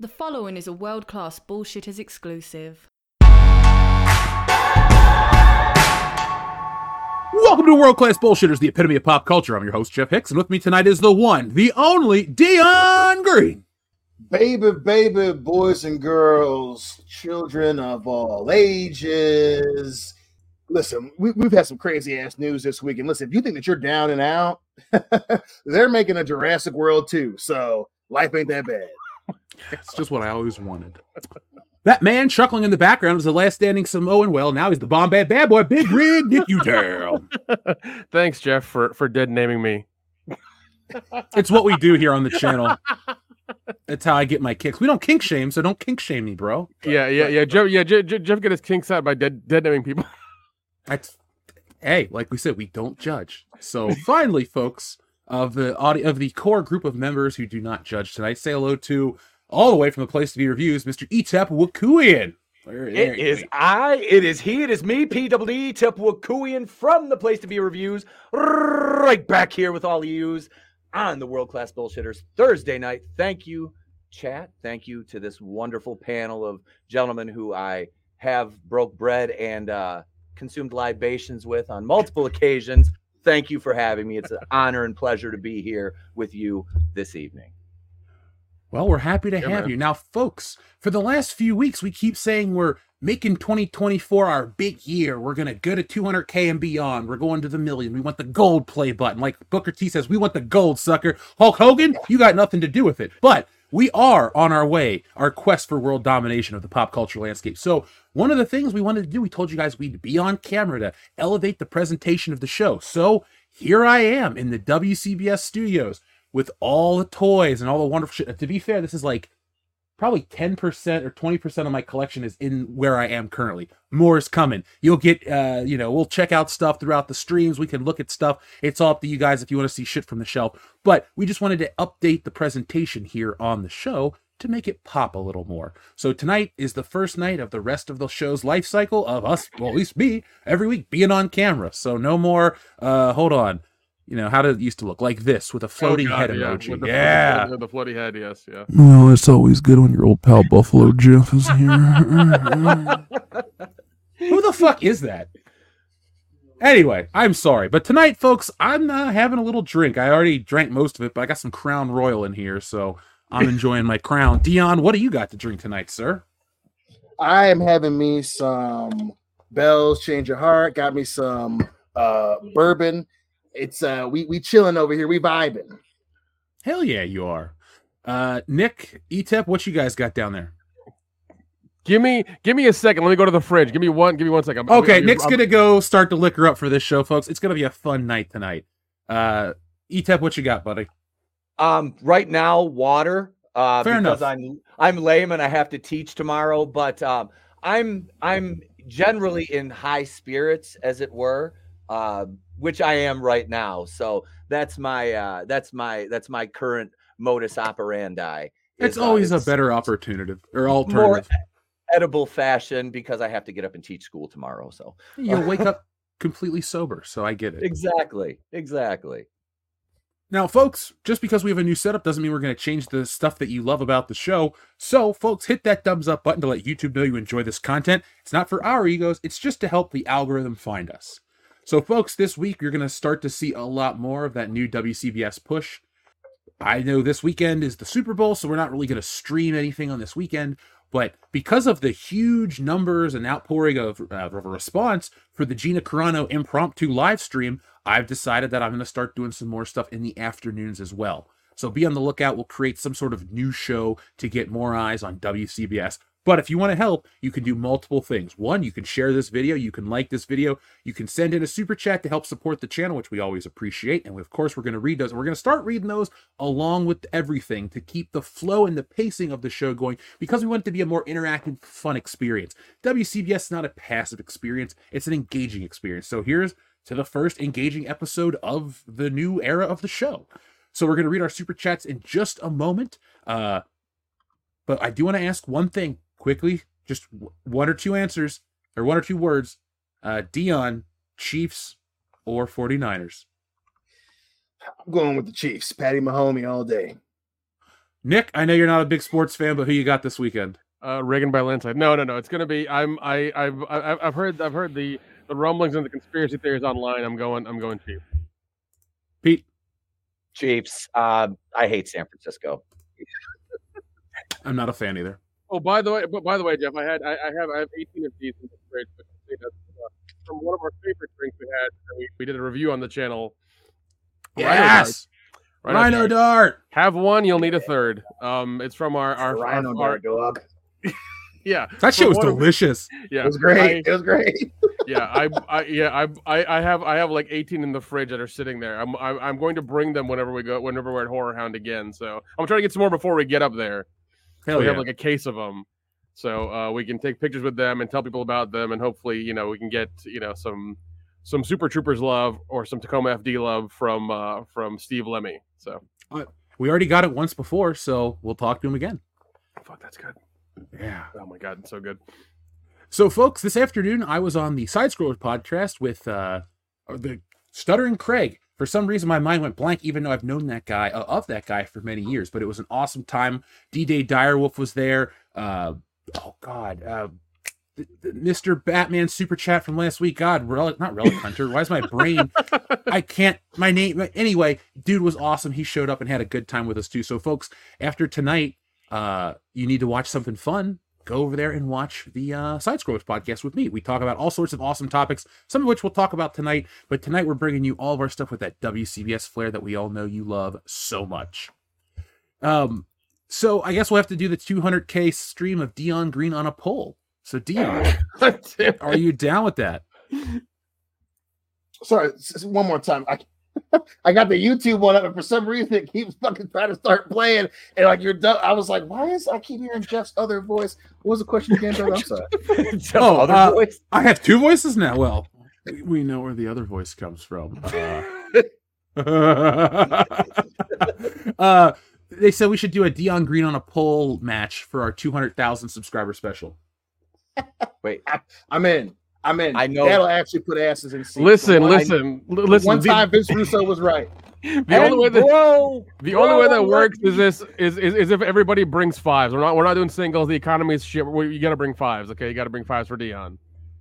The following is a world class Bullshitters exclusive. Welcome to World Class Bullshitters, the epitome of pop culture. I'm your host, Jeff Hicks, and with me tonight is the one, the only Dion Green. Baby, baby, boys and girls, children of all ages. Listen, we, we've had some crazy ass news this week. And listen, if you think that you're down and out, they're making a Jurassic World too. So life ain't that bad. It's just what I always wanted. That man chuckling in the background was the last standing Samoan whale. Now he's the Bombay bad boy, Big Rig Nick Udell. Thanks, Jeff, for for dead naming me. It's what we do here on the channel. That's how I get my kicks. We don't kink shame, so don't kink shame me, bro. Yeah, yeah, yeah. Jeff, yeah, Jeff, Jeff get his kinks out by dead dead naming people. That's hey, like we said, we don't judge. So finally, folks of the audio of the core group of members who do not judge tonight, say hello to all the way from the place to be reviews, Mr. Etep Wakuian. There- there- It is I, it is he, it is me, PWD Tipwakuian from the place to be reviews, right back here with all of yous on the World Class Bullshitters Thursday night. Thank you, chat. Thank you to this wonderful panel of gentlemen who I have broke bread and uh, consumed libations with on multiple occasions. Thank you for having me. It's an honor and pleasure to be here with you this evening. Well, we're happy to Yeah, have man. you. Now, folks, for the last few weeks, we keep saying we're making 2024 our big year. We're going to go to 200K and beyond. We're going to the million. We want the gold play button. Like Booker T says, we want the gold, sucker. Hulk Hogan, you got nothing to do with it. But we are on our way, our quest for world domination of the pop culture landscape. So, one of the things we wanted to do, we told you guys we'd be on camera to elevate the presentation of the show. So, here I am in the WCBS studios with all the toys and all the wonderful shit. To be fair, this is like probably 10% or 20% of my collection is in where I am currently. More is coming. You'll get, uh, you know, we'll check out stuff throughout the streams. We can look at stuff. It's all up to you guys if you want to see shit from the shelf. But we just wanted to update the presentation here on the show to make it pop a little more. So tonight is the first night of the rest of the show's life cycle of us, well, at least me, every week being on camera. So no more, uh, hold on. You know, how did it used to look? Like this with a floating Oh, God, head yeah, emoji. the- yeah. the, the floaty head. Yes, yeah. Well, it's always good when your old pal Buffalo Jeff is here. Who the fuck is that? Anyway, I'm sorry, but tonight, folks, I'm uh, having a little drink. I already drank most of it, but I got some Crown Royal in here, so I'm enjoying my Crown. Dion, what do you got to drink tonight, sir? I am having me some bells, change your heart. Got me some uh bourbon. It's uh we we chilling over here, we vibing. Hell yeah, you are. Uh, Nick, Etep, what you guys got down there? Give me give me a second. Let me go to the fridge. Give me one. Give me one second. I'm- Okay, I'm- Nick's I'm- gonna go start the liquor up for this show, folks. It's gonna be a fun night tonight. Uh, Etep, what you got, buddy? Um, right now, water. Uh, Fair because enough. I'm I'm lame and I have to teach tomorrow. But um, I'm I'm generally in high spirits, as it were, uh, which I am right now. So that's my uh, that's my that's my current modus operandi. It's is, uh, always a better opportunity or more alternative. edible fashion because I have to get up and teach school tomorrow. So You'll wake up completely sober, so I get it. exactly, exactly. Now, folks, just because we have a new setup doesn't mean we're going to change the stuff that you love about the show. So, folks, hit that thumbs up button to let YouTube know you enjoy this content. It's not for our egos, it's just to help the algorithm find us. So, folks, this week you're going to start to see a lot more of that new WCBS push. I know this weekend is the Super Bowl, so we're not really going to stream anything on this weekend. But because of the huge numbers and outpouring of, uh, of response for the Gina Carano impromptu live stream, I've decided that I'm going to start doing some more stuff in the afternoons as well. So be on the lookout. We'll create some sort of new show to get more eyes on WCBS. But if you want to help, you can do multiple things. One, you can share this video, you can like this video, you can send in a super chat to help support the channel, which we always appreciate. And of course, we're going to read those. We're going to start reading those along with everything to keep the flow and the pacing of the show going because we want it to be a more interactive, fun experience. WCBS is not a passive experience, it's an engaging experience. So here's to the first engaging episode of the new era of the show. So we're going to read our super chats in just a moment. Uh, but I do want to ask one thing quickly, just w- one or two answers or one or two words. Uh, Dion, Chiefs or 49ers? I'm going with the Chiefs. Patty Mahomey all day. Nick, I know you're not a big sports fan, but who you got this weekend? Uh, Reagan by landslide. No, no, no. It's gonna be. I'm. I. I've. I've I've heard. I've heard the the rumblings and the conspiracy theories online. I'm going. I'm going Chiefs. Pete, Chiefs. Uh, I hate San Francisco. I'm not a fan either. Oh, by the way, but by the way, Jeff, I had. I, I have. I have 18 of these in the fridge. But you know, uh, from one of our favorite drinks we had. We, we did a review on the channel. Rhino Yes, Dart. Rhino Rhino Dart. Dart. Have one, you'll need a third. Um, it's from our our, Rhino our, our dog. yeah That shit was one of- delicious. yeah. It was great. it was great. yeah, I, I, yeah, I, I, I have, I have like 18 in the fridge that are sitting there. I'm, I'm, I'm going to bring them whenever we go, whenever we're at Horror Hound again. So I'm trying to get some more before we get up there. So Hell we yeah. have like a case of them, so uh, we can take pictures with them and tell people about them, and hopefully, you know, we can get, you know, some, some Super Troopers love or some Tacoma FD love from, uh, from Steve Lemme. So we already got it once before, so we'll talk to him again. fuck, that's good. Yeah. Oh my god, it's so good. So, folks, this afternoon I was on the Side Scrollers podcast with uh, the Stuttering Craig. For some reason, my mind went blank, even though I've known that guy uh, of that guy for many years. But it was an awesome time. D Day Direwolf was there. Uh, oh God, uh, th- th- Mr. Batman super chat from last week. God, Relic, not Relic Hunter. Why is my brain? I can't. My name. Anyway, dude was awesome. He showed up and had a good time with us too. So, folks, after tonight, uh, you need to watch something fun go over there and watch the uh, Side Scrollers podcast with me. We talk about all sorts of awesome topics, some of which we'll talk about tonight. But tonight we're bringing you all of our stuff with that WCBS flair that we all know you love so much. Um, so I guess we'll have to do the 200k stream of Dion Green on a pole. So Dion, are you down with that? Sorry, one more time. I I got the YouTube one up, and for some reason it keeps fucking trying to start playing, and like you're done. I was like, why is I keep hearing Jeff's other voice? What was the question again, brother? I'm sorry. Jeff's Oh, other uh, voice. I have two voices now. Well, we- we know where the other voice comes from. Uh, uh, they said we should do a Dion Green on a pole match for our 200,000 subscriber special. Wait, I'm in. I'm in. I know- that'll actually put asses in seats. Listen, One- listen, l- listen. One the- time Vince Russo was right. the only way that bro, The only way that works is this is, is is if everybody brings fives. We're not we're not doing singles. The economy is shit. We, you got to bring fives. Okay, you got to bring fives for Dion.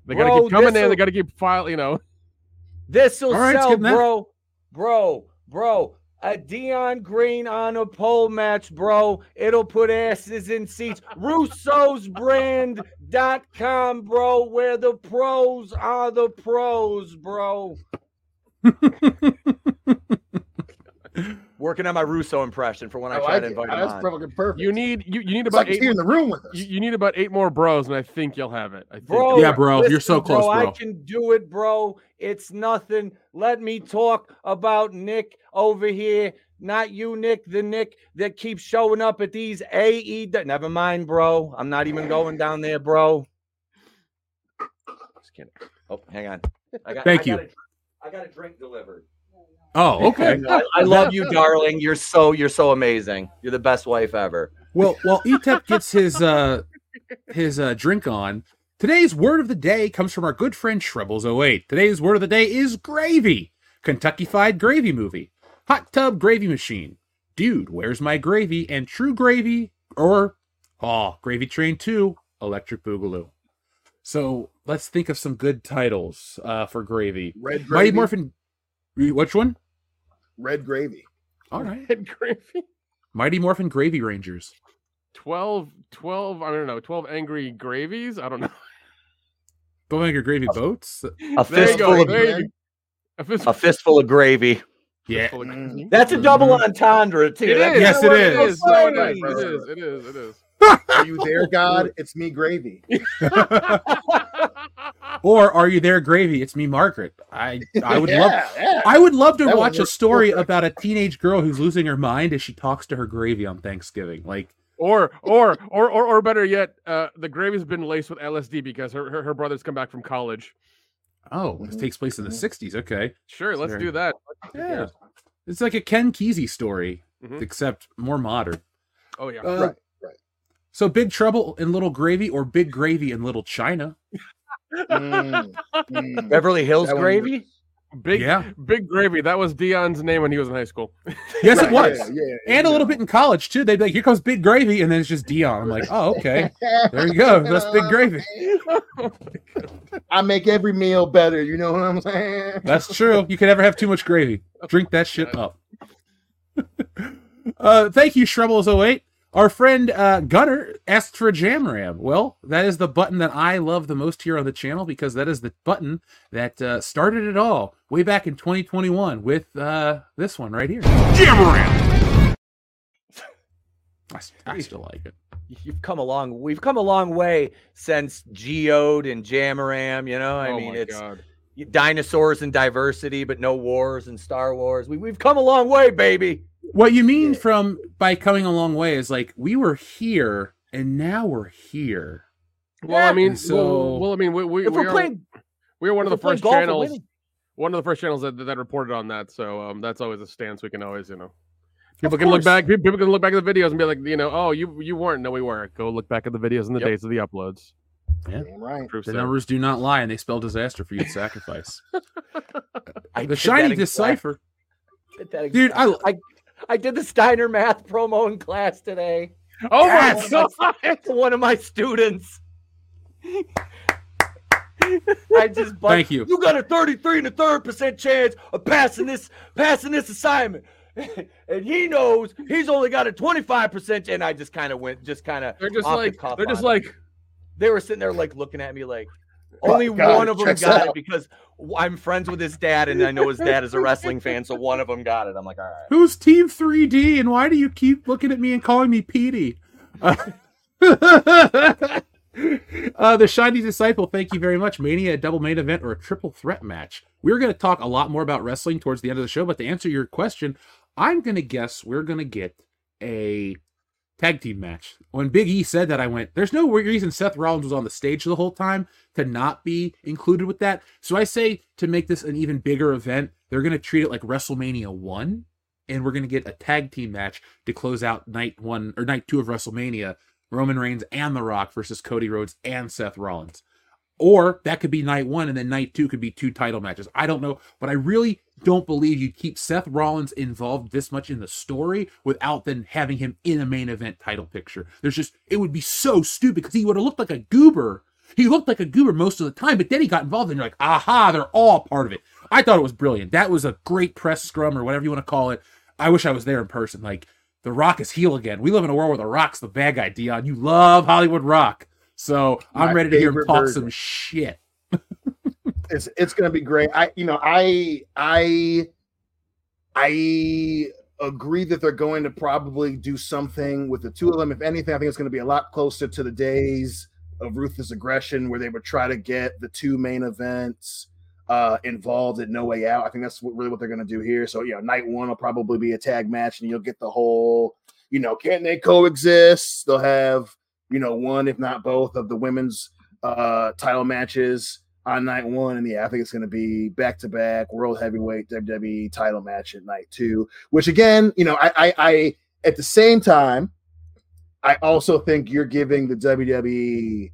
They got to keep coming in. They got to keep file. You know, This will All right, sell, skip that. bro. Bro, bro. A Dion Green on a pole match, bro. It'll put asses in seats. Russo'sBrand.com, bro, where the pros are the pros, bro. Working on my Russo impression for when I I try like to it. invite him That's on. perfectly perfect. you need you, you need about like eight. here in the room with us. You, you need about eight more bros, and I think you'll have it. I think. Bro, Yeah, bro, you're so close, I bro. can do it, bro. It's nothing. Let me talk about Nick over here. Not you, Nick, the Nick that keeps showing up at these AE. Never mind, bro. I'm not even going down there, bro. Just kidding. Oh, hang on. I got, Thank I you. Got a, I got a drink delivered. Oh, okay. I, I love you, darling. You're so you're so amazing. You're the best wife ever. Well, while Etep gets his uh his uh drink on, today's word of the day comes from our good friend Shrebbles08. Today's word of the day is gravy. Kentucky Fried Gravy Movie. Hot Tub Gravy Machine. Dude, where's my gravy? And True Gravy or oh, Gravy Train 2, Electric Boogaloo. So let's think of some good titles uh, for gravy. Red Mighty. Morphin. Which one? Red gravy. All right. Head gravy. Mighty Morphin Gravy Rangers. 12, 12, I don't know, 12 angry gravies? I don't know. Bowfinger Gravy Boats. A There you fistful of There you go. A fistful of gravy. Yeah. Mm. gravy. That's a double Mhm. entendre too. It That's is. Yes, kinda it what is. is. No, Right, it right, is. right, It right. is. It is. It is. Are you there, God? It's me, gravy. or are you there, Gravy? It's me, Margaret. I I would yeah, love Yeah. I would love to That watch a story perfect. about a teenage girl who's losing her mind as she talks to her gravy on Thanksgiving. Like, Or, or, or, or, or better yet, uh, the gravy's been laced with LSD because her, her, her brother's come back from college. Oh, this takes place in the '60s. Okay, Sure, let's Very- do that. yeah, it's like a Ken Kesey story, Mhm. except more modern. Oh yeah. Uh, Right, So, Big Trouble in Little Gravy or Big Gravy in Little China? Mm, mm. Beverly Hills That one gravy. Big Yeah. Big Gravy. That was Dion's name when he was in high school. Yes, it was. Yeah, yeah, And a little bit in college too. They'd be like, "Here comes Big Gravy," and then it's just Dion. I'm like, "Oh, okay, there you go. That's Big Gravy." I make every meal better. You know what I'm saying? That's true. You can never have too much gravy. Drink that shit up. uh, thank you, Shrebbles08. Our friend uh, Gunner asked for a jam ram. Well, that is the button that I love the most here on the channel because that is the button that uh, started it all way back in 2021 with uh, this one right here. Jam I, I, s- I still like it. You've come a long. We've come a long way since Geode and Jamaram. You know, I oh mean, it's god. dinosaurs and diversity, but no wars and Star Wars. We, we've come a long way, baby. What you mean Yeah. from by coming a long way is like we were here and now we're here. Well, Yeah. I mean, so- well, well, I mean, we we, If we we're are playing, we are one of the first golf, we're channels. Winning. One of the first channels that that reported on that. So um, that's always a stance we can always, you know. People can look back. People can look back at the videos and be like, you know, oh, you you weren't. No, we weren't. Go look back at the videos and the Yep. dates of the uploads. Damn right. Proof The so. numbers do not lie, and they spell disaster for you to sacrifice. I the did shiny that in decipher, Did dude. I I I did the Steiner math promo in class today. Oh Yes! my god! to one of my students. I just but Thank you. You got a 33 and a third percent chance of passing this passing this assignment. and he knows he's only got a 25% and I just kind of went just kind of They're just off the like cuff they're just on it. like they were sitting there like looking at me like Oh, only God, one of them got out. it because I'm friends with his dad and I know his dad is a wrestling fan so one of them got it. I'm like, "All right." who's Team 3D, and why do you keep looking at me and calling me Petey? Uh, uh, the shiny disciple. Thank you very much. Mania, a double main event, or a triple threat match. We're going to talk a lot more about wrestling towards the end of the show, but to answer your question, I'm going to guess we're going to get a tag team match. When Big E said that, I went, there's no reason Seth Rollins was on the stage the whole time to not be included with that. So I say to make this an even bigger event, they're going to treat it like WrestleMania 1, and we're going to get a tag team match to close out night one or night two of WrestleMania Roman Reigns and The Rock versus Cody Rhodes and Seth Rollins. Or that could be night one, and then night two could be two title matches. I don't know, but I really don't believe you'd keep Seth Rollins involved this much in the story without then having him in a main event title picture. There's just, it would be so stupid because he would have looked like a goober. He looked like a goober most of the time, but then he got involved, and you're like, aha, they're all part of it. I thought it was brilliant. That was a great press scrum or whatever you want to call it. I wish I was there in person. Like, The Rock is heel again. We live in a world where The Rock's the bad guy, Dion. You love Hollywood Rock. So I'm ready to hear him talk version. some shit. it's it's gonna be great. I you know I I I agree that they're going to probably do something with the two of them. If anything, I think it's going to be a lot closer to the days of ruthless aggression, where they would try to get the two main events uh, involved at No Way Out. I think that's what, really what they're going to do here. So you know, night one will probably be a tag match, and you'll get the whole you know, can they coexist? They'll have you know one, if not both, of the women's uh title matches on night one. And yeah, I think it's going to be back to back world heavyweight WWE title match at night two, which again, you know, I, I, I, at the same time, I also think you're giving the WWE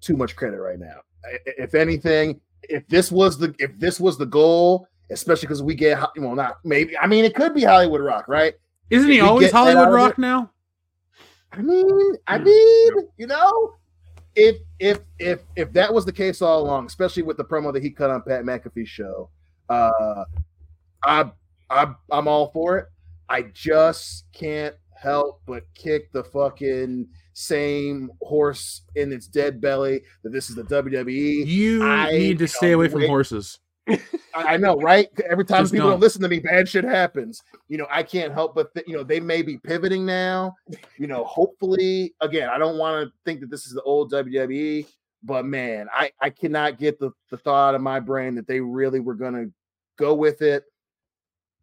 too much credit right now. If anything, if this was the, if this was the goal, especially because we get, Ho- well, not maybe, I mean, it could be Hollywood Rock, right? Isn't he If we always get that out Hollywood Rock it- now? I mean, I mean, you know, if if if if that was the case all along, especially with the promo that he cut on Pat McAfee's show, uh, I I I'm all for it. I just can't help but kick the fucking same horse in its dead belly that this is the WWE. You I need to stay away from horses. I I know, right? Every time Just people don't. don't listen to me, bad shit happens. You know, I can't help but th- you know they may be pivoting now. You know, hopefully, again, I don't want to think that this is the old WWE, but man, I I cannot get the the thought out of my brain that they really were gonna go with it.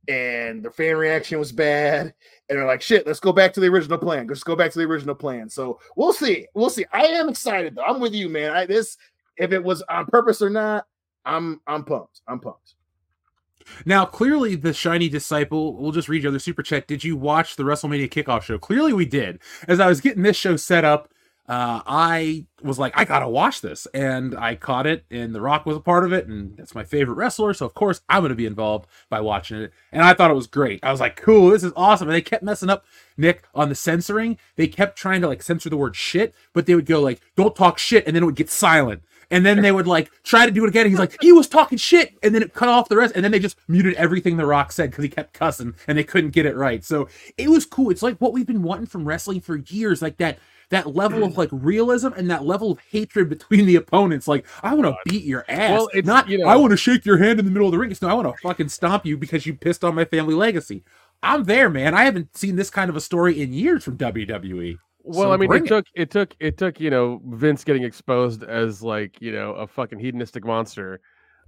And the fan reaction was bad, and they're like, "Shit, let's go back to the original plan. Let's go back to the original plan." So we'll see. We'll see. I am excited though. I'm with you, man. I this if it was on purpose or not, I'm I'm pumped. I'm pumped. Now, clearly, the shiny disciple. We'll just read your other super chat. Did you watch the WrestleMania kickoff show? Clearly, we did. As I was getting this show set up, uh, I was like, I gotta watch this, and I caught it, and The Rock was a part of it, and that's my favorite wrestler, so of course I'm gonna be involved by watching it, and I thought it was great. I was like, cool, this is awesome, and they kept messing up Nick on the censoring. They kept trying to like censor the word shit, but they would go like, don't talk shit, and then it would get silent. And then they would like try to do it again. He's like, he was talking shit. And then it cut off the rest. And then they just muted everything The Rock said because he kept cussing and they couldn't get it right. So it was cool. It's like what we've been wanting from wrestling for years, like that that level of like realism and that level of hatred between the opponents. Like, I want to beat your ass. Well, it's, not you know- I want to shake your hand in the middle of the ring. It's no, I want to fucking stomp you because you pissed on my family legacy. I'm there, man. I haven't seen this kind of a story in years from WWE. Well, So I mean, bring it took it took it took you know Vince getting exposed as like you know a fucking hedonistic monster,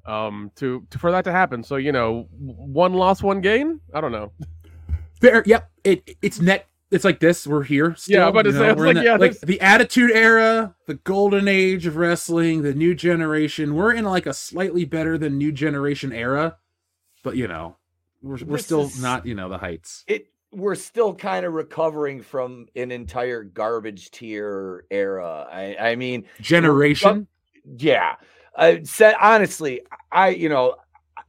um, to, to for that to happen. So you know, one loss, one gain. I don't know. Fair, yep. It it's net. It's like this. We're here. Still, Yeah, I'm about to you say, I was we're like, that- yeah, like this- the Attitude Era, the Golden Age of wrestling, the New Generation. We're in like a slightly better than New Generation era, but you know, we're we're still is- not you know the heights. it we're still kind of recovering from an entire garbage tier era. I, I mean, Generation. yeah. Uh, said honestly, I you know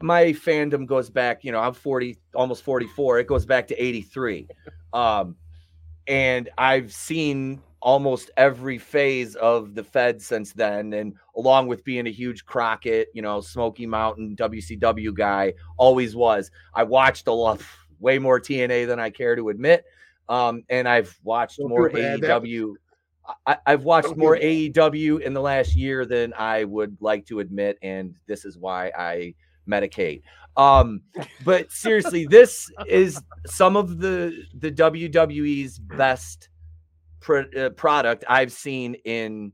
my fandom goes back. You know, I'm 40, almost 44. It goes back to 83, um, and I've seen almost every phase of the Fed since then. And along with being a huge Crockett, you know, Smoky Mountain WCW guy, always was. I watched a lot, way more TNA than I care to admit. Um, and I've watched Don't more feel bad, that- AEW. I, I've watched Don't more AEW in the last year than I would like to admit, and this is why I medicate. Um, but seriously, this is some of the the WWE's best uh, product I've seen in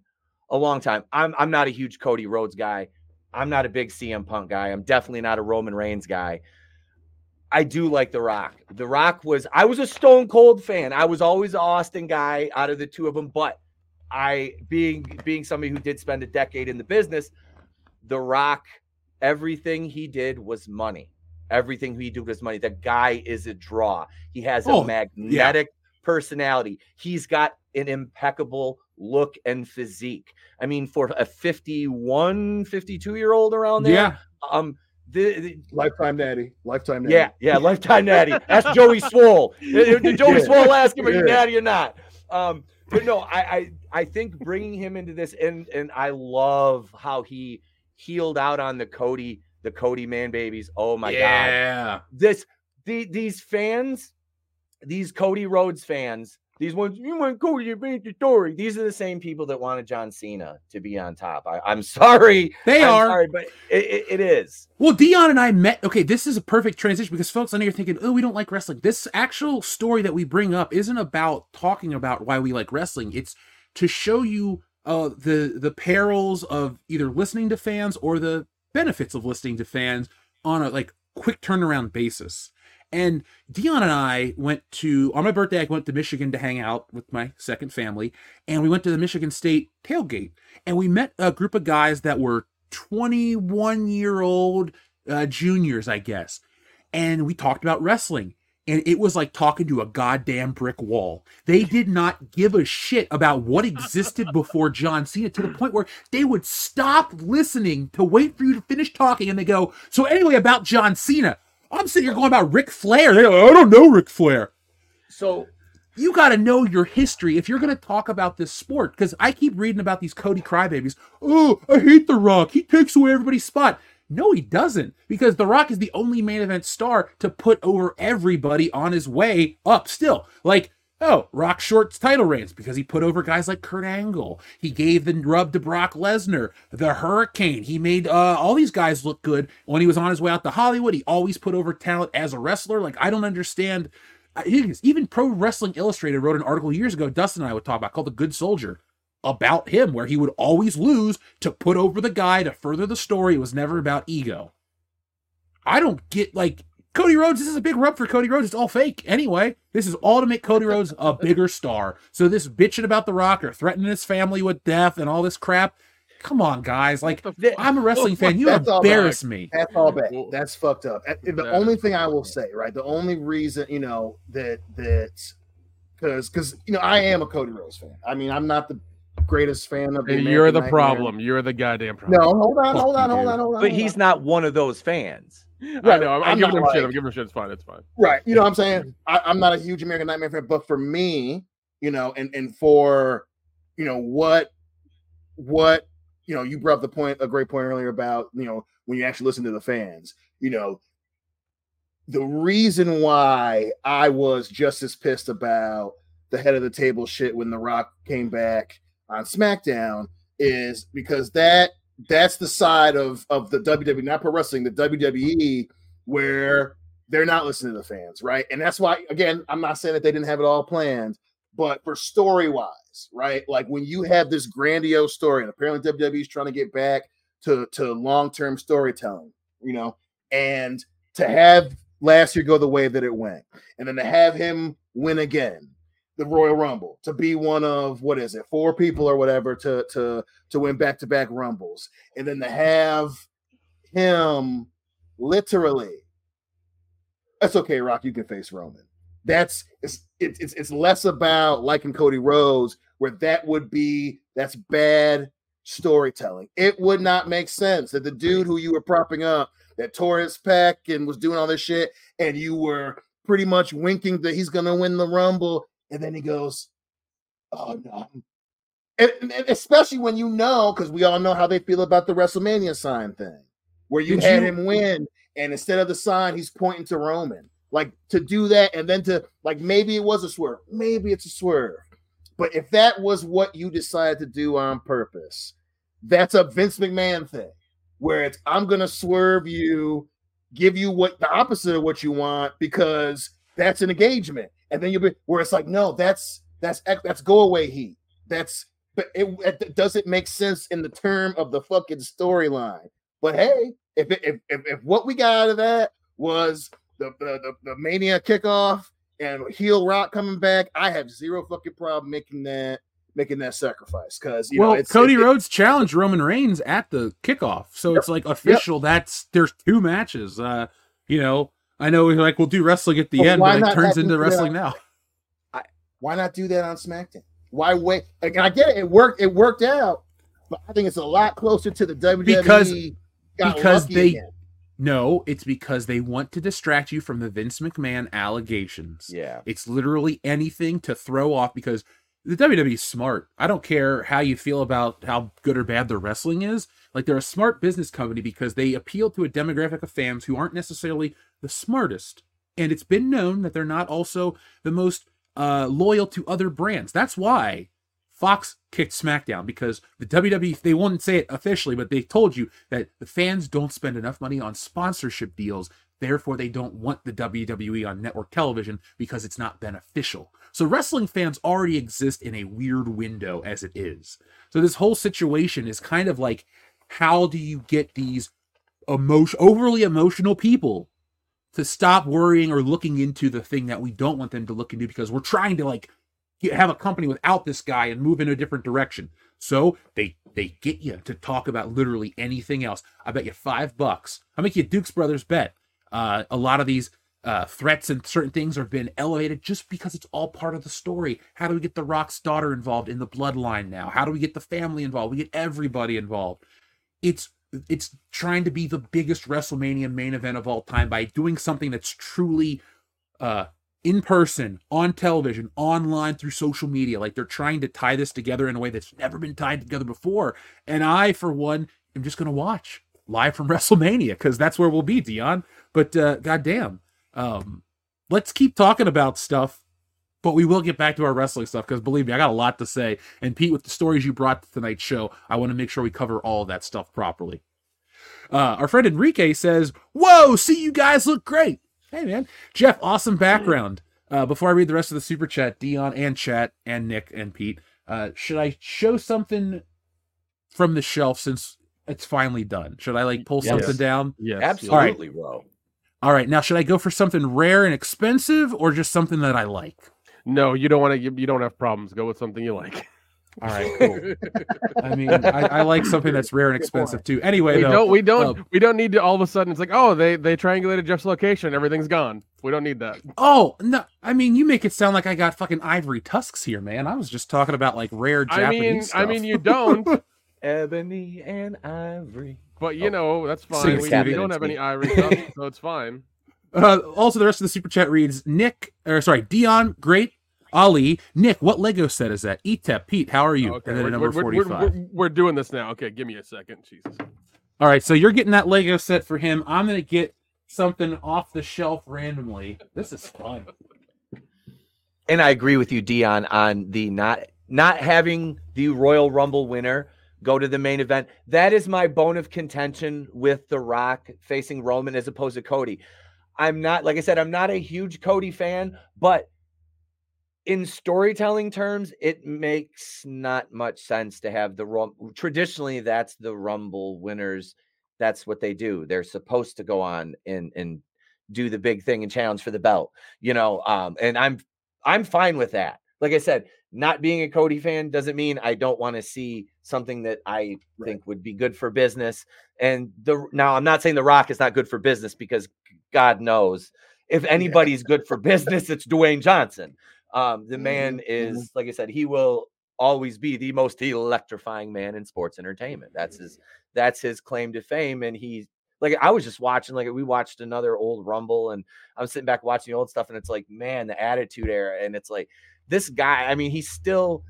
a long time. I'm I'm not a huge Cody Rhodes guy. I'm not a big CM Punk guy. I'm definitely not a Roman Reigns guy. I do like The Rock. The Rock was I was a Stone Cold fan. I was always an Austin guy out of the two of them, but I being being somebody who did spend a decade in the business, The Rock, everything he did was money. Everything he did was money. The guy is a draw. He has a Oh, magnetic personality. He's got an impeccable look and physique. I mean, for a 51, 52 year old around there, Yeah. um, the, the- Lifetime natty. Lifetime natty. yeah, yeah, lifetime natty. That's Joey Swole. Did did Joey Yeah. Swole ask him, "Are you natty or not?" Um, but no, I, I, I think bringing him into this, and and I love how he healed out on the Cody, the Cody man babies. Oh my god, yeah. this, the, these fans, these Cody Rhodes fans, these ones, you want Cody to beat the story. These are the same people that wanted John Cena to be on top. I, I'm sorry, They I'm are. sorry, but it, it, it is. Well, Dion and I met. Okay, this is a perfect transition because folks, I know you're thinking, oh, we don't like wrestling. This actual story that we bring up isn't about talking about why we like wrestling. It's to show you uh, the the perils of either listening to fans or the benefits of listening to fans on a like quick turnaround basis. And Dion and I went to on my birthday. I went to Michigan to hang out with my second family, and we went to the Michigan State tailgate, and we met a group of guys that were 21 year old uh, juniors, I guess. And we talked about wrestling. And it was like talking to a goddamn brick wall. They did not give a shit about what existed before John Cena to the point where they would stop listening to wait for you to finish talking. And they go, So, anyway, about John Cena. I'm sitting here going about Ric Flair. They go, I don't know Ric Flair So you got to know your history if you're going to talk about this sport. Because I keep reading about these Cody crybabies. Oh, I hate The Rock. He takes away everybody's spot. No, he doesn't. Because The Rock is the only main event star to put over everybody on his way up still. Like, oh, Rock Short's title reigns because he put over guys like Kurt Angle. He gave the rub to Brock Lesnar, the Hurricane. He made uh, all these guys look good when he was on his way out to Hollywood. He always put over talent as a wrestler. Like, I don't understand. Even Pro Wrestling Illustrated wrote an article years ago, Dustin and I would talk about, called The Good Soldier, about him, where he would always lose to put over the guy to further the story. It was never about ego. I don't get, like, Cody Rhodes, this is a big rub for Cody Rhodes. It's all fake. Anyway, this is all to make Cody Rhodes a bigger star. So this bitching about The Rock or threatening his family with death and all this crap, come on, guys. Like, I'm a wrestling fan. You That's embarrass me. That's all bad. That's fucked up. The only thing I will say, right? The only reason, you know, that that because because you know I am a Cody Rhodes fan. I mean, I'm not the greatest fan of the Hey, You're American the Nightmare. problem. You're the goddamn problem. No, hold on, hold on, hold on, hold on. But hold he's on. not one of those fans. I Right, know. I'm, I'm I'm giving him not shit. I'm giving him shit. It's fine. It's fine. right. You know what I'm saying? I, I'm not a huge American Nightmare fan, but for me, you know, and and for you know what what you know, you brought up the point a great point earlier about you know when you actually listen to the fans, you know, the reason why I was just as pissed about the head of the table shit when The Rock came back on SmackDown is because that that's the side of of the WWE, not pro wrestling, the WWE, where they're not listening to the fans, right? And that's why, again, I'm not saying that they didn't have it all planned, but for story wise, right? Like when you have this grandiose story, and apparently WWE is trying to get back to to long term storytelling, you know, and to have last year go the way that it went, and then to have him win again the Royal Rumble, to be one of what is it, four people or whatever to to to win back to back Rumbles, and then to have him literally. That's okay, Rock. You can face Roman. That's it's it's it's, it's less about liking Cody Rhodes, where that would be that's bad storytelling. It would not make sense that the dude who you were propping up that tore his pec and was doing all this shit, and you were pretty much winking that he's gonna win the Rumble, and then he goes, "Oh no." And, and- especially when you know, because we all know how they feel about the WrestleMania sign thing, where you Did had you- him win, and instead of the sign, he's pointing to Roman. Like to do that, and then to like maybe it was a swerve, maybe it's a swerve, but if that was what you decided to do on purpose, that's a Vince McMahon thing, where it's I'm gonna swerve you, give you what the opposite of what you want because that's an engagement, and then you'll be where it's like no, that's that's that's go away heat. That's but it, it doesn't make sense in the term of the fucking storyline. But hey, if, it, if if if what we got out of that was the the, the, the mania kickoff and heel rock coming back, I have zero fucking problem making that making that sacrifice because you well, know it's Cody it- Rhodes challenged Roman Reigns at the kickoff, so it's like official. That's there's two matches. Uh, you know, I know we're like we'll do wrestling at the Well, end, but it turns into wrestling now. Why not do that on SmackDown? Why wait? Like, and I get it, it worked. It worked out, but I think it's a lot closer to the WWE Because- because they- again. No, it's because they want to distract you from the Vince McMahon allegations. Yeah. It's literally anything to throw off because the WWE is smart. I don't care how you feel about how good or bad their wrestling is. Like they're a smart business company because they appeal to a demographic of fans who aren't necessarily the smartest. And it's been known that they're not also the most uh, loyal to other brands. That's why Fox kicked SmackDown because the WWE, they won't say it officially, but they told you that the fans don't spend enough money on sponsorship deals. Therefore, they don't want the WWE on network television because it's not beneficial. So, wrestling fans already exist in a weird window as it is. So, this whole situation is kind of like how do you get these emotion, overly emotional people to stop worrying or looking into the thing that we don't want them to look into because we're trying to like get- have a company without this guy and move in a different direction. So they they get you to talk about literally anything else. I bet you five bucks. I'll make you Duke's Brothers bet. Uh, a lot of these uh, threats and certain things have been elevated just because it's all part of the story. How do we get the Rock's daughter involved in the bloodline now? How do we get the family involved? We get everybody involved. It's it's trying to be the biggest WrestleMania main event of all time by doing something that's truly uh in person, on television, online through social media. Like they're trying to tie this together in a way that's never been tied together before. And I, for one, am just gonna watch live from WrestleMania because that's where we'll be, Dion. But uh goddamn, um, let's keep talking about stuff. But we will get back to our wrestling stuff because believe me, I got a lot to say. And Pete, with the stories you brought to tonight's show, I want to make sure we cover all of that stuff properly. Uh, our friend Enrique says, Whoa, see, you guys look great. Hey, man. Jeff, awesome background. Uh, before I read the rest of the super chat, Dion and chat and Nick and Pete, uh, should I show something from the shelf since it's finally done? Should I like pull Yes. something down? Yes. Absolutely, bro. All right. Now, should I go for something rare and expensive or just something that I like? No, you don't want to. You don't have problems. Go with something you like. All right, cool. I mean, I, I like something that's rare and expensive too. Anyway, we though, don't we don't uh, we don't need to all of a sudden it's like oh they they triangulated Jeff's location everything's gone we don't need that Oh no! I mean, you make it sound like I got fucking ivory tusks here, man. I was just talking about like rare I Japanese mean stuff. I mean you don't Ebony and ivory. but you Oh. know that's fine it, we, we don't have any ivory stuff so it's fine Uh, also, the rest of the super chat reads Nick, or sorry, Dion, great. Ali, Nick, what Lego set is that? Etep, Pete, how are you? okay and then we're, number we're- we're- 45. we're- we're doing this now okay give me a second Jesus All right, so you're getting that Lego set for him. I'm going to get something off the shelf randomly. This is fun. And I agree with you, Dion, on the not not having the Royal Rumble winner go to the main event. That is my bone of contention with The Rock facing Roman as opposed to Cody. I'm not, like I said, I'm not a huge Cody fan, but in storytelling terms, it makes not much sense to have the Rum. Traditionally, that's the Rumble winners. That's what they do. They're supposed to go on and and do the big thing and challenge for the belt, you know. Um, and I'm I'm fine with that. Like I said, not being a Cody fan doesn't mean I don't want to see something that I think would be good for business. And the now I'm not saying The Rock is not good for business because God knows if anybody's good for business, it's Dwayne Johnson. Um, the man is, like I said, he will always be the most electrifying man in sports entertainment. That's his that's his claim to fame. And he's like I was just watching, like we watched another old rumble, and I'm sitting back watching the old stuff, and it's like, man, the attitude era, and it's like this guy. I mean, he's still.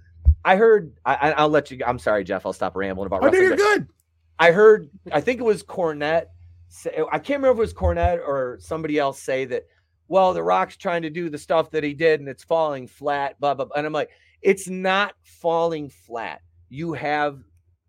I heard. I, I- I'll let you. I'm sorry, Jeff. I'll stop rambling about. Oh, no, wrestling, you're good. I heard. I think it was Cornette. Say, I can't remember if it was Cornette or somebody else say that. Well, The Rock's trying to do the stuff that he did, and it's falling flat. Blah blah. blah. And I'm like, it's not falling flat. You have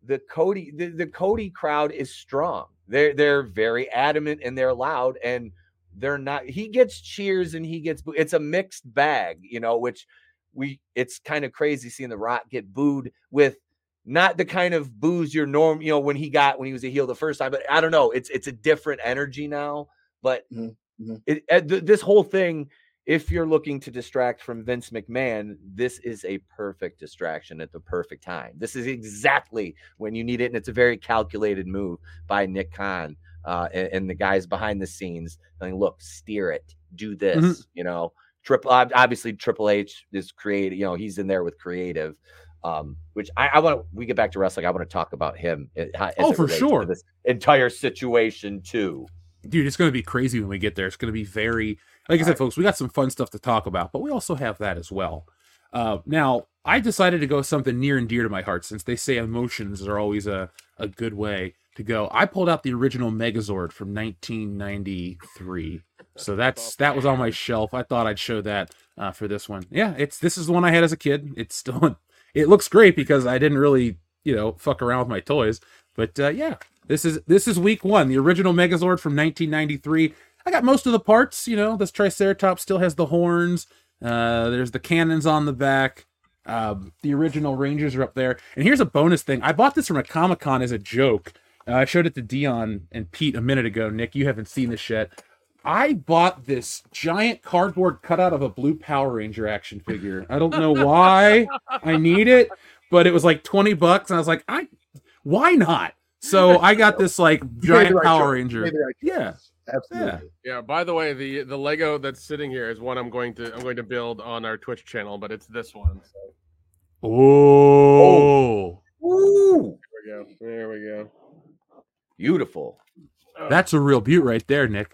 the Cody. The, the Cody crowd is strong. They're they're very adamant and they're loud and they're not. He gets cheers and he gets. It's a mixed bag, you know. Which we. It's kind of crazy seeing The Rock get booed with not the kind of booze your norm, you know, when he got when he was a heel the first time. But I don't know. It's it's a different energy now. But Mhm, mhm. it, th- this whole thing, if you're looking to distract from Vince McMahon, this is a perfect distraction at the perfect time. This is exactly when you need it, and it's a very calculated move by Nick Khan uh, and, and the guys behind the scenes. Saying, "Look, steer it, do this." You know, Triple obviously Triple H is creative. You know, he's in there with creative. Um, which I, I want to. We get back to wrestling. I want to talk about him. uh, as Oh, for sure. This entire situation too. Dude, it's going to be crazy when we get there. It's going to be very, like I said, folks, we got some fun stuff to talk about, but we also have that as well. Uh, now, I decided to go something near and dear to my heart since they say emotions are always a, a good way to go. I pulled out the original Megazord from 1993. So that's that was on my shelf. I thought I'd show that uh, for this one. Yeah, it's this is the one I had as a kid. It's still it looks great because I didn't really you know fuck around with my toys. But uh, yeah, this is this is week one, the original Megazord from 1993. I got most of the parts. You know, this Triceratops still has the horns. Uh, there's the cannons on the back. Um, the original Rangers are up there. And here's a bonus thing: I bought this from a Comic Con as a joke. Uh, I showed it to Dion and Pete a minute ago. Nick, you haven't seen this yet. I bought this giant cardboard cutout of a blue Power Ranger action figure. I don't know why I need it, but it was like 20 bucks. And I was like, I why not? So I got this like You made the giant right Power choice. Ranger. made right Yeah. Absolutely. Yeah. By the way, the the Lego that's sitting here is one I'm going to I'm going to build on our Twitch channel, but it's this one. So Oh, Ooh, there we go. There we go. beautiful. that's a real beaut right there, Nick.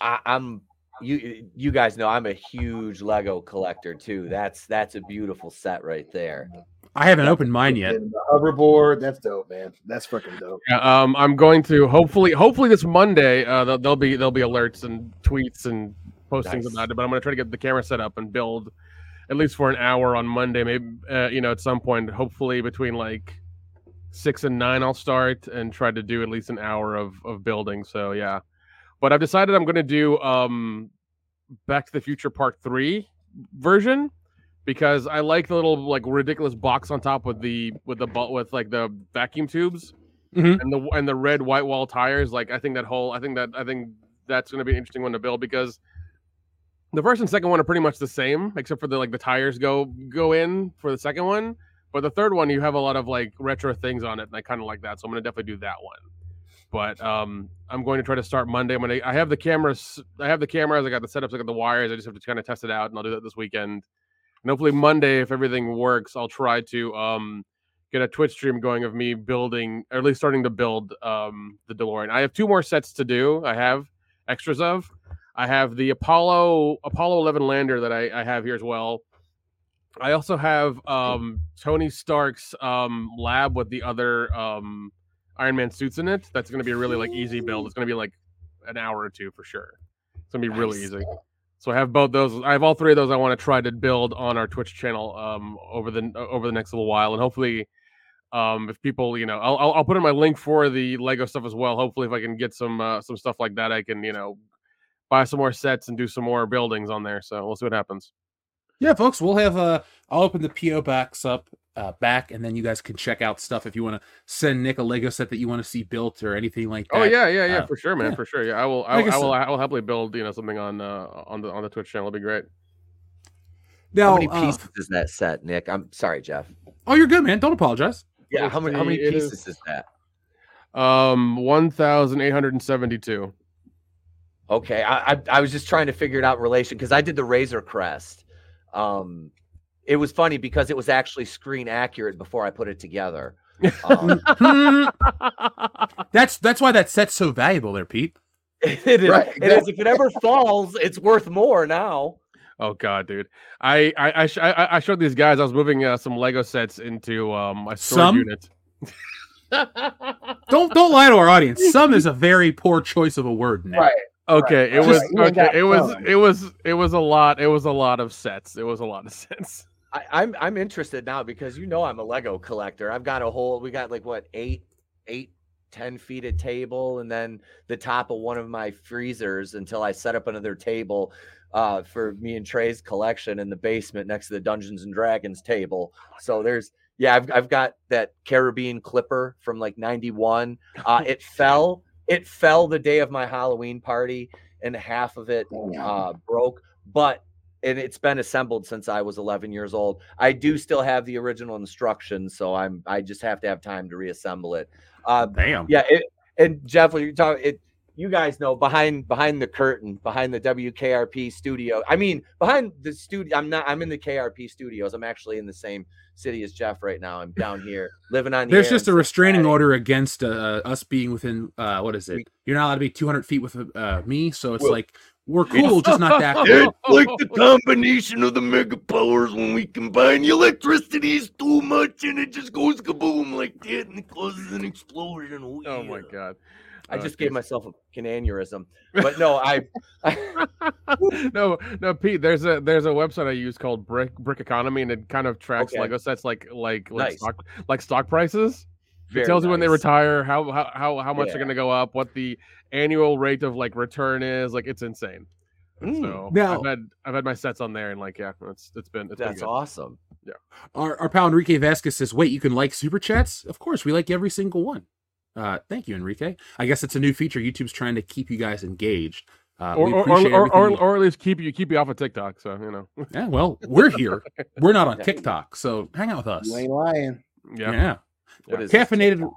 I, I'm you. You guys know I'm a huge Lego collector too. That's that's a beautiful set right there. I haven't opened mine yet. The hoverboard, that's dope, man. That's freaking dope. Yeah, um, I'm going to hopefully hopefully this Monday uh, there'll, there'll be there'll be alerts and tweets and postings Nice. about it. But I'm going to try to get the camera set up and build at least for an hour on Monday, maybe uh, you know at some point. Hopefully between like six and nine, I'll start and try to do at least an hour of of building. So yeah, but I've decided I'm going to do um, Back to the Future Part Three version because I like the little like ridiculous box on top with the with the with like the vacuum tubes Mhm. and the and the red white wall tires. Like I think that whole I think that I think that's going to be an interesting one to build because the first and second one are pretty much the same except for the like the tires go go in for the second one, But the third one, you have a lot of like retro things on it, and I kind of like that, so I'm gonna definitely do that one. But um, I'm going to try to start Monday. I'm gonna. I have the cameras. I have the cameras. I got the setups. I got the wires. I just have to kind of test it out, and I'll do that this weekend. And hopefully Monday, if everything works, I'll try to um get a Twitch stream going of me building, or at least starting to build um the DeLorean. I have two more sets to do. I have extras of. I have the Apollo Apollo 11 lander that I, I have here as well. I also have um Tony Stark's um lab with the other um Iron Man suits in it. That's gonna be a really like easy build. It's gonna be like an hour or two for sure. It's gonna be really Nice. easy. So I have both those. I have all three of those. I want to try to build on our Twitch channel um over the over the next little while, and hopefully, um if people you know, I'll I'll, put in my link for the Lego stuff as well. Hopefully, if I can get some uh, some stuff like that, I can you know buy some more sets and do some more buildings on there. So we'll see what happens. Yeah, folks, we'll have uh I'll open the PO box up uh back and then you guys can check out stuff if you want to send Nick a Lego set that you want to see built or anything like that. Oh yeah, yeah, yeah, uh, for sure, man, yeah. for sure. Yeah, I will. I, Like I I will. said- I will happily build you know something on uh on the on the Twitch channel. It'll be great. Now, How many uh, pieces is that set, Nick? I'm sorry, Jeff. oh, you're good, man. Don't apologize. Yeah, how many how many pieces is- is that? Um, one thousand eight hundred and seventy-two. Okay, I, I I was just trying to figure it out in relation because I did the Razor Crest. Um, it was funny because it was actually screen accurate before I put it together. Um, that's that's why that set's so valuable there, Pete. it is. Right, It is. If it ever falls, it's worth more now. Oh god, dude! I I I, sh- I I showed these guys. I was moving uh, some Lego sets into um my storage Some? unit. Don't don't lie to our audience. Some is a very poor choice of a word, Nick. Right. Okay, it was you okay. It was it was it was a lot. It was a lot of sets. It was a lot of sets. I, I'm I'm interested now because you know I'm a Lego collector. I've got a whole. We got like what eight, eight, ten feet of table, and then the top of one of my freezers until I set up another table uh, for me and Trey's collection in the basement next to the Dungeons and Dragons table. So there's yeah, I've I've got that Caribbean Clipper from like '91. Uh, it fell. It fell the day of my Halloween party, and half of it uh, broke. But and it's been assembled since I was 11 years old. I do still have the original instructions, so I'm I just have to have time to reassemble it. Uh, Damn. yeah, it, and Jeff, when you talk it, you guys know behind behind the curtain, behind the WKRP studio. I mean, behind the studio. I'm not. I'm in the KRP studios. I'm actually in the same city as Jeff right now. I'm down here living on. The There's air just a restraining Cincinnati. order against uh, us being within uh, what is it? You're not allowed to be 200 feet with uh, me, so it's Well- like we're cool, just not that. Cool. It's like the combination of the mega powers when we combine the electricity is too much and it just goes kaboom like that and it causes an explosion. Oh, Oh my god! I Oh, just gave myself a an aneurysm, but no, I. no, no, Pete. There's a there's a website I use called Brick Brick Economy, and it kind of tracks Okay. Lego sets like like like Nice. stock like stock prices. Very it tells you when they retire, how how how, how much Yeah. they're gonna go up, what the annual rate of like return is. Like it's insane. Mm, So Now- I've had I've had my sets on there, and like yeah, it's it's been it's been that's good. awesome. Our, our pal Enrique Vasquez says, "Wait, you can like super chats? Of course, we like every single one." Uh, thank you, Enrique. I guess it's a new feature. YouTube's trying to keep you guys engaged. Uh, Or or, or, or, or, at least keep you keep you off of TikTok. So you know, yeah, well, we're here. We're not on TikTok, so hang out with us. You ain't lying. yeah. Yeah. What is this? Caffeinated.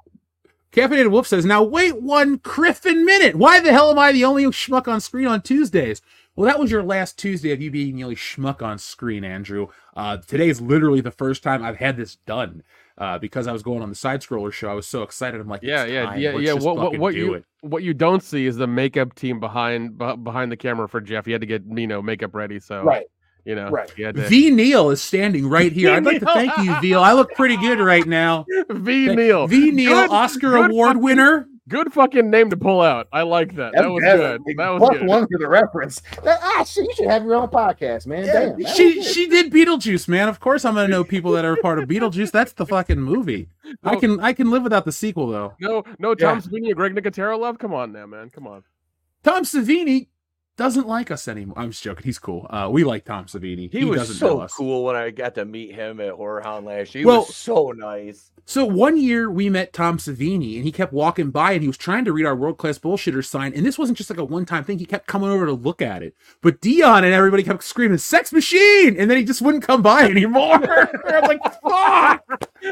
Caffeinated Wolf says, "Now wait one Griffin minute. Why the hell am I the only schmuck on screen on Tuesdays?" Well, that was your last Tuesday of you being the only schmuck on screen, Andrew. Uh, today is literally the first time I've had this done uh, because I was going on the side scroller show. I was so excited. I'm like, Yeah, "It's yeah, time. yeah, Let's yeah. just What what, what do you it." what you don't see is the makeup team behind beh- behind the camera for Jeff. He had to get you know makeup ready, so Right. you know, Right. He to, Ve Neill is standing right here. I'd like to thank you, Veal. I look pretty good right now. Ve Neill, Ve Neill, Oscar good Award fucking- winner. Good fucking name to pull out. I like that. That was good. big That was plus good. one for the reference. That, ah, shit, you should have your own podcast, man. Damn. She she did Beetlejuice, man. Of course, I'm gonna know people that are part of Beetlejuice. That's the fucking movie. I can I can live without the sequel though. No, no, Tom Savini or Greg Nicotero love. Come on now, man. Come on. Tom Savini doesn't like us anymore. I'm just joking. He's cool. Uh, we like Tom Savini. He, was so cool when I got to meet him at Horror Hound last year. He Well- was so nice. So one year we met Tom Savini and he kept walking by and he was trying to read our world class bullshitter sign. And this wasn't just like a one time thing. He kept coming over to look at it. But Dion and everybody kept screaming, sex machine. And then he just wouldn't come by anymore. I'm like, fuck.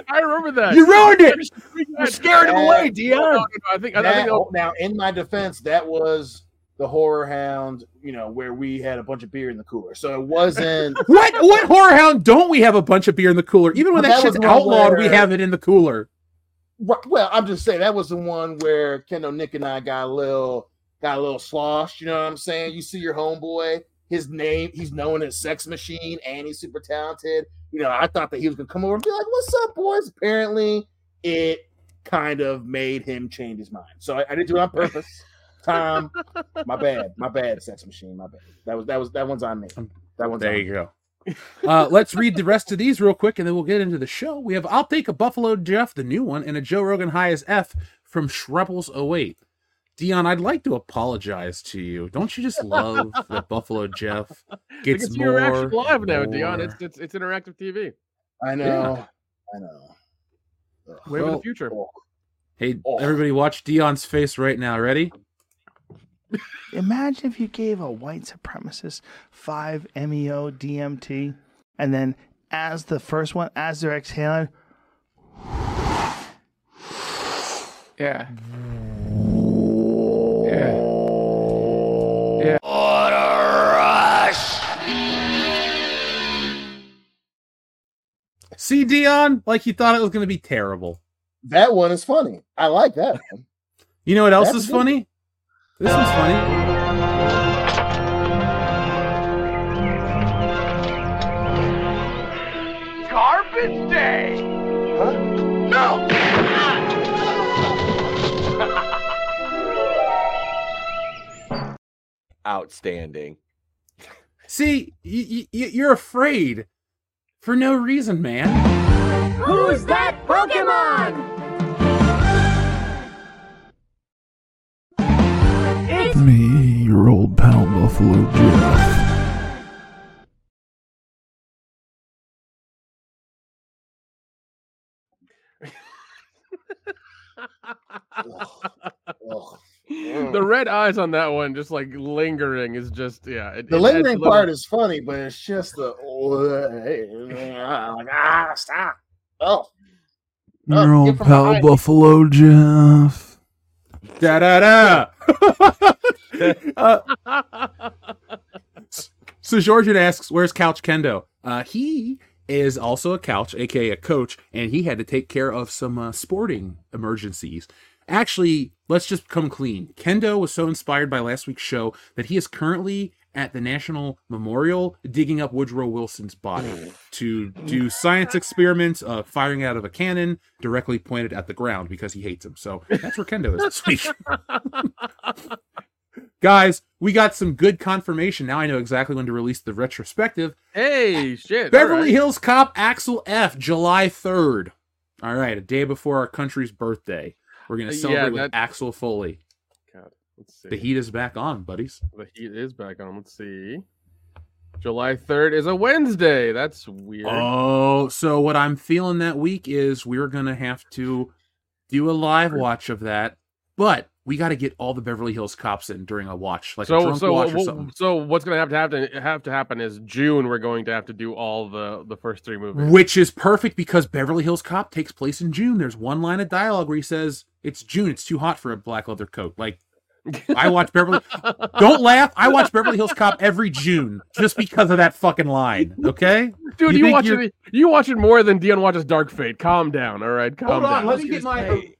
I remember that. You ruined it. You scared him away, Dion. I think I think Now, now, in my defense, that was the horror hound, you know, where we had a bunch of beer in the cooler. So it wasn't What what horror hound don't we have a bunch of beer in the cooler? Even when that, that shit's outlawed, we have it in the cooler. Right, well, I'm just saying that was the one where Kendall, Nick, and I got a little got a little sloshed. You know what I'm saying? You see your homeboy, his name, he's known as Sex Machine, and he's super talented. You know, I thought that he was gonna come over and be like, "What's up, boys?" Apparently, it kind of made him change his mind. So I, I didn't do it on purpose. Tom, my bad, my bad, Sex Machine, my bad. That was that was that one's on me. That one's There on you me. go. Uh, let's read the rest of these real quick and then we'll get into the show. We have I'll Take a Buffalo Jeff, the new one, and a Joe Rogan High as F from Shrebbles08. Dion, I'd like to apologize to you. Don't you just love that Buffalo Jeff you gets can see your reaction more live now, Dion. It's, it's it's interactive TV. I know, I know. Wave of Well, the future. Hey, Oh. everybody watch Dion's face right now. Ready? Imagine if you gave a white supremacist 5 MEO DMT, and then as the first one, as they're exhaling, Yeah. Yeah. Yeah. What a rush! See, Dion, like you thought it was going to be terrible. That one is funny. I like that one. You know what else That's is good. funny? This one's funny. Garbage day! Huh? No! Outstanding. See, y- y- you're afraid for no reason, man. Who's that Pokemon? It's Me, your old pal Buffalo Jeff. The red eyes on that one, just like lingering, is just yeah. It, The it lingering a little- part is funny, but it's just the like ah stop. Oh, Oh, Your get old pal. Buffalo Jeff. Da da da. uh, so Georgian asks, "Where's Couch Kendo?" Uh, he is also a couch, aka a coach, and he had to take care of some uh, sporting emergencies. Actually, let's just come clean. Kendo was so inspired by last week's show that he is currently at the National Memorial digging up Woodrow Wilson's body to do science experiments, uh, firing out of a cannon directly pointed at the ground because he hates him. So that's where Kendo is this week. Guys, we got some good confirmation. Now I know exactly when to release the retrospective. Hey, shit! Beverly alright. Hills Cop Axel F. July 3rd. All right, a day before our country's birthday. We're going Uh, to yeah, celebrate with Axel Foley. Let's see. The heat is back on, buddies. The heat is back on. Let's see. July third is a Wednesday. That's weird. Oh, so what I'm feeling that week is we're going to have to do a live watch of that, but we got to get all the Beverly Hills cops in during a watch, like a so drunk so watch or something. so what's gonna have to have to have to happen is June. We're going to have to do all the the first three movies. Which is perfect because Beverly Hills Cop takes place in June. There's one line of dialogue where he says, It's June, it's too hot for a black leather coat. Like, I watch Beverly. Don't laugh. I watch Beverly Hills Cop every June just because of that fucking line. Okay, Dude, You you, watch you're- it. You watch it more than Dion watches Dark Fate. Calm down. All right, calm Hold on, down. let me get my. Hey,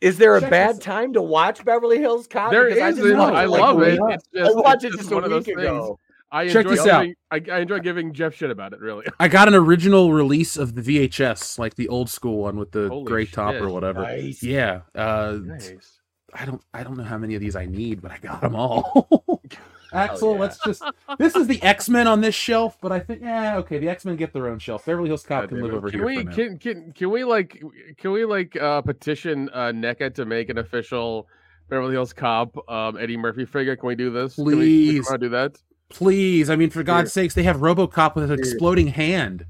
Is there a Check bad this- time to watch Beverly Hills Cop? There Because I is. just and I like, love a it. It's just, I watched it's it just just a one of those week things. ago. I Check enjoy this out. giving, I, I enjoy giving Jeff shit about it. Really. I got an original release of the VHS, like the old school one with the Holy gray top or whatever. Nice. Yeah. Uh, Nice. I don't I don't know how many of these I need, but I got them all. Axel, yeah. let's just this is the X-Men on this shelf, but I think yeah, okay, the X-Men get their own shelf. Beverly Hills Cop can live it. over can here we for now. can, can can we like can we like uh petition uh NECA to make an official Beverly Hills Cop, um, Eddie Murphy figure. Can we do this? Can we- Please. want to do that? Please, I mean, for God's sakes, they have RoboCop with an exploding hand.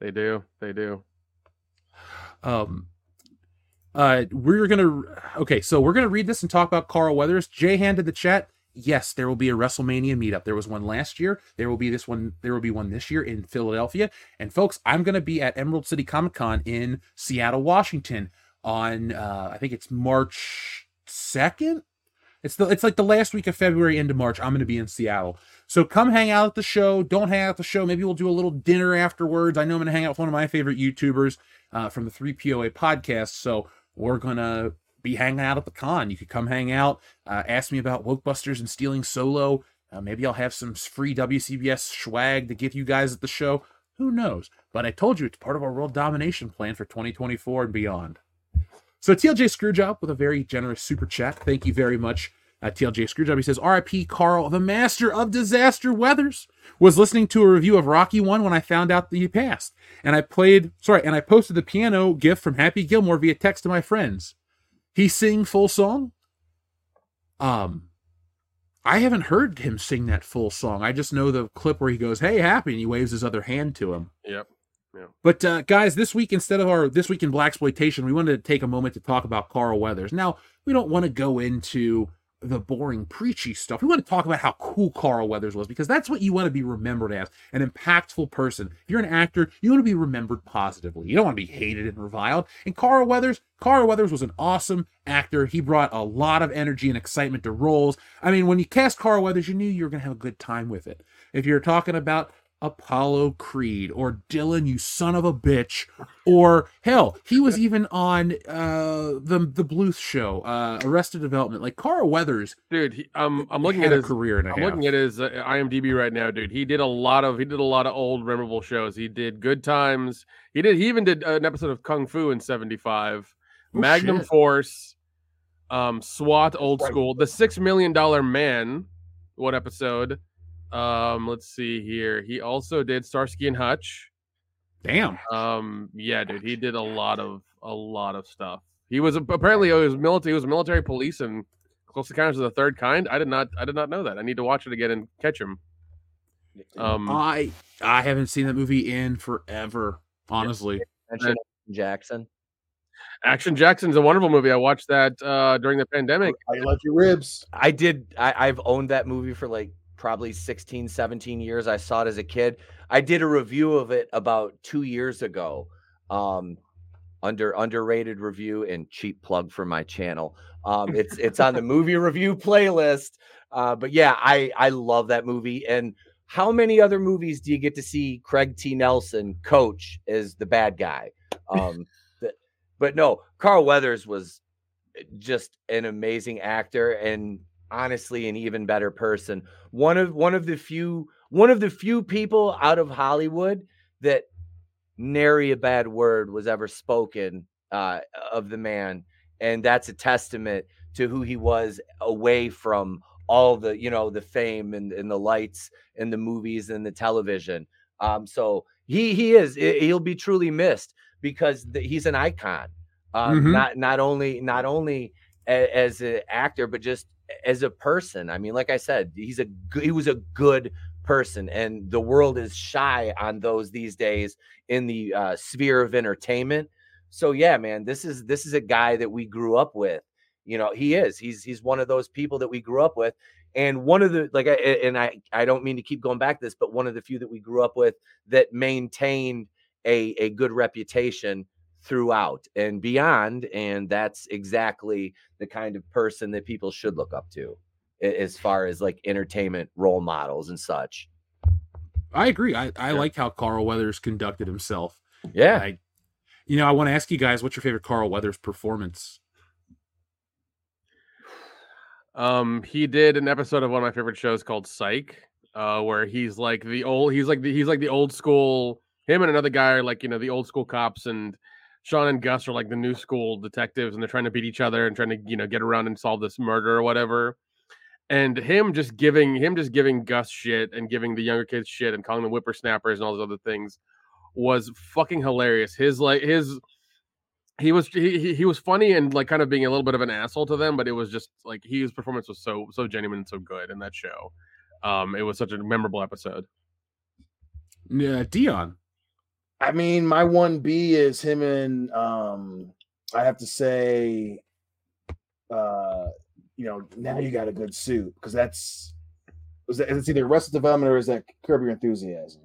They do. They do. Um, uh, we're gonna okay, so we're gonna read this and talk about Carl Weathers. Jay handed the chat. Yes, there will be a WrestleMania meetup. There was one last year. There will be this one. There will be one this year in Philadelphia. And folks, I'm gonna be at Emerald City Comic Con in Seattle, Washington, on uh, I think it's March second. It's the it's like the last week of February into March. I'm gonna be in Seattle. So come hang out at the show. Don't hang out at the show. Maybe we'll do a little dinner afterwards. I know I'm gonna hang out with one of my favorite YouTubers uh, from the 3POA podcast. So we're gonna be hanging out at the con. You could come hang out, uh, ask me about Wokebusters and stealing solo. Uh, maybe I'll have some free WCBS swag to give you guys at the show. Who knows? But I told you it's part of our world domination plan for 2024 and beyond. So TLJ Screwjob with a very generous super chat. Thank you very much, uh, TLJ Screwjob. He says, "R.I.P. Carl, the master of disaster weathers, was listening to a review of Rocky One when I found out that he passed, and I played sorry, and I posted the piano gift from Happy Gilmore via text to my friends. He sing full song. Um, I haven't heard him sing that full song. I just know the clip where he goes, "Hey, Happy," and he waves his other hand to him. Yep. Yeah. But uh, guys, this week instead of our this week in black exploitation, we wanted to take a moment to talk about Carl Weathers. Now, we don't want to go into the boring preachy stuff. We want to talk about how cool Carl Weathers was because that's what you want to be remembered as an impactful person. If you're an actor, you want to be remembered positively. You don't want to be hated and reviled. And Carl Weathers, Carl Weathers was an awesome actor. He brought a lot of energy and excitement to roles. I mean, when you cast Carl Weathers, you knew you were going to have a good time with it. If you're talking about Apollo Creed or Dylan, you son of a bitch, or hell, he was even on uh the the Bluth show, uh Arrested Development. Like Carl Weathers, dude. He, um, I'm looking at his career and a I'm half. looking at his uh, IMDb right now, dude. He did a lot of he did a lot of old memorable shows. He did Good Times. He did he even did an episode of Kung Fu in '75, Oh, Magnum shit. Force, um, SWAT, Old School, The Six Million Dollar Man. What episode? Um, let's see here. He also did Starsky and Hutch. Damn. Um, yeah, dude, he did a lot of a lot of stuff. He was apparently he was military. He was military police and Close Encounters of the Third Kind. I did not. I did not know that. I need to watch it again and catch him. Um, I I haven't seen that movie in forever, honestly. Action Jackson. Action Jackson's a wonderful movie. I watched that uh, during the pandemic. How you like your ribs? I did. I, I've owned that movie for like probably 16, 17 years. I saw it as a kid. I did a review of it about two years ago. Um, under underrated review and cheap plug for my channel. Um, it's it's on the movie review playlist. Uh, but yeah, I I love that movie. And how many other movies do you get to see Craig T. Nelson coach as the bad guy? Um, the- but no, Carl Weathers was just an amazing actor and honestly an even better person. One of one of the few one of the few people out of Hollywood that nary a bad word was ever spoken uh, of the man, and that's a testament to who he was away from all the you know the fame and, and the lights and the movies and the television. Um, so he he is he- he'll be truly missed because th- he's an icon. Um, Mhm. Not not only not only as an actor, but just as a person. I mean, like I said, he's a he was a good person, and the world is shy on those these days in the uh, sphere of entertainment. So yeah, man, this is this is a guy that we grew up with. You know, he is. He's he's one of those people that we grew up with. And one of the like, I, and I I don't mean to keep going back to this, but one of the few that we grew up with that maintained a a good reputation throughout and beyond. And that's exactly the kind of person that people should look up to as far as like entertainment role models and such. I agree. I, I like how Carl Weathers conducted himself. Yeah. I, you know, I want to ask you guys, what's your favorite Carl Weathers performance? Um, he did an episode of one of my favorite shows called Psych, uh, where he's like the old, he's like the, he's like the old school. Him and another guy are like you know the old school cops, and Sean and Gus are like the new school detectives, and they're trying to beat each other and trying to you know get around and solve this murder or whatever. And him just giving him just giving Gus shit and giving the younger kids shit and calling them whippersnappers and all those other things was fucking hilarious. His like his he was he, he- was funny and like kind of being a little bit of an asshole to them, but it was just like his performance was so so genuine and so good in that show. Um, it was such a memorable episode. Yeah, Dion. I mean, my one B is him and um I have to say uh you know, now you got a good suit because that's was that it's either Arrested Development or is that Curb Your Enthusiasm?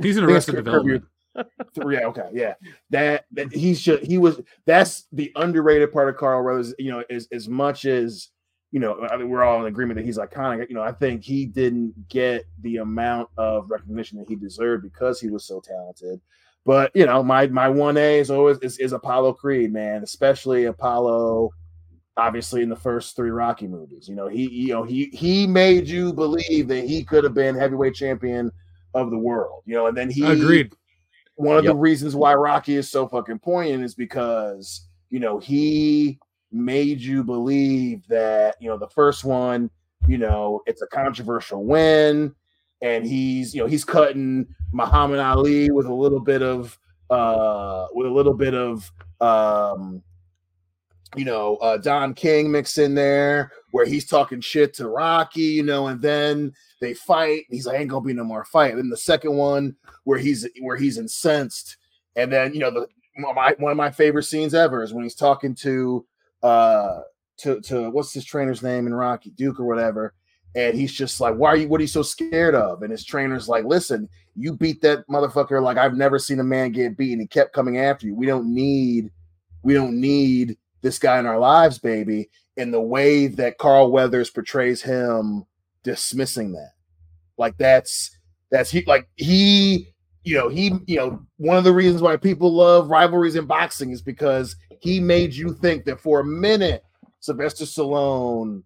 He's in Arrested Curb- Curb Your- Development. yeah, okay, yeah. That, that he's just he was that's the underrated part of Carl Rose. You know, as as much as you know, I mean, we're all in agreement that he's iconic. You know, I think he didn't get the amount of recognition that he deserved because he was so talented. But you know, my my one A is always is, is Apollo Creed, man, especially Apollo. Obviously, in the first three Rocky movies, you know, he you know he he made you believe that he could have been heavyweight champion of the world, you know, and then he Agreed. one of Yep. the reasons why Rocky is so fucking poignant is because you know he made you believe that you know the first one, you know, it's a controversial win, and he's you know he's cutting Muhammad Ali with a little bit of uh with a little bit of um you know uh Don King mixed in there where he's talking shit to Rocky, you know, and then they fight. He's like, ain't gonna be no more fight. And then the second one where he's where he's incensed, and then you know the my one of my favorite scenes ever is when he's talking to uh to to what's his trainer's name in Rocky Duke or whatever, and he's just like, why are you? What are you so scared of? And his trainer's like, listen, you beat that motherfucker like I've never seen a man get beaten. He kept coming after you. We don't need we don't need this guy in our lives, baby. And the way that Carl Weathers portrays him dismissing that. Like that's that's he like he you know he you know one of the reasons why people love rivalries in boxing is because he made you think that for a minute Sylvester Stallone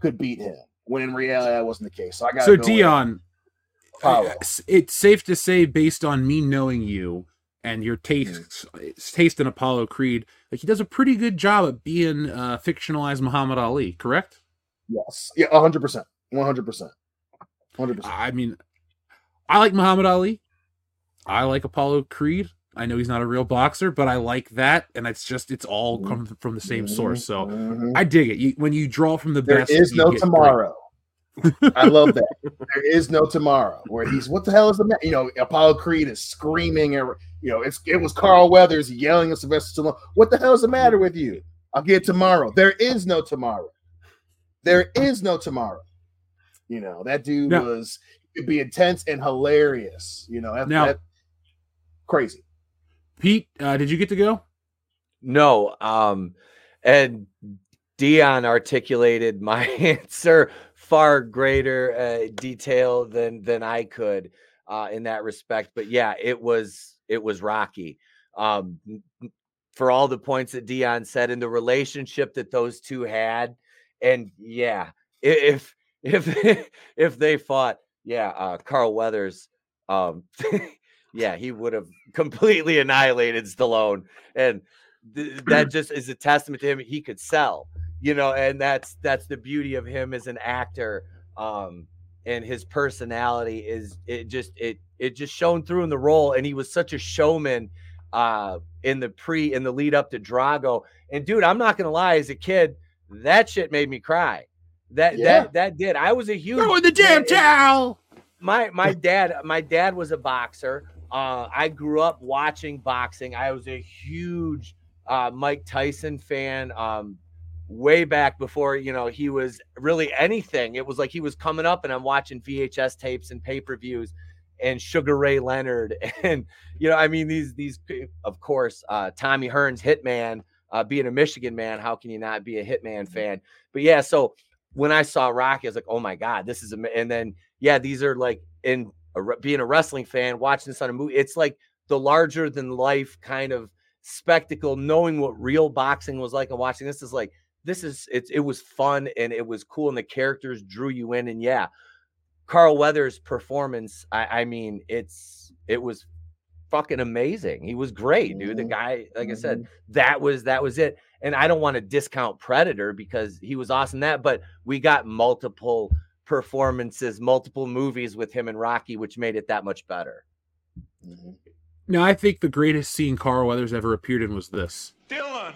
could beat him when in reality that wasn't the case. So I got So Dion, Apollo. it's- it's safe to say, based on me knowing you and your taste, taste in Apollo Creed, like he does a pretty good job at being uh, fictionalized Muhammad Ali. Correct? Yes, yeah, hundred percent, one hundred percent, hundred percent. I mean, I like Muhammad Ali. I like Apollo Creed. I know he's not a real boxer, but I like that, and it's just it's all Mm-hmm. come from the same source. So I dig it. You, when you draw from the There best, there is no tomorrow. I love that. There is no tomorrow. Where he's what the hell is the ma-? you know Apollo Creed is screaming and you know it's it was Carl Weathers yelling at Sylvester Stallone. What the hell is the matter with you? I'll get tomorrow. There is no tomorrow. There is no tomorrow. You know that dude Now- was could be intense and hilarious. You know that, Now- that crazy. Pete, uh, did you get to go? No. Um, and Dion articulated my answer far greater uh, detail than than I could uh, in that respect. But yeah, it was it was Rocky. Um, for all the points that Dion said in the relationship that those two had, and yeah, if if if they fought, yeah, uh, Carl Weathers, um, yeah, he would have completely annihilated Stallone, and th- that just is a testament to him. He could sell, you know, and that's that's the beauty of him as an actor. Um, and his personality is it just it it just shone through in the role, and he was such a showman uh in the pre in the lead up to Drago. And dude, I'm not gonna lie, as a kid, that shit made me cry. That Yeah. that that did. I was a huge Throw in the damn it- towel. my my dad my dad was a boxer uh i grew up watching boxing. I was a huge uh mike tyson fan um way back before you know he was really anything. It was like he was coming up and i'm watching vhs tapes and pay-per-views and sugar ray leonard and you know i mean these these of course uh tommy hearns hitman uh being a michigan man how can you not be a hitman fan? But yeah so when I saw Rocky, I was like, oh my God, this is, ama-" and then, yeah, these are like in being a wrestling fan, watching this on a movie, it's like the larger than life kind of spectacle, knowing what real boxing was like and watching this is like, this is, it, it was fun and it was cool and the characters drew you in. And yeah, Carl Weathers' performance, I, I mean, it's, it was fucking amazing. He was great, dude. The mm-hmm. guy, like I said, mm-hmm. that was that was it. And I don't want to discount Predator because he was awesome that, but we got multiple performances, multiple movies with him and Rocky, which made it that much better. Now, I think the greatest scene Carl Weathers ever appeared in was this. Dylan!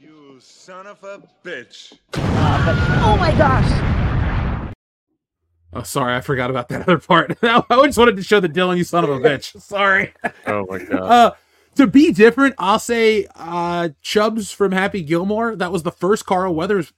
You son of a bitch. Oh my gosh! Oh, sorry, I forgot about that other part. I just wanted to show the Dylan, you son of a bitch. Sorry. Oh my god. Uh, to be different, I'll say uh, Chubbs from Happy Gilmore. That was the first Carl Weathers.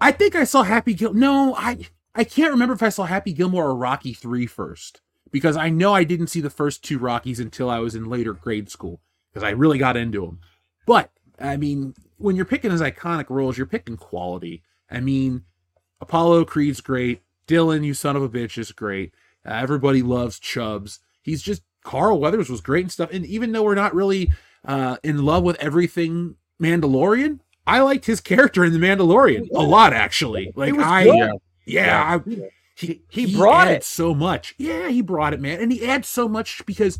I think I saw Happy Gil. No, I I can't remember if I saw Happy Gilmore or Rocky 3 first because I know I didn't see the first two Rockies until I was in later grade school because I really got into them. But I mean, when you're picking his iconic roles, you're picking quality. I mean, Apollo Creed's great. Dylan, you son of a bitch, is great. Uh, everybody loves Chubbs. He's just Carl Weathers was great and stuff. And even though we're not really uh, in love with everything Mandalorian, I liked his character in the Mandalorian a lot, actually. Like was I, good. yeah, Yeah. I, he, he brought it. so much. Yeah, he brought it, man, and he adds so much because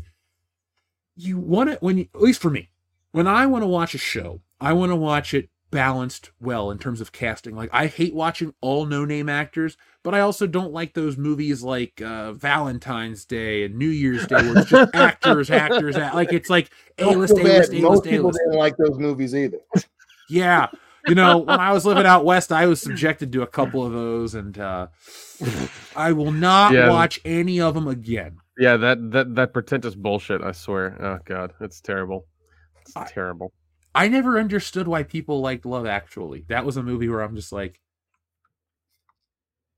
you want it when you, at least for me, when I want to watch a show, I want to watch it balanced well in terms of casting. Like I hate watching all no-name actors, but I also don't like those movies like uh, Valentine's Day and New Year's Day where it's just actors, actors, act- like it's like Don't A-list, feel bad. A-list, Most A-list, people A-list. didn't like those movies either. Yeah. You know, when I was living out west, I was subjected to a couple of those, and uh, I will not Yeah. watch any of them again. Yeah, that that that pretentious bullshit. I swear. Oh god, it's terrible. It's terrible. I never understood why people liked Love Actually. That was a movie where I'm just like,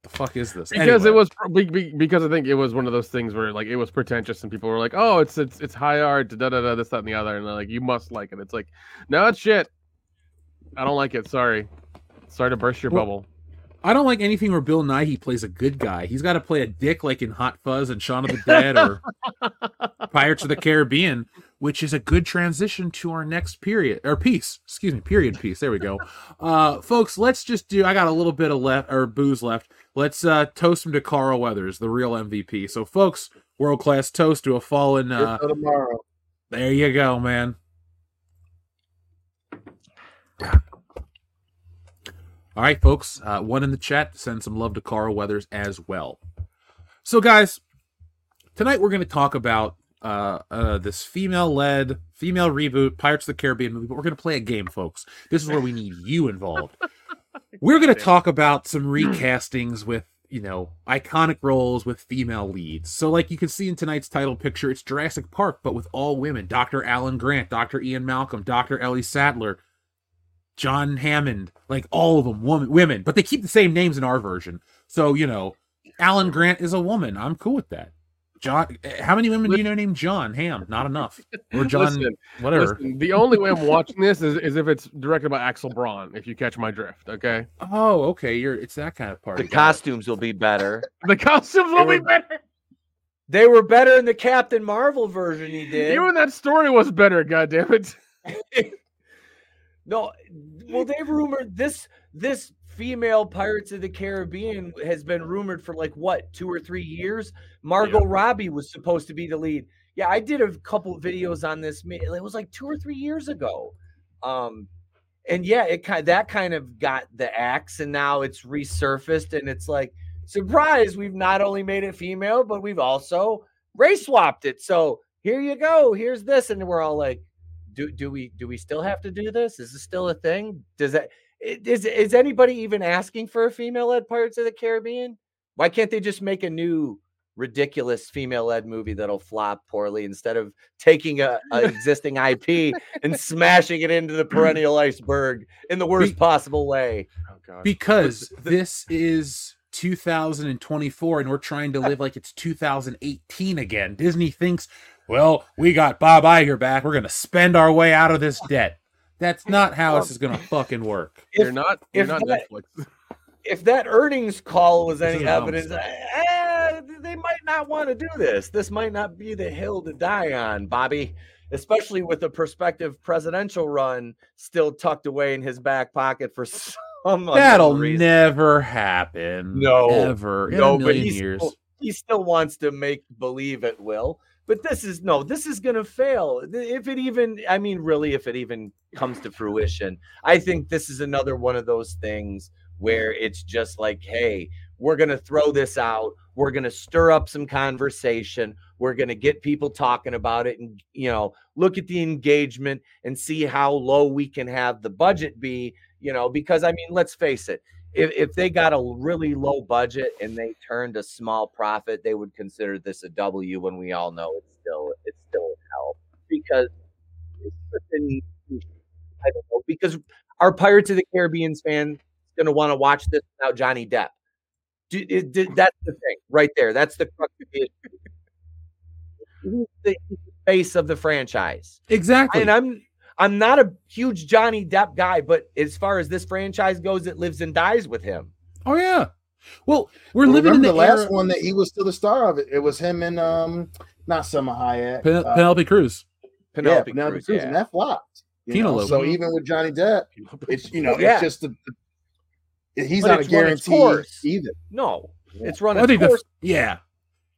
the fuck is this? Because Anyway. it was because I think it was one of those things where like it was pretentious and people were like, "Oh, it's it's it's high art, da da da, this that and the other," and they're like, "You must like it." It's like, no, it's shit. I don't like it. Sorry, sorry to burst your Well, bubble. I don't like anything where Bill Nighy plays a good guy. He's got to play a dick like in Hot Fuzz and Shaun of the Dead or Pirates of the Caribbean, which is a good transition to our next period or piece. Excuse me, period piece. There we go. Uh, folks, let's just do. I got a little bit of left or booze left. Let's uh, toast him to Carl Weathers, the real MVP. So, folks, world class toast to a fallen. Uh, tomorrow. there you go, man. All right, folks. Uh, one in the chat send some love to Carl Weathers as well. So, guys, tonight we're going to talk about uh, uh, this female-led, female reboot Pirates of the Caribbean movie, but we're going to play a game, folks. This is where we need you involved. We're going to talk about some recastings with, you know, iconic roles with female leads. So, like you can see in tonight's title picture, it's Jurassic Park, but with all women. Dr. Alan Grant, Dr. Ian Malcolm, Dr. Ellie Sattler, John Hammond, like all of them, woman, women, but they keep the same names in our version. So, you know, Alan Grant is a woman. I'm cool with that. John, how many women do you know named John Ham? Not enough. Or John, Listen, whatever. listen, the only way I'm watching this is, is if it's directed by Axel Braun. If you catch my drift, okay. Oh, okay. You're it's that kind of party. The costumes will be better. The costumes will be better. They were better in the Captain Marvel version he did. Even that story was better. God damn it. No, well, they've rumored this this female Pirates of the Caribbean has been rumored for like what two or three years. Margot Robbie was supposed to be the lead. Yeah, I did a couple videos on this. It was like two or three years ago. Um, and yeah, it kind that kind of got the axe, and now it's resurfaced, and it's like surprise. We've not only made it female, but we've also race swapped it. So here you go. Here's this, and we're all like, do do we do we still have to do this? Is this still a thing? Does that i- is is anybody even asking for a female led Pirates of the Caribbean? Why can't they just make a new ridiculous female led movie that'll flop poorly instead of taking a, a existing IP and smashing it into the perennial iceberg in the worst possible way? Oh, because this is 2024 and we're trying to live like it's 2018 again. Disney thinks, well, we got Bob Iger back. We're going to spend our way out of this debt. That's not how this is going to fucking work. You're not. You're if not that- Netflix. if that earnings call was any evidence, eh, they might not want to do this. This might not be the hill to die on, Bobby. Especially with the prospective presidential run still tucked away in his back pocket for some unknown That'll never happen. No, Ever. In no, a but million he years. still, he still wants to make believe it will. But this is no, this is gonna fail. If it even, I mean, really, if it even comes to fruition, I think this is another one of those things where it's just like, hey, we're gonna throw this out. We're gonna stir up some conversation. We're going to get people talking about it and, you know, look at the engagement and see how low we can have the budget be, you know, because I mean, let's face it, if, if they got a really low budget and they turned a small profit, they would consider this a W when we all know it's still, it's still a hell because an- I don't know, because our Pirates of the Caribbean fan is going to want to watch this without Johnny Depp. Do, it, do- that's the thing right there. That's the crux of the issue. He's the face of the franchise. Exactly. And I'm I'm not a huge Johnny Depp guy, but as far as this franchise goes, it lives and dies with him. Oh yeah. Well, we're Well, living in the, the last era- one that he was still the star of it. It was him and um, not Salma Hayek, Pen- uh, Penelope Cruz. Penelope yeah, Penelope Cruz, Cruz, yeah. and that flopped. you know? Penelope. So even with Johnny Depp, it's you know, Yeah. it's just the, the- he's But not a it's run its guarantee either. No, it's running. I its think the yeah,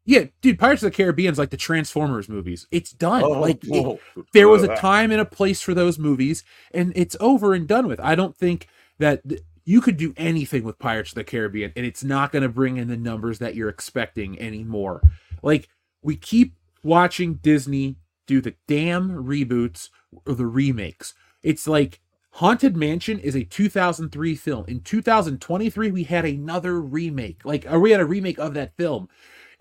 yeah, dude. Pirates of the Caribbean is like the Transformers movies. It's done. Oh, like it- there was a time and a place for those movies, and it's over and done with. I don't think that th- you could do anything with Pirates of the Caribbean, and it's not going to bring in the numbers that you're expecting anymore. Like we keep watching Disney do the damn reboots or the remakes. It's like Haunted Mansion is a 2003 film. In 2023, we had another remake. Like, or we had a remake of that film.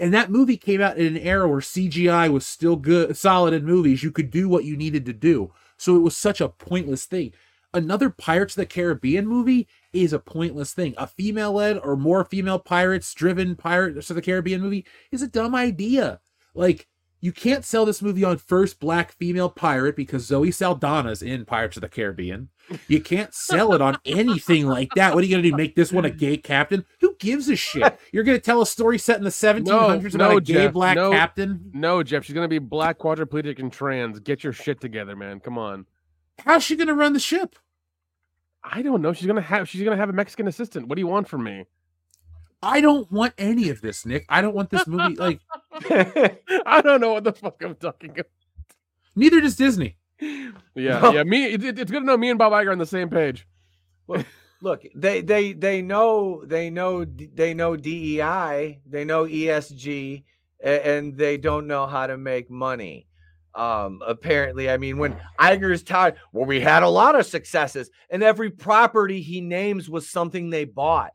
And that movie came out in an era where CGI was still good, solid in movies. You could do what you needed to do. So it was such a pointless thing. Another Pirates of the Caribbean movie is a pointless thing. A female led or more female pirates driven Pirates of the Caribbean movie is a dumb idea. Like, you can't sell this movie on first black female pirate because Zoe Saldana's in Pirates of the Caribbean. You can't sell it on anything like that. What are you going to do? Make this one a gay captain? Who gives a shit? You're going to tell a story set in the 1700s about a gay Jeff, black no, captain? No, Jeff, she's gonna be black, quadriplegic, and trans. Get your shit together, man. Come on. How's she going to run the ship? I don't know. She's gonna have she's gonna have a Mexican assistant. What do you want from me? I don't want any of this, Nick. I don't want this movie. Like, I don't know what the fuck I'm talking about. neither does Disney. Yeah, yeah. Me, it, it- it's good to know me and Bob Iger are on the same page. Look, they they they know they know they know DEI, they know ESG, a- and they don't know how to make money. Um, apparently, I mean, when Iger's tired, well, we had a lot of successes, and every property he names was something they bought.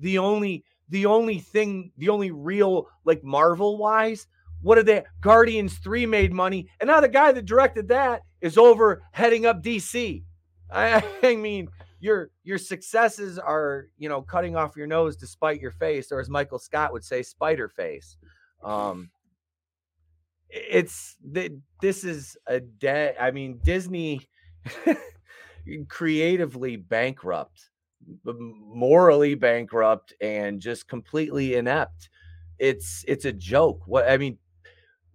The only the only thing, the only real like Marvel wise, what are they? Guardians 3 made money, and now the guy that directed that is over heading up DC. I, I mean, your your successes are, you know, cutting off your nose to spite your face, or as Michael Scott would say, spider face. Um it's th- this is a dead i mean disney creatively bankrupt morally bankrupt and just completely inept it's it's a joke what i mean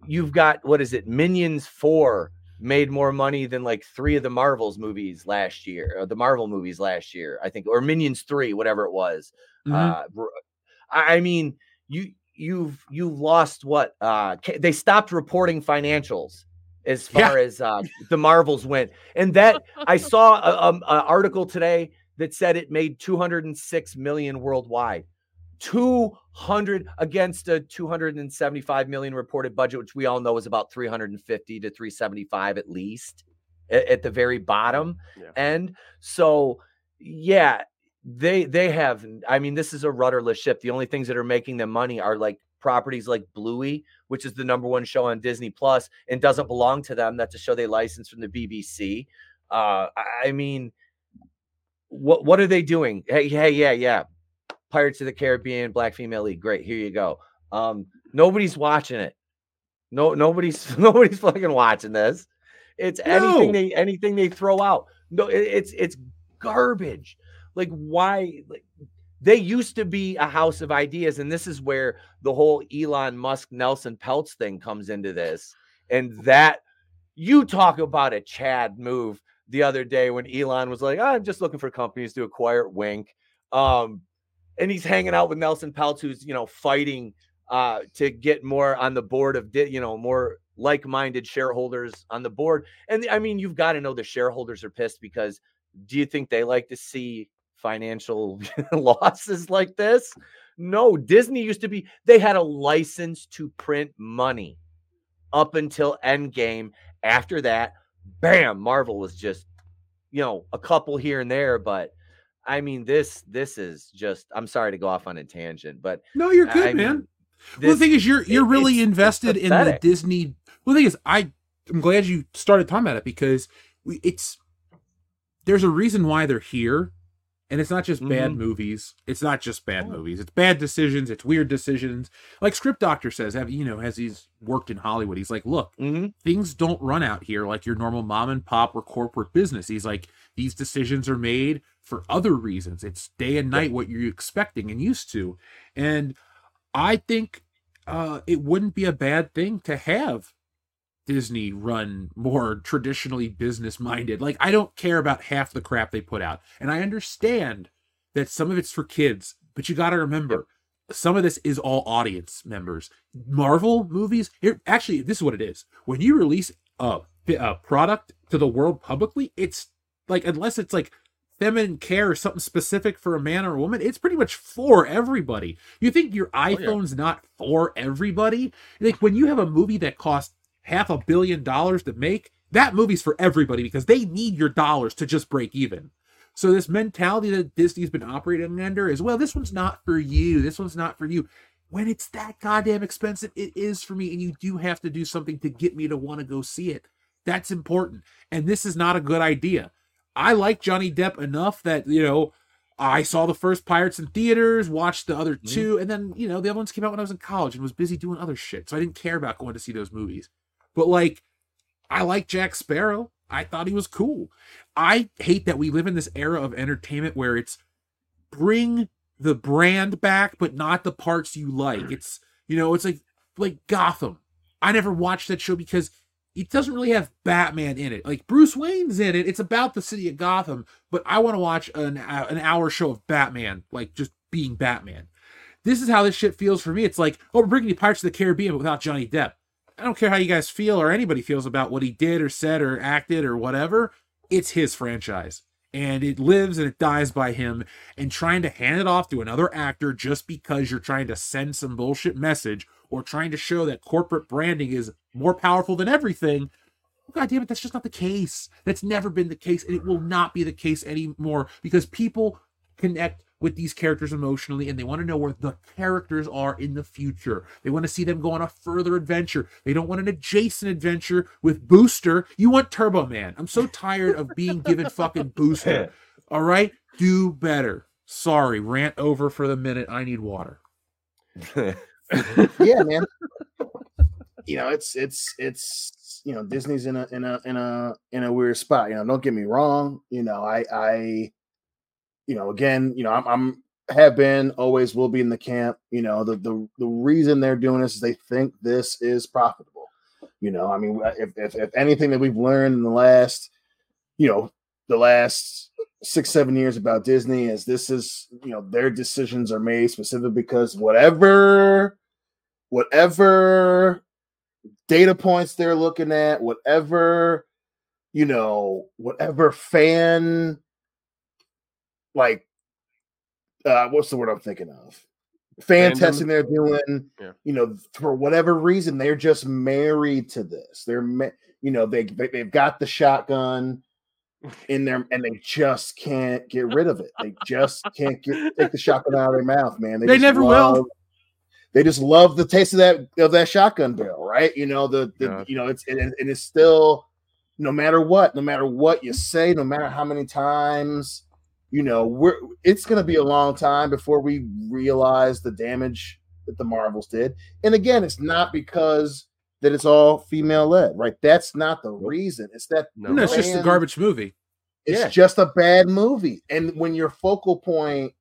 you've got what is it minions 4 made more money than like three of the marvels movies last year or the marvel movies last year i think or minions 3 whatever it was Mhm. uh i mean you you've you've lost what uh they stopped reporting financials as Yeah. far as uh the marvels went and that i saw a, um, article today that said it made 206 million worldwide. 200 against a 275 million reported budget which we all know is about 350 to 375 at least at, at the very bottom. Yeah. end so yeah they they have i mean this is a rudderless ship. The only things that are making them money are like properties like bluey which is the number one show on disney plus and doesn't belong to them. That's a show they licensed from the bbc uh i I mean what what are they doing? Hey hey yeah yeah. Pirates of the caribbean black female league great here you go. Um nobody's watching it. No nobody's nobody's fucking watching this. It's anything No. they anything they throw out. No it- it's it's garbage. Like why like they used to be a house of ideas and this is where the whole elon musk nelson peltz thing comes into this and that you talk about a chad move the other day when elon was like i'm just looking for companies to acquire wink um and he's hanging out with nelson peltz who's you know fighting uh to get more on the board of you know more like-minded shareholders on the board and i mean you've got to know the shareholders are pissed because do you think they like to see financial losses like this? No, Disney used to be, they had a license to print money. up until Endgame. After that, bam, Marvel was just, you know, a couple here and there, but I mean, this this is just. I'm sorry to go off on a tangent, but No, you're good, I man. mean, well, the thing is, you're you're it- really it's- it's invested in the. Disney. Well, the thing is, I I'm glad you started talking about it because we, it's there's a reason why they're here, and it's not just bad Mhm. movies. It's not just bad movies. It's bad decisions. It's weird decisions. Like Script Doctor says, have you know, as he's worked in Hollywood, he's like, look, Mhm. things don't run out here like your normal mom and pop or corporate business. He's like, these decisions are made for other reasons. It's day and night what you're expecting and used to. And I think uh, it wouldn't be a bad thing to have Disney run more traditionally business minded. Like, I don't care about half the crap they put out. And I understand that some of it's for kids, but you got to remember some of this is all audience members. Marvel movies, here, actually, this is what it is. When you release a, a product to the world publicly, it's like, unless it's like feminine care or something specific for a man or a woman, it's pretty much for everybody. You think your oh, iPhone's not for everybody? Like when you have a movie that costs half a billion dollars to make, that movie's for everybody because they need your dollars to just break even. So this mentality that Disney's been operating under is, well, this one's not for you. This one's not for you. When it's that goddamn expensive, it is for me, and you do have to do something to get me to want to go see it. That's important. And this is not a good idea. I like Johnny Depp enough that, you know, I saw the first Pirates in theaters, watched the other mm-hmm. two, and then, you know, the other ones came out when I was in college and was busy doing other shit. So I didn't care about going to see those movies. But like, I like Jack Sparrow. I thought he was cool. I hate that we live in this era of entertainment where it's bring the brand back, but not the parts you like. It's you know, it's like like Gotham. I never watched that show because it doesn't really have Batman in it. Like Bruce Wayne's in it. It's about the city of Gotham, but I want to watch an uh, an hour show of Batman, like just being Batman. This is how this shit feels for me. It's like, oh, we're bringing you Pirates of the Caribbean but without Johnny Depp. I don't care how you guys feel or anybody feels about what he did or said or acted or whatever. It's his franchise. And it lives and it dies by him. And trying to hand it off to another actor just because you're trying to send some bullshit message or trying to show that corporate branding is more powerful than everything. God damn it, that's just not the case. That's never been the case. And it will not be the case anymore because people connect with these characters emotionally and they want to know where the characters are in the future. They want to see them go on a further adventure. They don't want an adjacent adventure with Booster. You want Turbo Man. I'm so tired of being given fucking Booster. All right? Do better. Sorry, rant over for the minute. I need water. yeah, man. You know, it's it's it's you know Disney's in a in a in a in a weird spot. You know, don't get me wrong. You know, I I you know again, you know, I'm, I'm have been always will be in the camp. You know, the the the reason they're doing this is they think this is profitable. You know, I mean, if if, if anything that we've learned in the last, you know, the last six seven years about Disney is this is you know their decisions are made specifically because whatever whatever data points they're looking at, whatever you know, whatever fan like uh what's the word I'm thinking of? Fan Fandom? testing they're doing, Yeah. you know, for whatever reason, they're just married to this. They're ma- you know, they, they they've got the shotgun in there and they just can't get rid of it. They just can't get take the shotgun out of their mouth, man. They just never will. They just love the taste of that of that shotgun barrel, right? You know the, the you know it's and, and it's still no matter what, no matter what you say, no matter how many times, you know, we're it's going to be a long time before we realize the damage that the Marvels did. And again, it's not because that it's all female led, right? That's not the reason. It's that No. No, it's just a garbage movie. It's Yeah. just a bad movie. And when your focal point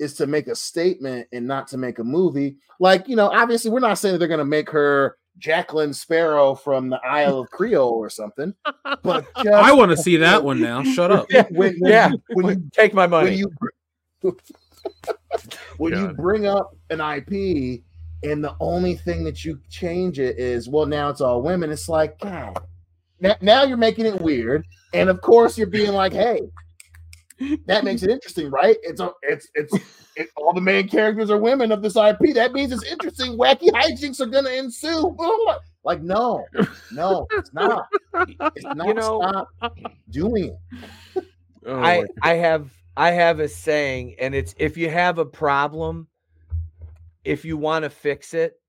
is to make a statement and not to make a movie, like, you know, obviously we're not saying that they're going to make her Jacqueline Sparrow from the Isle of Creole or something, but just, I want to see that one now. Shut up. Yeah, when, when yeah. you, when you Take my when money. you when you bring up an IP and the only thing that you change it is well now it's all women it's like god now, now you're making it weird and of course you're being like hey that makes it interesting right it's a, it's it's it, all the main characters are women of this IP that means it's interesting wacky hijinks are gonna ensue oh Like, no, no, it's not. It's not. You know- stop doing it. Oh, I I have I have a saying, and it's if you have a problem, if you want to fix it,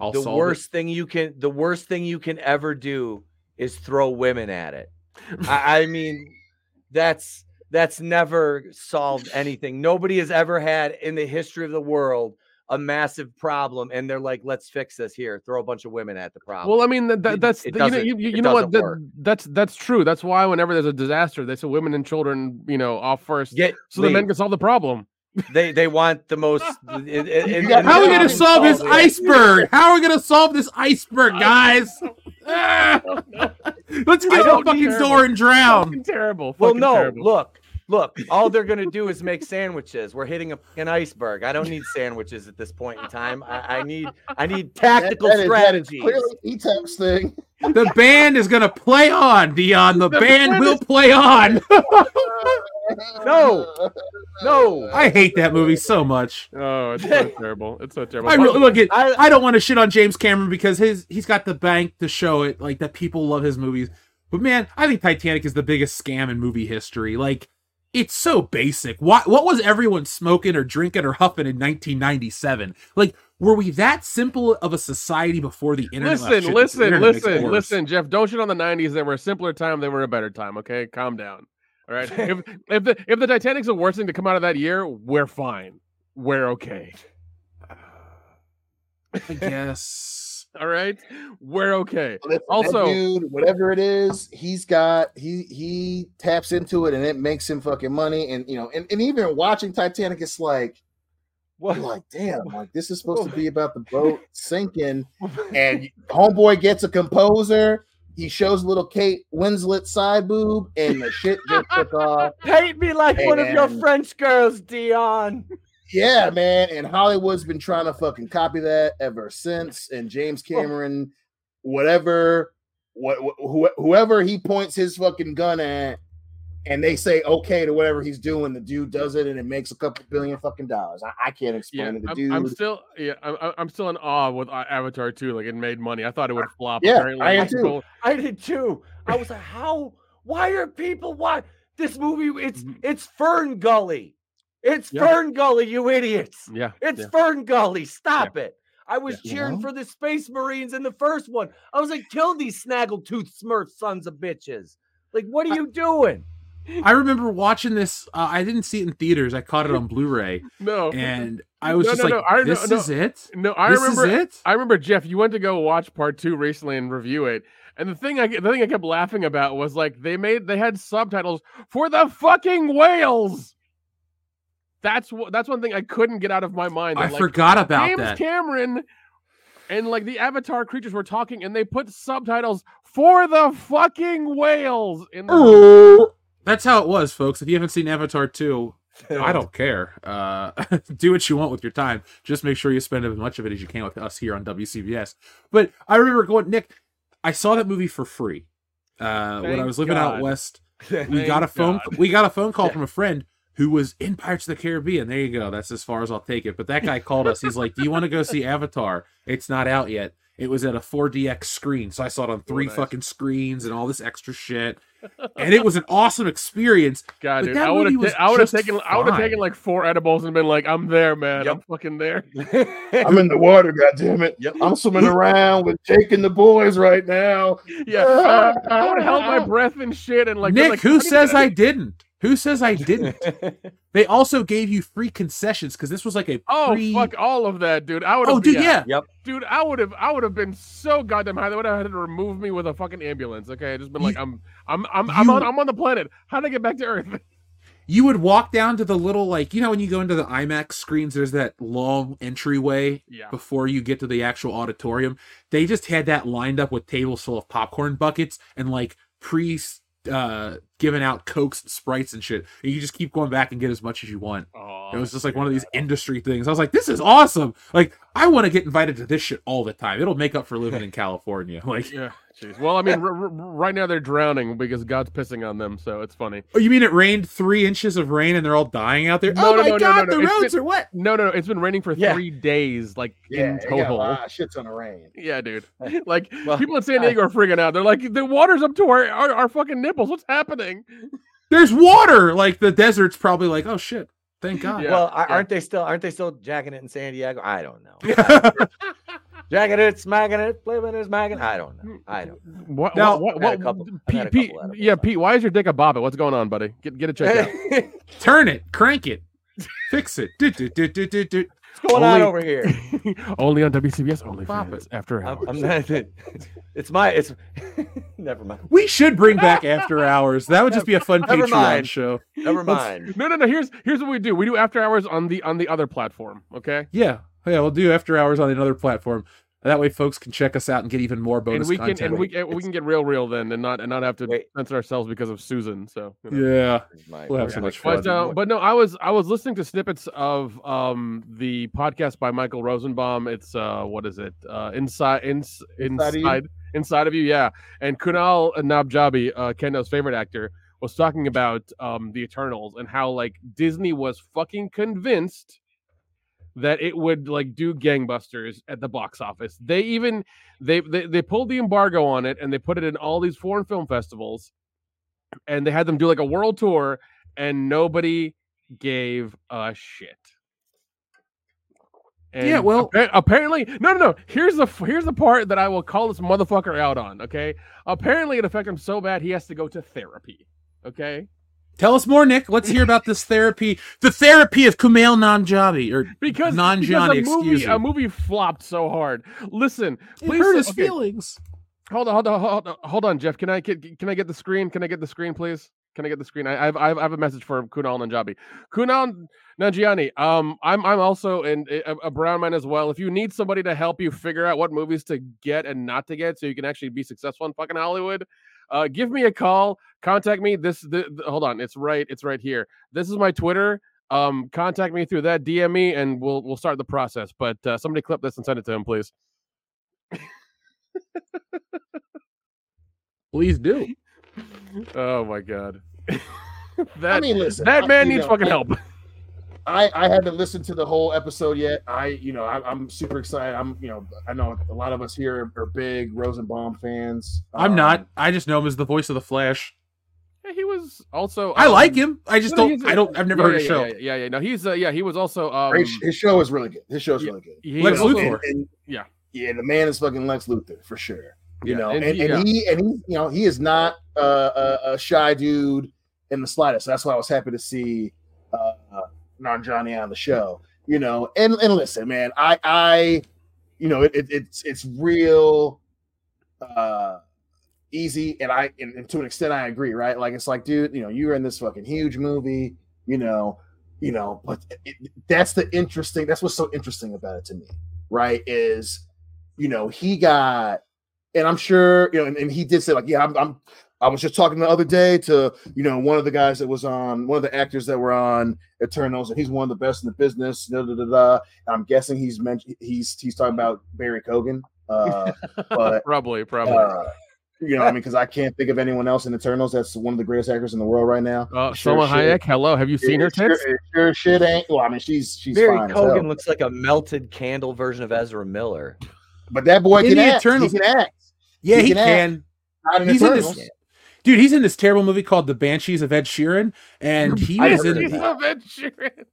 I'll the solve it. worst thing you can the worst thing you can ever do is throw women at it. I, I mean, that's that's never solved anything. Nobody has ever had in the history of the world a massive problem, and they're like, "Let's fix this here." Throw a bunch of women at the problem. Well, I mean that, that It- that's it you know you, you, you know what that, that's that's true. That's why whenever there's a disaster, they say women and children, you know, off first, Get so the men can solve the problem. they they want the most. it- it- it- got- How are we gonna can solve this it. iceberg? How are we gonna solve this iceberg, guys? Ah! Let's get I the fucking need- door and drown. Fucking terrible. Well, no, terrible. look, look. All they're gonna do is make sandwiches. We're hitting a, an iceberg. I don't need sandwiches at this point in time. I, I need, I need That- tactical that is- that is strategies. clearly E-Tech's thing. The band is gonna play on, Dion. The band will play on. No, no. I hate that movie so much. Oh, it's so terrible. It's so terrible. I really, look at. I- I, don't want to shit on James Cameron because his he's got the bank to show it, like that people love his movies. But man, I think Titanic is the biggest scam in movie history. Like, it's so basic. What what was everyone smoking or drinking or huffing in 1997? Like, were we that simple of a society before the internet? listen, Shit, listen, internet listen, listen, Jeff. Don't shit on the '90s. They were a simpler time. They were a better time. Okay, calm down. All right. if if the if the Titanic's the worst thing to come out of that year, we're fine. We're okay. I guess. All right, we're okay. Listen, Also- dude, whatever it is, he's got he he taps into it and it makes him fucking money. And you know, and, and even watching Titanic, it's like, What? you're like, damn, like this is supposed to be about the boat sinking, and homeboy gets a composer. He shows little Kate Winslet side boob, and the shit just took off. Paint me like one of your French girls, Dion. Yeah, man. And Hollywood's been trying to fucking copy that ever since. And James Cameron, whatever, what, who, whoever he points his fucking gun at, and they say okay to whatever he's doing, the dude does it, and it makes a couple billion fucking dollars. I, I can't explain Yeah, it. The I'm, dude, I'm still yeah, I'm, I'm- I'm still in awe with uh, Avatar too. Like it made money. I thought it would flop. Yeah, Apparently, I am it's too. I did too. I was like, how? Why are people? Why this movie? It's it's Fern Gully. It's. Yeah. Fern Gully, you idiots. Yeah, It's yeah. Fern Gully. Stop it. I was Yeah. cheering Mhm. for the Space Marines in the first one. I was like, kill these snaggletooth smurf sons of bitches. Like, what are you doing? I remember watching this. Uh, I didn't see it in theaters. I caught it on Blu-ray, no. and I was No, just no, like, no, I- "This is it." No, I This remember. is it? I remember Jeff. You went to go watch part two recently and review it, and the thing I the thing I kept laughing about was like they made they had subtitles for the fucking whales. That's what. That's one thing I couldn't get out of my mind. I like, forgot about James that. Cameron and like the Avatar creatures were talking, and they put subtitles for the fucking whales in the. That's how it was, folks. If you haven't seen Avatar 2, I don't care. Uh, do what you want with your time. Just make sure you spend as much of it as you can with us here on WCBS. But I remember going, Nick, I saw that movie for free uh, when I was living out west. We Thank got a phone. God. We got a phone call from a friend who was in Pirates of the Caribbean. There you go. That's as far as I'll take it. But that guy called us. He's like, "Do you want to go see Avatar? It's not out yet. It was at a 4DX screen, so I saw it on three nice. fucking screens and all this extra shit." And it was an awesome experience. God, But dude, that I would have. was I would have just taken. I would have taken like four edibles and been like, "I'm there, man. I'm fucking there." I'm in the water, goddamn it. I'm swimming around with Jake and the boys right now. Yeah, I, I would have held my breath and shit and like. Nick, like, who "How do you says I didn't? Who says I didn't? they also gave you free concessions because this was like a Oh pre- fuck all of that, dude! I would. have Oh, dude, yeah. Yep. dude. I would have. I would have been so goddamn high. They would have had to remove me with a fucking ambulance. Okay, I just been like, I'm, I'm, I'm, I'm on, I'm on the planet. How would I get back to Earth? You would walk down to the little like you know when you go into the IMAX screens, there's that long entryway Yeah. before you get to the actual auditorium. They just had that lined up with tables full of popcorn buckets and like pre uh giving out cokes and sprites and shit. And you just keep going back and get as much as you want. Oh, It was just like one of these industry things. I was like, this is awesome. Like, I want to get invited to this shit all the time. It'll make up for living in California. Like, yeah, Jeez. Well, I mean, r- r- right now they're drowning because God's pissing on them, so it's funny. Oh, you mean it rained three inches of rain and they're all dying out there? No, oh no, my no, no, god, no, no. the It's roads been- are wet. No, no, no. It's been raining for Yeah. three days, like Yeah, in it got a total. lot of shit ton of rain. Yeah, dude. Like Well, people in San Diego are freaking out. They're like, the water's up to our, our, our fucking nipples. What's happening? There's water. Like the desert's probably like, oh shit, thank God. Yeah, well, aren't they still aren't they still jacking it in San Diego? I don't know. Jacking it, smacking it, flipping it, smacking. I don't know. Mm, I don't. know. What? Now- what? What, what couple- I've had a Pete, Pete, yeah, so. Pete. Why is your dick a bobbit? What's going on, buddy? Get get it checked out. Turn it, crank it, fix it. Do, do, do, do, do, do. What's going on over here? Only on WCBS. Only Bop fans after I'm, hours. I'm not. It's my. It's. Never mind. We should bring back after hours. That would just be a fun Never Patreon mind. show. Never Let's- mind. No, no, no. Here's here's what we do. We do after hours on the on the other platform. Okay. Yeah, yeah, we'll do after hours on another platform. That way, folks can check us out and get even more And bonus we can content. and we and we can get real real then and not and not have to Wait. censor ourselves because of Susan. So you know. yeah, my- we'll have so much fun. But uh, but no, I was I was listening to snippets of um the podcast by Michael Rosenbaum. It's uh what is it? Uh inside ins, Inside of You? inside inside of you, yeah. And Kunal Nabjabi, uh Kendo's favorite actor, was talking about um the Eternals and how like Disney was fucking convinced that it would like do gangbusters at the box office. They even they they, they pulled the embargo on it and they put it in all these foreign film festivals and they had them do like a world tour and nobody gave a shit. Yeah, well- appa- apparently, no, no, no. Here's the here's the part that I will call this motherfucker out on. Okay, apparently it affected him so bad he has to go to therapy. Okay, Tell us more, Nick. Let's hear about this therapy. The therapy of Kumail Nanjiani, or because Nanjiani, because a movie excuse me. a movie flopped so hard. Listen, It please hurt his okay, feelings. Hold on, hold on, hold on, hold on, Jeff. Can I can, can I get the screen? Can I get the screen, please? Can I get the screen? I I have, I have, I have a message for Kunal Nanjabi. Kunal Nanjiani. Um, I'm I'm also in, a, a brown man as well. If you need somebody to help you figure out what movies to get and not to get, so you can actually be successful in fucking Hollywood, uh, give me a call. Contact me. This the, the- hold on. It's right. It's right here. This is my Twitter. Um, contact me through that. DM me, and we'll we'll start the process. But uh, somebody clip this and send it to him, please. Please do. Oh my god. that I mean, listen, that man you needs know, fucking I- help. I I haven't listened to the whole episode yet. I you know I, I'm super excited. I'm you know I know a lot of us here are big Rosenbaum fans. I'm Um, not. I just know him as the voice of the Flash. Yeah, he was also. I like um, him. I just no, don't. he's- I don't. I've never yeah, heard yeah, his show. Yeah, yeah, yeah. No, he's uh, yeah, he was also um. Great his show is really good. His show is Yeah, really good. Lex also- Luthor. And, Yeah. yeah, the man is fucking Lex Luthor for sure. You Yeah, know, and and, he- and yeah. he and he you know he is not uh, a, a shy dude in the slightest. so That's why I was happy to see uh, Nanjiani on the show. You know, and and listen, man, I I you know it, it it's it's real uh easy and I and, and to an extent I agree, right? Like it's like, dude, you know, you're in this fucking huge movie, you know, you know, but it, that's the interesting that's what's so interesting about it to me, right? Is you know, he got and I'm sure, you know, and, and he did say, like, yeah, I'm, I'm I was just talking the other day to, you know, one of the guys that was on one of the actors that were on Eternals, and he's one of the best in the business. Da, da, da, da. I'm guessing he's mentioned he's he's talking about Barry Keoghan. Uh, but probably, probably. uh, you know, I mean, because I can't think of anyone else in Eternals that's one of the greatest actors in the world right now. uh, Sure Salma shit. Hayek. Hello, have you seen her It sure- tits? it Sure, shit ain't. Well, I mean, she's she's Barry fine. as Keoghan hell. looks like a melted candle version of Ezra Miller. but that boy In can the act. Eternals- He can act. Yeah, He he can act. can. Not in He's in Eternals. this. Dude, he's in this terrible movie called The Banshees of Ed Sheeran, and he I was in. of that. Of Ed Sheeran.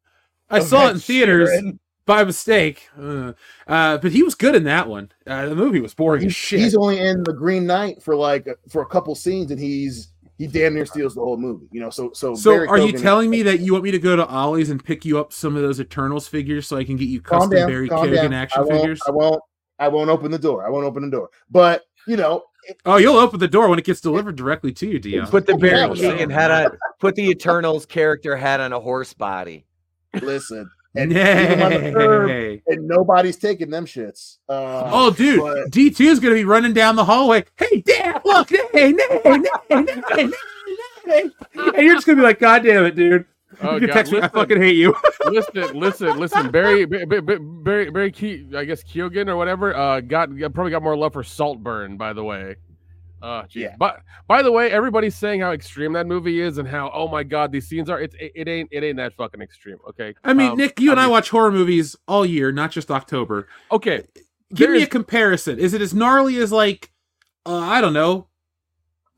I Of saw it in theaters Sheeran. by mistake, uh, uh, but he was good in that one. Uh, the movie was boring as He's, shit. he's only in the Green Knight for like for a couple scenes, and he's he damn near steals the whole movie. You know, so so. so, Barry are you telling me that you want me to go to Ollie's and pick you up some of those Eternals figures so I can get you custom down, Barry calm Keoghan down. action I figures? I won't. I won't open the door. I won't open the door. But you know, it- Oh, you'll open the door when it gets delivered directly to you, Dio. Put the Okay, Barry okay. Keoghan hat on. Put the Eternals character hat on a horse body. listen, and even on the curb, and nobody's taking them shits. Uh, Oh, dude, D two is gonna be running down the hallway. Hey, Dad, look, nay, nay, nay, nay, nay, nay. and you're just gonna be like, God damn it, dude. Oh, you can God, text me. I fucking hate you. listen, listen, listen. Barry, Barry, Barry, Ke- I guess Keoghan or whatever. Uh, got got- probably got more love for Saltburn, by the way. Oh, geez. Yeah. But by the way, everybody's saying how extreme that movie is and how oh my god these scenes are. It's it, it ain't it ain't that fucking extreme. Okay. I mean, Um, Nick, you and I watch horror movies all year, not just October. Okay. Give me a comparison. Is it as gnarly as like, uh, I don't know,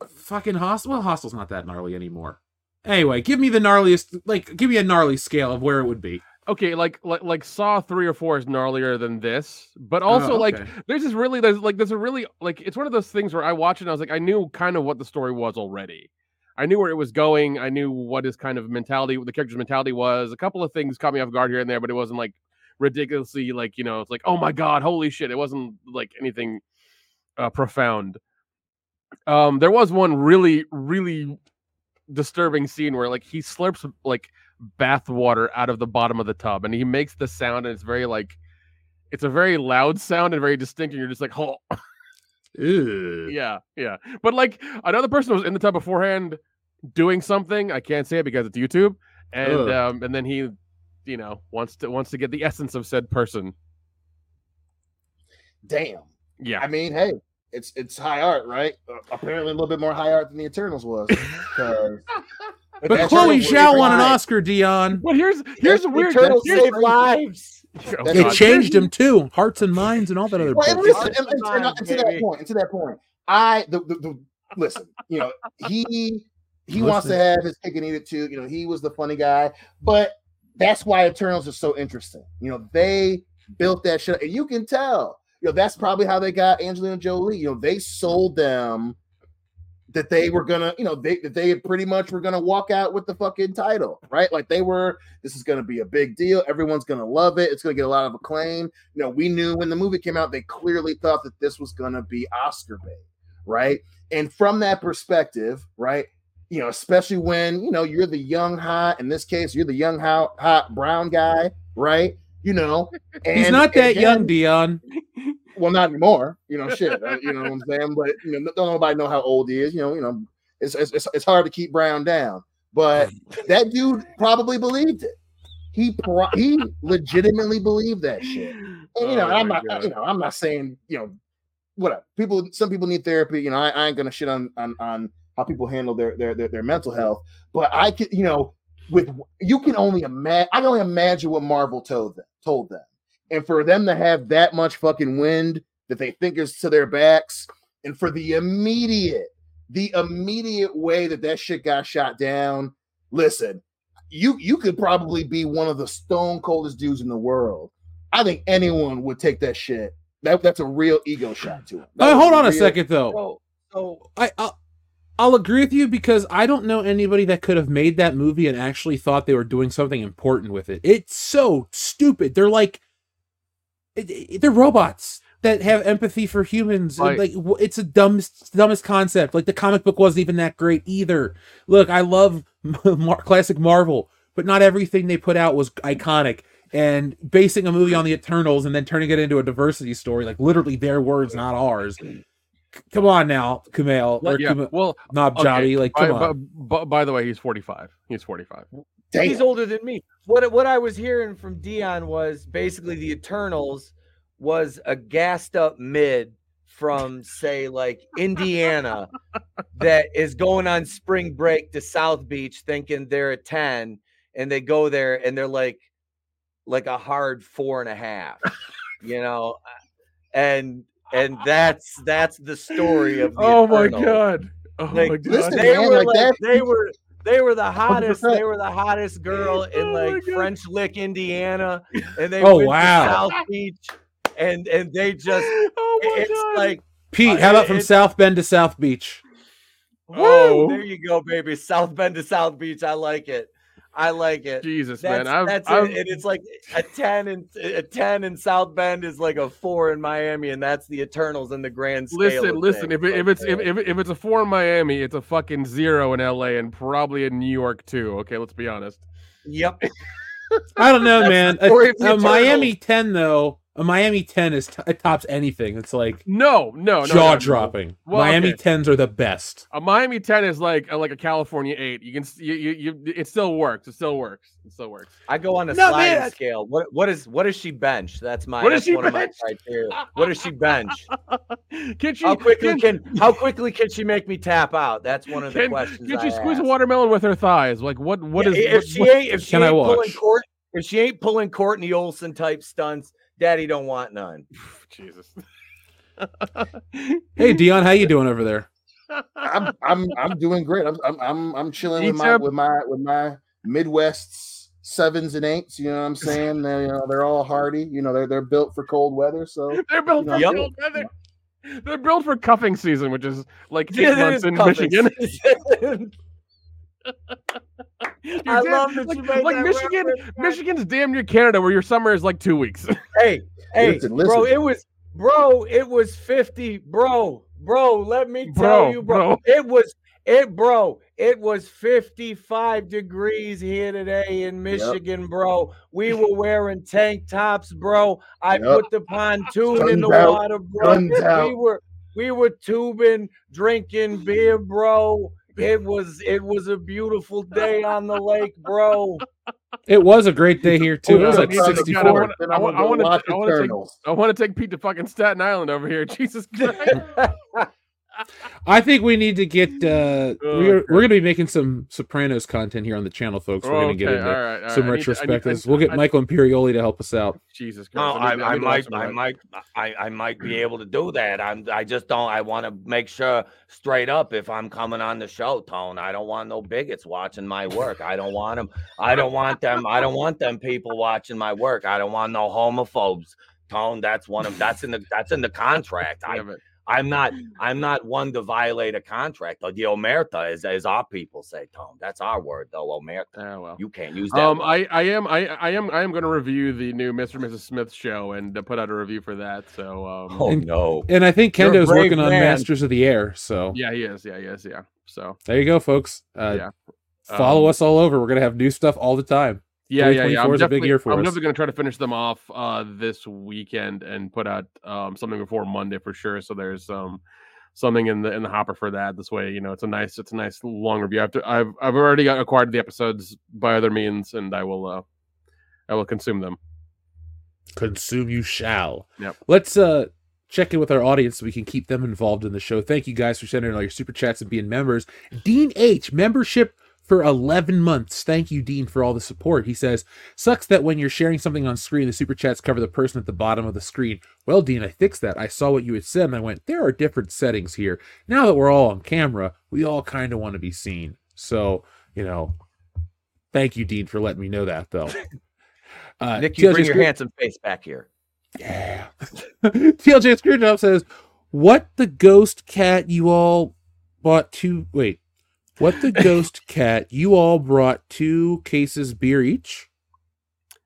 fucking Hostel? Well, Hostel's not that gnarly anymore. Anyway, give me the gnarliest. Like, give me a gnarly scale of where it would be. okay, like like like Saw three or four is gnarlier than this, but also Oh, like there's this really there's like there's a really like it's one of those things where I watch it and I was like I knew kind of what the story was already. I knew where it was going. I knew what his kind of mentality, the character's mentality was. A couple of things caught me off guard here and there, but it wasn't like ridiculously like you know it's like oh my god, holy shit! It wasn't like anything uh, profound. Um, there was one really really disturbing scene where like he slurps like bath water out of the bottom of the tub and he makes the sound and it's very like it's a very loud sound and very distinct and you're just like oh yeah yeah. But like another person was in the tub beforehand doing something i can't say it because it's youtube and Ugh. um and then he you know wants to wants to get the essence of said person. Damn. yeah. I mean, hey, it's it's high art, right? Uh, apparently, a little bit more high art than the Eternals was. But Chloe right, Zhao won an. Oscar, Dion. but here's here's a weird Eternals here's- save lives. Oh, That's It God. changed him too. Hearts and minds and all that other Well, and listen, and, and- and- and to that Baby. point, and to that point, I the, the, the listen, you know, he he wants to have his cake and eat it too. You know, he was the funny guy, but that's why Eternals is so interesting. You know, they built that shit, and you can tell. You know, that's probably how they got Angelina Jolie. You know, they sold them that they were gonna, you know, they that they pretty much were gonna walk out with the fucking title, right? Like they were. This is gonna be a big deal. Everyone's gonna love it. It's gonna get a lot of acclaim. You know, we knew when the movie came out, they clearly thought that this was gonna be Oscar bait, right? And from that perspective, right? You know, especially when you know you're the young hot. In this case, you're the young hot, hot brown guy, right? You know, And, He's not that again- young, Dion. well, not anymore. You know, shit. uh, you know what I'm saying? But you know, don't nobody know how old he is. You know, you know, it's it's, it's, hard to keep Brown down. But that dude probably believed it. He pro- he legitimately believed that shit. And, you know, Oh I'm not. God. You know, I'm not saying you know, whatever. People, some people need therapy. You know, I, I ain't gonna shit on on on how people handle their their their, their mental health. But I can, you know, with you can only imagine. I can only imagine what Marvel told them. Told them and for them to have that much fucking wind that they think is to their backs, and for the immediate, the immediate way that that shit got shot down. Listen, you you could probably be one of the stone coldest dudes in the world. I think anyone would take that shit. That that's a real ego shot to him. That Uh, hold on a second though. So, so I I'll, I'll agree with you because I don't know anybody that could have made that movie and actually thought they were doing something important with it. It's so stupid. They're like they're robots that have empathy for humans. Like- like it's a dumbest dumbest concept. Like the comic book wasn't even that great either. Look, I love Mar- classic Marvel, but not everything they put out was iconic. And basing a movie on the Eternals and then turning it into a diversity story, like literally their words, not ours. C- Come on now, Kumail or yeah Kuma- well Knob okay, Jobby, like by, come on. by- by- by the way he's 45 he's 45 he's older than me. What what I was hearing from Dion was basically the Eternals was a gassed up mid from say like Indiana that is going on spring break to South Beach thinking they're a 10 and they go there and they're like like a hard four and a half, you know. Uh, and and that's that's the story of the oh my god oh Like, my god listen, they man, were like like, they were they were the hottest 100%. they were the hottest girl in Oh like God. French Lick, Indiana, and they Oh, went wow. to South Beach, and and they just oh my it's god like Pete, uh, how about from it- South Bend to South Beach? woo, Oh. there you go, baby, South Bend to South Beach. I like it. I like it. jesus That's, man I've, that's I've, it. And it's like a 10 and a 10 in South Bend is like a four in Miami, and that's the Eternals in the grand scale. listen listen if, it, if it's if, if, if it's a four in miami it's a fucking zero in la and probably in new york too okay let's be honest yep. I don't know, man. the story of A, a Miami 10 though, a Miami 10 is t- it tops anything. It's like No, no, no, no, jaw no. dropping. Well, Miami okay. 10s are the best. A Miami 10 is like a, like a California 8. You can you, you you it still works. It still works. It still works. I go on a No, sliding man. scale. What what is what does she bench? That's my What does that's she one of my bench? criteria. What does she bench? Can she how quickly can- can, how quickly can she make me tap out? That's one of the Can, questions. can I she squeeze a watermelon with her thighs? Like what what Yeah, is if what- she ain't if she Can I ain't pulling? Court if she ain't pulling Courtney Olson type stunts, Daddy don't want none. Jesus. Hey Dion, how you doing over there? I'm I'm I'm doing great. I'm I'm I'm, I'm chilling with my Pizza. with my with my Midwest's sevens and eights. You know what I'm saying? They're, you know, they're all hardy. You know, they're they're built for cold weather. So They're built for Yep. cold weather. They're built for cuffing season, which is like eight Yeah, months in cuffing Michigan. Season. You're I damn- love that like, you made like that Michigan. reference. Michigan's damn near Canada, where your summer is like two weeks. hey, hey, Listen, bro, it was bro, it was 50, bro, bro. Let me tell Bro, you, bro, bro. it was it, bro. It was 55 degrees here today in Michigan, bro. We were wearing tank tops, bro. I Yep. put the pontoon in the out. water, bro. Guns We out. were we were tubing, drinking beer, bro. It was it was a beautiful day on the lake, bro. It was a great day here too. Oh, it was like I'm trying to 64. count it. Then I want, gonna I want to, watch I want to take, I want to take Pete to fucking Staten Island over here. Jesus Christ! I think we need to get. uh Oh, We're okay. we're gonna be making some Sopranos content here on the channel, folks. We're gonna get into all right, all some right. I need to- I need- I- retrospectives. we'll get I- Michael Imperioli to help us out. Jesus No, Christ! I, need- I, need to watch might, I might, I, I might be able to do that. I'm, I just don't. I want to make sure straight up if I'm coming on the show, Tone. I don't want no bigots watching my work. I don't want them. I don't want them. I don't want them people watching my work. I don't want no homophobes. Tone. That's one of. That's in the. That's in the contract. I, Yeah, but- I'm not. I'm not one to violate a contract. The omerta is, as our people say, Tom. That's our word, though. Omerta. Oh, well. You can't use that. Um. I, I am, I, I am, I am going to review the new Mr. and Mrs. Smith show and uh, put out a review for that. So, um, oh and- no. And I think You're Kendo's brave working on. Masters of the Air. So yeah, he is. Yeah, he is. Yeah. So, there you go, folks. Uh, yeah. Follow Um, us all over. We're gonna have new stuff all the time. Yeah, yeah, yeah. I'm is a big definitely, year for I'm us. definitely going to try to finish them off uh, this weekend and put out um, something before Monday for sure. So there's um, something in the in the hopper for that. This way, you know, it's a nice it's a nice long review. I've I've I've already got acquired the episodes by other means, and I will uh, I will consume them. Consume you shall. Yep. Let's uh check in with our audience so we can keep them involved in the show. Thank you guys for sending in all your super chats and being members. Dean H, membership for 11 months. Thank you, Dean, for all the support. He says, Sucks that when you're sharing something on screen, the super chats cover the person at the bottom of the screen. Well, Dean, I fixed that. I saw what you had said and I went, There are different settings here. Now that we're all on camera, we all kind of want to be seen. So, you know, thank you, Dean, for letting me know that, though. Uh, Nick, you TLJ bring your Screw- handsome face back here. yeah. TLJ Screwjob says, "What the ghost cat you all bought two? Wait, what the ghost cat you all brought two cases beer each?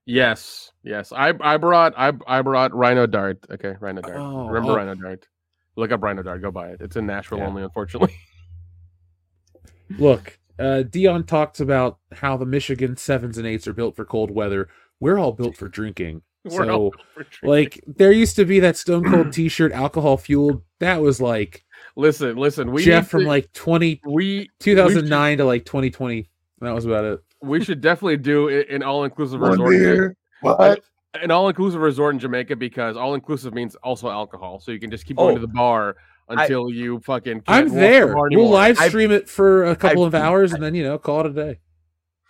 Yes, yes. I I brought I I brought Rhino Dart. Okay, Rhino Dart. Oh, Remember oh. Rhino Dart? Look up Rhino Dart. Go buy it. It's in Nashville Yeah. only, unfortunately. Look, uh, Dion talks about how the Michigan sevens and eights are built for cold weather. We're all built for drinking. We're so, all built for drinking. like, there used to be that Stone Cold T-shirt, alcohol fueled. That was like listen, listen. We Jeff from to- like twenty we 2009 to like 2020. That was about it. We should definitely do i- an all inclusive One resort. beer. What? An all inclusive resort in Jamaica because all inclusive means also alcohol. So you can just keep going Oh, to the bar I- until you fucking. Can't I'm walk the there. bar We'll anymore. live I've- stream it for a couple of I've- hours and then you know call it a day.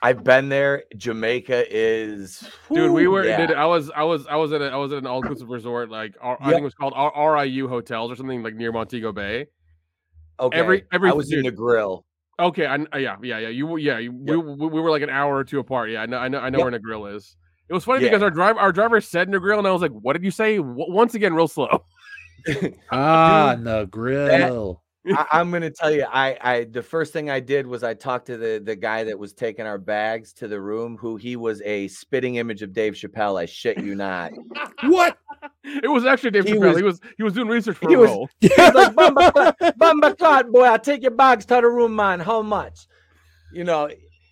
I've been there. Jamaica is Dude, we were. yeah. Dude, I was. I was. I was at. A, I was at an all inclusive resort. Like R- I Yep. think it was called R- RIU Hotels or something like near Montego Bay. okay. every- every- I was in dude. the grill. Okay, I, uh, yeah, yeah, yeah. You, yeah, you, we, we, we were like an hour or two apart. Yeah, I know, I know, I know Yep. where Negril is. It was funny Yeah. because our driver, our driver said Negril, and I was like, "What did you say?" W- once again, real slow. Ah, the grill. I, I'm gonna tell you, I, I the first thing I did was I talked to the the guy that was taking our bags to the room, who he was a spitting image of Dave Chappelle. I shit you not. What? It was actually Dave He Chappelle. was- he was he was doing research for he a was- role. He's like, Bumba, Bumba Clot, boy, I'll take your bags to the room, man. How much? You know,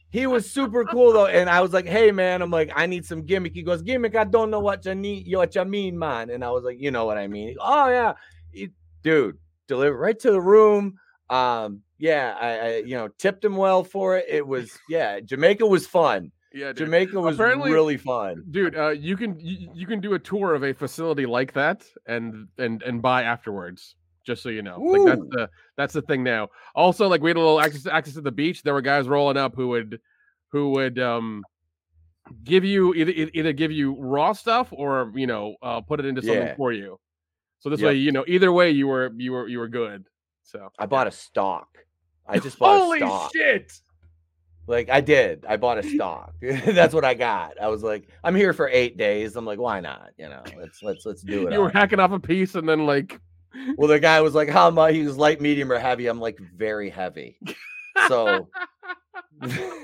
he was super cool though, and I was like, "Hey man," I'm like, "I need some gimmick." He goes, "Gimmick, I don't know what you need, what you mean, man." And I was like, "You know what I mean?" Oh yeah, He- dude, delivered right to the room. Um, yeah, I, I you know tipped him well for it. It was yeah, Jamaica was fun. Yeah, dude. Jamaica was Apparently- really fun. dude. Uh, you can you, you can do a tour of a facility like that and and and buy afterwards. Just so you know, like that's the that's the thing now. Also, like we had a little access access to the beach. There were guys rolling up who would who would um give you either either- either give you raw stuff or you know uh, put it into something Yeah. for you. So this Yep. way, you know, either way, you were you were you were good. So I bought a stock. I just bought Holy a stock. shit! Like I did. I bought a stock. That's what I got. I was like, I'm here for eight days. I'm like, why not? You know, let's let's let's do it. You were up. hacking off a piece and then like Well, the guy was like, "How much?" He was light, medium, or heavy. I'm like, very heavy. So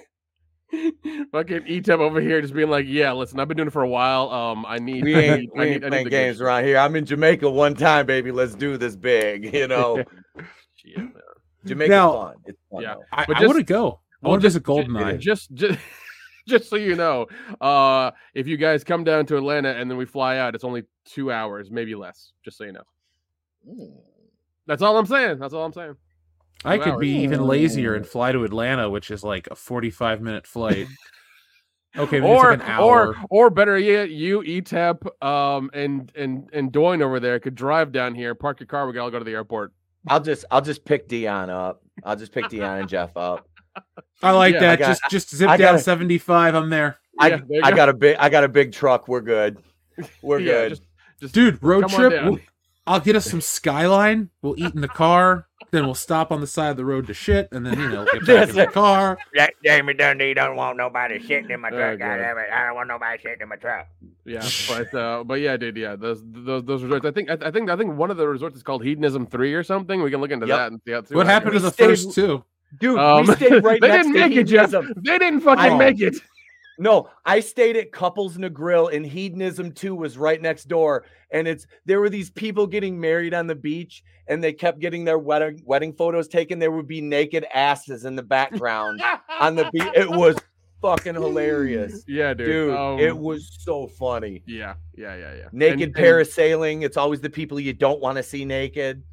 fucking Etep over here just being like, yeah, listen, I've been doing it for a while. Um, I need, we I ain't, need, we ain't I need playing the games good around here. I'm in Jamaica one time, baby. Let's do this big. You know, shit, man. Jamaica's Now- fun. It's fun. Yeah. though. I, But I want to go. I want to just- visit Goldeneye. Just, just, just so you know, uh, if you guys come down to Atlanta and then we fly out, it's only two hours, maybe less. Just so you know. That's all I'm saying. That's all I'm saying. I Two could be even lazier and fly to Atlanta, which is like a 45 minute flight. Okay, maybe or like an hour. or or better yet, you ETEP um and and and Doyne over there could drive down here, park your car, we can all go to the airport. I'll just I'll just pick Dion up. I'll just pick Dion and Jeff up. I like Yeah, that. I got- just just zip I down gotta- 75. I'm there. I, Yeah, there you I go. got a big I got a big truck. We're good. We're Yeah, good. just- just Dude, road trip. we'll- I'll get us some skyline. We'll eat in the car. Then we'll stop on the side of the road to shit, and then you know get back That's in the car. Jack Jamie Dundee don't want nobody shitting in my Oh, truck. God. God damn it. I don't want nobody shitting in my truck. Yeah, but uh, but yeah, dude, yeah, those those those resorts. I think I, I think I think one of the resorts is called Hedonism Three or something. We can look into Yep. that and see how. see What how happened to the stayed- first two? Dude, Um, we stayed right they next didn't to make it, Jeff. Hedonism. They didn't fucking I- make it. No, I stayed at Couples in Negril, and Hedonism 2 was right next door. And it's there were these people getting married on the beach, and they kept getting their wedding wedding photos taken. There would be naked asses in the background on the beach. It was fucking hilarious. Yeah, dude. Dude, um, it was so funny. Yeah, yeah, yeah, yeah. Naked and parasailing. It's always the people you don't want to see naked.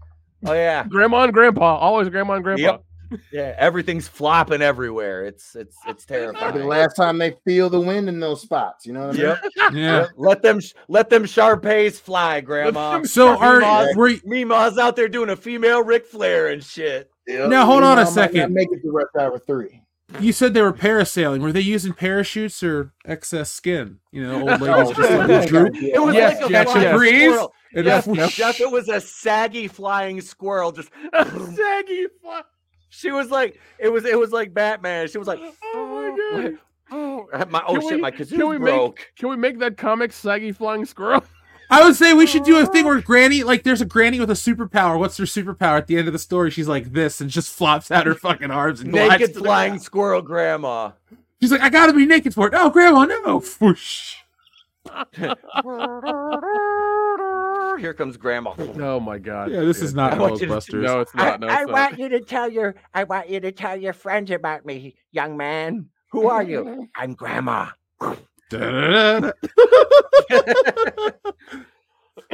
Oh yeah. grandma and grandpa, always grandma and grandpa. Yep. Yeah, everything's flopping everywhere. It's it's it's That'll terrifying. be the last time they feel the wind in those spots. You know what I mean? Yep. Yeah. Let them let them Sharpays fly, Grandma. So are Meemaw's, were you- Meemaw's out there doing a female Ric Flair and shit. Yep. Now, hold on a Meanwhile, might not second. Make it to Rush Hour Three. you said they were parasailing? Were they using parachutes or excess skin? You know, old Oh, ladies just let yeah. it droop. It was Yes, like a yes, flying yes. Breeze? squirrel. Yes, Jeff, it was a saggy flying squirrel. Just Saggy fuck. She was like, it was it was like Batman. She was like, Oh my oh, god. oh, my oh Can shit, we- my can kazoo we broke. make can we make that comic saggy flying squirrel? I would say we should do a thing where Granny, like, there's a Granny with a superpower. What's her superpower? At the end of the story, she's like this and just flops out her fucking arms and glides Naked to flying ground. squirrel, Grandma. She's like, I gotta be naked for it. Oh, Grandma, no. Whoosh. Here comes Grandma. Oh my god. Yeah, this is not I want you Ghostbusters. No, it's I, not. No, I not. want you to tell your I want you to tell your friends about me, young man. Who are you? I'm Grandma.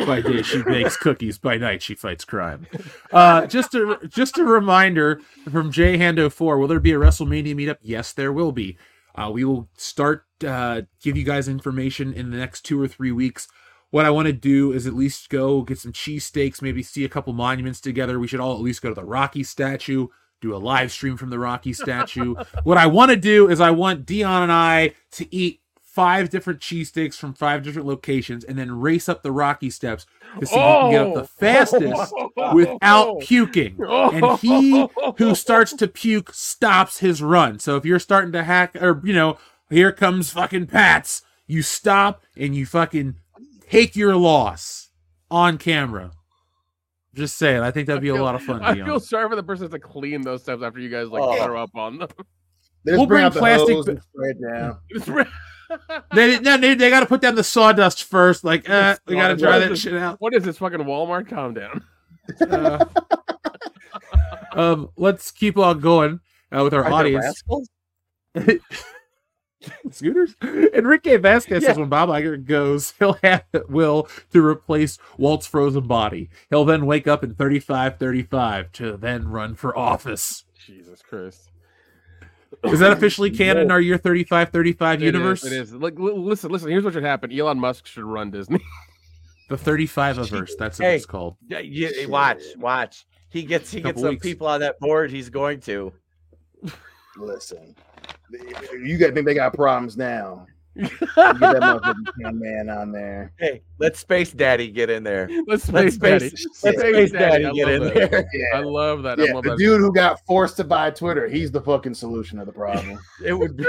By day she bakes cookies. By night she fights crime. Uh, just a just a reminder from J Hando Four. Will there be a WrestleMania meetup? Yes, there will be. Uh, we will start uh, give you guys information in the next two or three weeks. What I want to do is at least go get some cheesesteaks, maybe see a couple monuments together. We should all at least go to the Rocky statue, do a live stream from the Rocky statue. what I want to do is I want Dion and I to eat five different cheesesteaks from five different locations and then race up the Rocky steps to see who can get up the Oh! fastest without puking. And he who starts to puke stops his run. So if you're starting to hack or you know, here comes fucking Pats, you stop and you fucking take your loss on camera. Just saying, I think that'd be a lot of fun. I Dion. feel sorry for the person to clean those steps after you guys like Oh. throw up on them. They We'll bring out the plastic hose ba- and spray it down. It's re- They, no, they, they got to put down the sawdust first. Like, uh, we got to dry What that is shit out. What is this fucking Walmart? Calm down. Uh, um, let's keep on going uh, with our Are audience. Rascals? Scooters? Enrique Vasquez Yeah. says when Bob Iger goes, he'll have Will to replace Walt's frozen body. He'll then wake up in 35 35 to then run for office. Jesus Christ. Is that officially canon in our year 35 35 It is, universe? It is. Like, li- listen, listen. Here's what should happen. Elon Musk should run Disney. The 35 verse. That's what Hey. it's called. Yeah, you, watch, watch. He gets he gets some weeks. people on that board. He's going to. Listen, you got think they got problems now. Get that motherfucking man on there. Hey, let Space Daddy get in there. Let's Let Space Daddy. Space, let Space Daddy, I get in that. there. I love that. I Yeah, love the that. dude who got forced to buy Twitter, he's the fucking solution of the problem. It would be.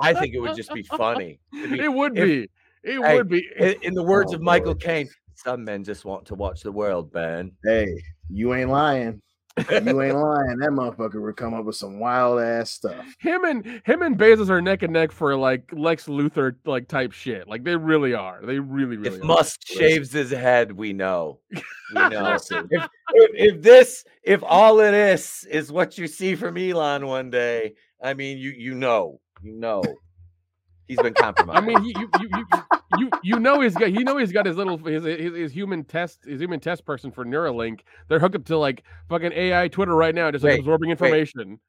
I think it would just be funny. It'd be- It would if- be. It hey, would be. In, in the words Oh, of Michael Lord. Caine, some men just want to watch the world burn. hey, you ain't lying. You ain't lying. That motherfucker would come up with some wild ass stuff. Him and him and Bezos are neck and neck for like Lex Luthor like type shit. Like they really are. They really, really If are. Musk shaves his head, we know. We know. If, if, if this, if all of this is what you see from Elon one day, I mean, you you know, you know, he's been compromised. I mean, he, you, you, you, you, you know he's got, you know he's got his little, his, his, his human test, his human test person for Neuralink. They're hooked up to like fucking AI Twitter right now, just like Wait, absorbing wait. information.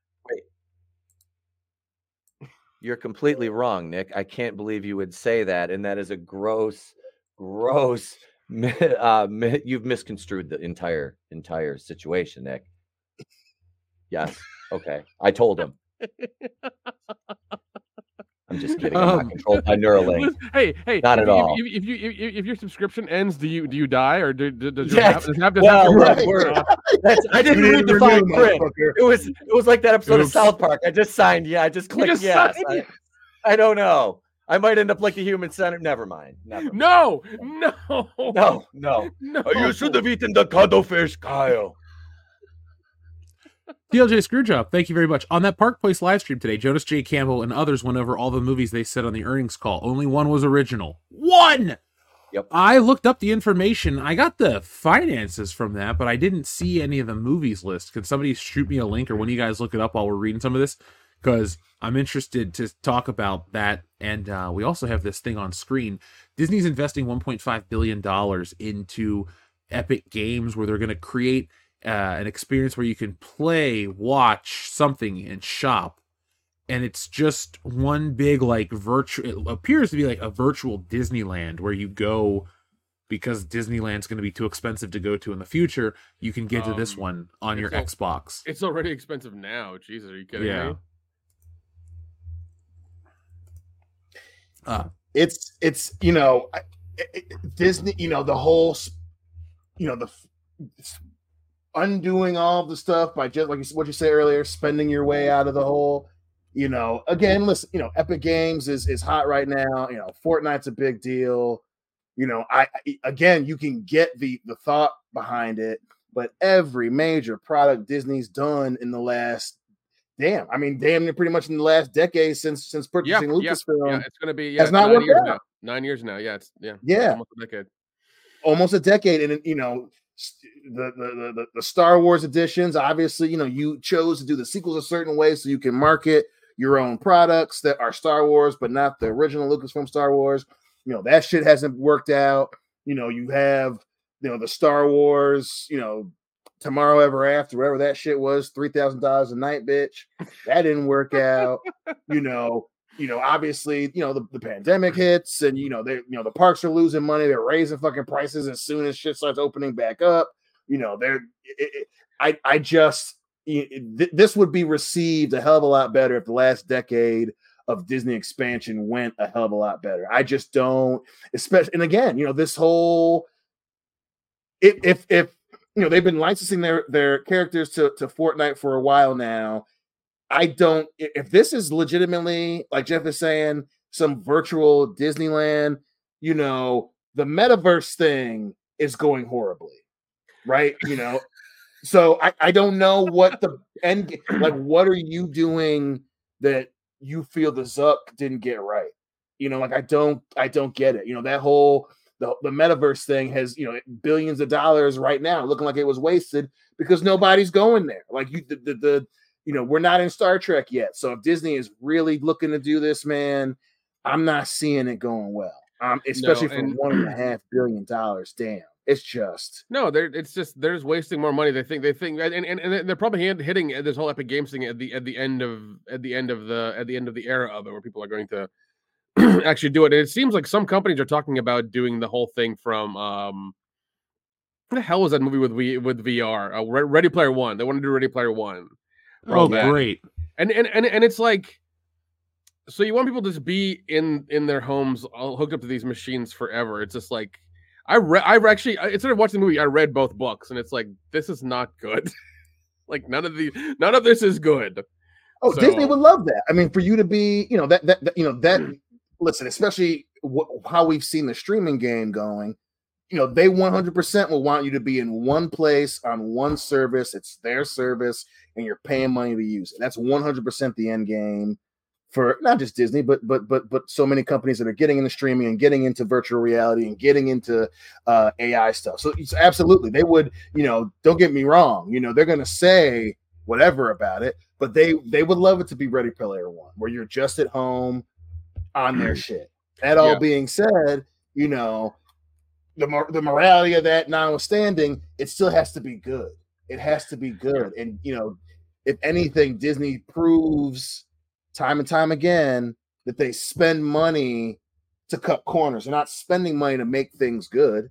You're completely wrong, Nick. I can't believe you would say that, and that is a gross, gross. Uh, you've misconstrued the entire entire situation, Nick. Yes. Okay. I told him. I'm just kidding. I'm Um, not controlled by Neuralink. Listen, hey, hey, Not at you- all. If, if, if you if, if your subscription ends, do you do you die or do, do, does your Yes. app, does app, does Well, app- look, we're- that's, I didn't You read the fine print. It was it was like that episode Oops. of South Park. I just signed. Yeah, I just clicked just yes. I. I don't know. I might end up like the human center. Never mind. Never. Mind. No, no, No, no. no. You should have eaten the cuttlefish, Kyle. TLJ Screwjob, thank you very much. On that Park Place live stream today, Jonas J. Campbell and others went over all the movies they said on the earnings call. Only one was original. One! Yep. I looked up the information. I got the finances from that, but I didn't see any of the movies list. Can somebody shoot me a link or when you guys look it up while we're reading some of this? Because I'm interested to talk about that. And uh, we also have this thing on screen. Disney's investing $1.5 billion into Epic Games where they're going to create uh, an experience where you can play, watch something, and shop. And it's just one big, like, virtual, it appears to be like a virtual Disneyland where you go because Disneyland's going to be too expensive to go to in the future. You can get to this Um, one on your al- Xbox. It's already expensive now. Jesus, are you kidding Yeah. me? Uh, it's it's you know I- it- it- Disney, you know the whole, you know the f- s- undoing all the stuff by just like what you said earlier, spending your way out of the hole. You know, again, listen, you know, Epic Games is is hot right now. You know, Fortnite's a big deal. You know, I, I again, you can get the the thought behind it, but every major product Disney's done in the last damn, I mean, damn pretty much in the last decade since since purchasing yeah, Lucasfilm. yeah. It's gonna be yeah, has not nine worked years out. now. Nine years now. Yeah, it's yeah, Yeah. almost a decade. almost a decade and you know the, the the star wars editions obviously you know you chose to do the sequels a certain way so you can market your own products that are star wars but not the original lucasfilm star wars. You know that shit hasn't worked out. You know you have you know the star wars you know tomorrow ever after whatever that shit was $3000 a night bitch. That didn't work out. You know you know, obviously, you know, the, the pandemic hits and you know, they you know, the parks are losing money, they're raising fucking prices as soon as shit starts opening back up. You know, they're it, it, I I just it- th- this would be received a hell of a lot better if the last decade of Disney expansion went a hell of a lot better. I just don't, especially and again, you know, this whole if if if you know they've been licensing their their characters to to Fortnite for a while now. I don't if this is legitimately like Jeff is saying some virtual Disneyland, you know, the metaverse thing is going horribly. Right? You know. So I, I don't know what the end like what are you doing that you feel the Zuck didn't get right? You know, like I don't I don't get it. You know, that whole the, the metaverse thing has, you know, billions of dollars right now looking like it was wasted because nobody's going there. Like you the the, the you know, we're not in Star Trek yet. So if Disney is really looking to do this, man, I'm not seeing it going well. Um, especially for and- one and a half billion dollars. Damn, it's just No, they're it's just they're just wasting more money. They think they think and, and, and they're probably hand- hitting this whole Epic Games thing at the at the end of at the end of the at the end of the era of it, where people are going to actually do it. And it seems like some companies are talking about doing the whole thing from um, what the hell was that movie with v, with VR? Uh, Ready Player One. They want to do Ready Player One. Oh, back. great. And and and and it's like, so you want people to just be in in their homes, all hooked up to these machines forever. It's just like, I read, I actually I- instead of watching the movie, I read both books, and it's like this is not good. like none of the none of this is good. Oh, Disney would love that. I mean, for you to be, you know, that that, that you know that. Mm. listen, especially wh- how we've seen the streaming game going. You know, they 100% will want you to be in one place on one service. It's their service, and you're paying money to use it. That's 100% the end game for not just Disney, but but but but so many companies that are getting into streaming and getting into virtual reality and getting into uh, AI stuff. So it's absolutely they would, you know, don't get me wrong, you know, they're gonna say whatever about it, but they they would love it to be Ready Player One, where you're just at home on their shit. That all Yeah. being said, you know, the mor- the morality of that notwithstanding, it still has to be good. It has to be good, and you know, if anything, Disney proves time and time again that they spend money to cut corners. They're not spending money to make things good.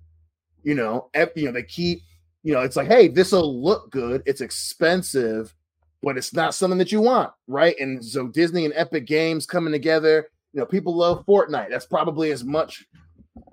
You know, you know they keep. You know, it's like, hey, this will look good. It's expensive, but it's not something that you want, right? And so Disney and Epic Games coming together. You know, people love Fortnite. That's probably as much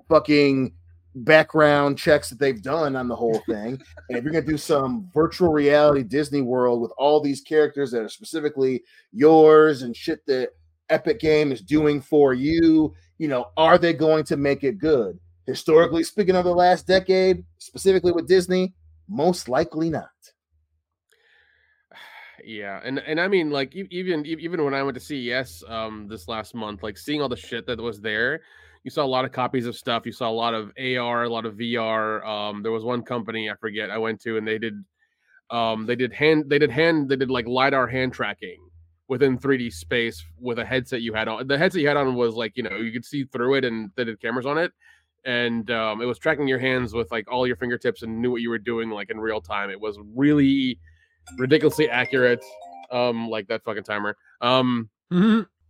fucking background checks that they've done on the whole thing. and if you're gonna do some virtual reality Disney World with all these characters that are specifically yours and shit that Epic Game is doing for you, you know, are they going to make it good? Historically speaking of the last decade, specifically with Disney, most likely not. Yeah, and and I mean, like even even when I went to CES um this last month, like seeing all the shit that was there, you saw a lot of copies of stuff. You saw a lot of AR, a lot of VR. Um, there was one company I forget I went to, and they did, um, they did hand, they did hand, they did like lidar hand tracking within 3D space with a headset you had on. The headset you had on was like you know you could see through it, and they did cameras on it, and um, it was tracking your hands with like all your fingertips and knew what you were doing like in real time. It was really ridiculously accurate um like that fucking timer um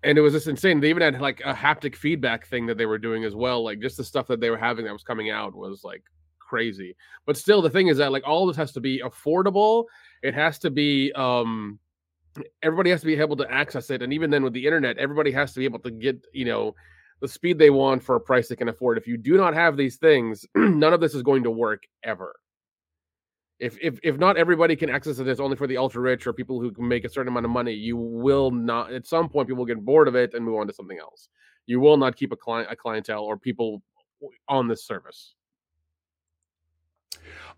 and it was just insane. They even had like a haptic feedback thing that they were doing as well like just the stuff that they were having that was coming out was like crazy. But still the thing is that like all this has to be affordable. It has to be um everybody has to be able to access it and even then with the internet everybody has to be able to get you know the speed they want for a price they can afford. If you do not have these things none of this is going to work ever if if if not everybody can access it, it's only for the ultra rich or people who can make a certain amount of money. You will not. At some point, people will get bored of it and move on to something else. You will not keep a client, a clientele, or people on this service.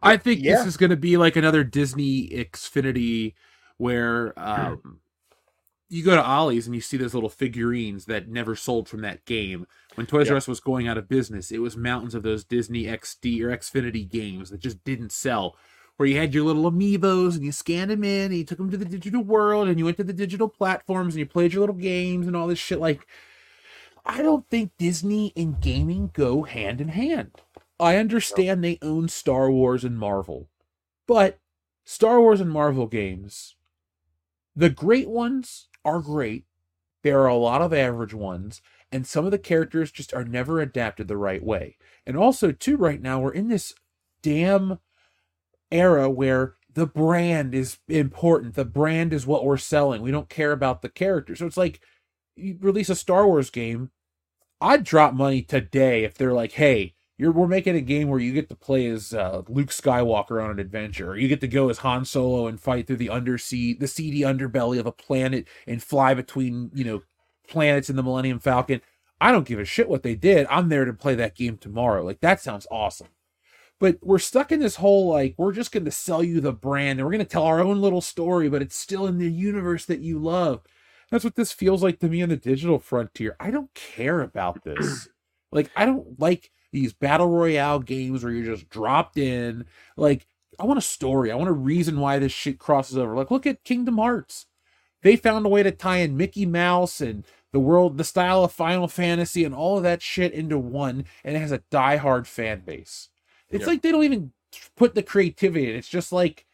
I think Yeah. this is going to be like another Disney Infinity where um, you go to Ollie's and you see those little figurines that never sold from that game. When Toys R Us was going out of business, it was mountains of those Disney XD or Infinity games that just didn't sell. Where you had your little amiibos and you scanned them in and you took them to the digital world and you went to the digital platforms and you played your little games and all this shit. Like, I don't think Disney and gaming go hand in hand. I understand they own Star Wars and Marvel, but Star Wars and Marvel games, the great ones are great. There are a lot of average ones, and some of the characters just are never adapted the right way. And also, too, right now, we're in this damn era where the brand is important. The brand is what we're selling. We don't care about the character. So it's like you release a Star Wars game. I'd drop money today if they're like, hey, you're we're making a game where you get to play as uh, Luke Skywalker on an adventure, or you get to go as Han Solo and fight through the undersea, the seedy underbelly of a planet and fly between you know planets in the Millennium Falcon. I don't give a shit what they did. I'm there to play that game tomorrow. Like that sounds awesome. But we're stuck in this whole like we're just going to sell you the brand and we're going to tell our own little story, but it's still in the universe that you love. That's what this feels like to me on the digital frontier. I don't care about this. like I don't like these battle royale games where you're just dropped in. Like I want a story. I want a reason why this shit crosses over. Like look at Kingdom Hearts. they found a way to tie in Mickey Mouse and the world, the style of Final Fantasy, and all of that shit into one, and it has a diehard fan base. It's Yeah. like they don't even put the creativity in. It's just like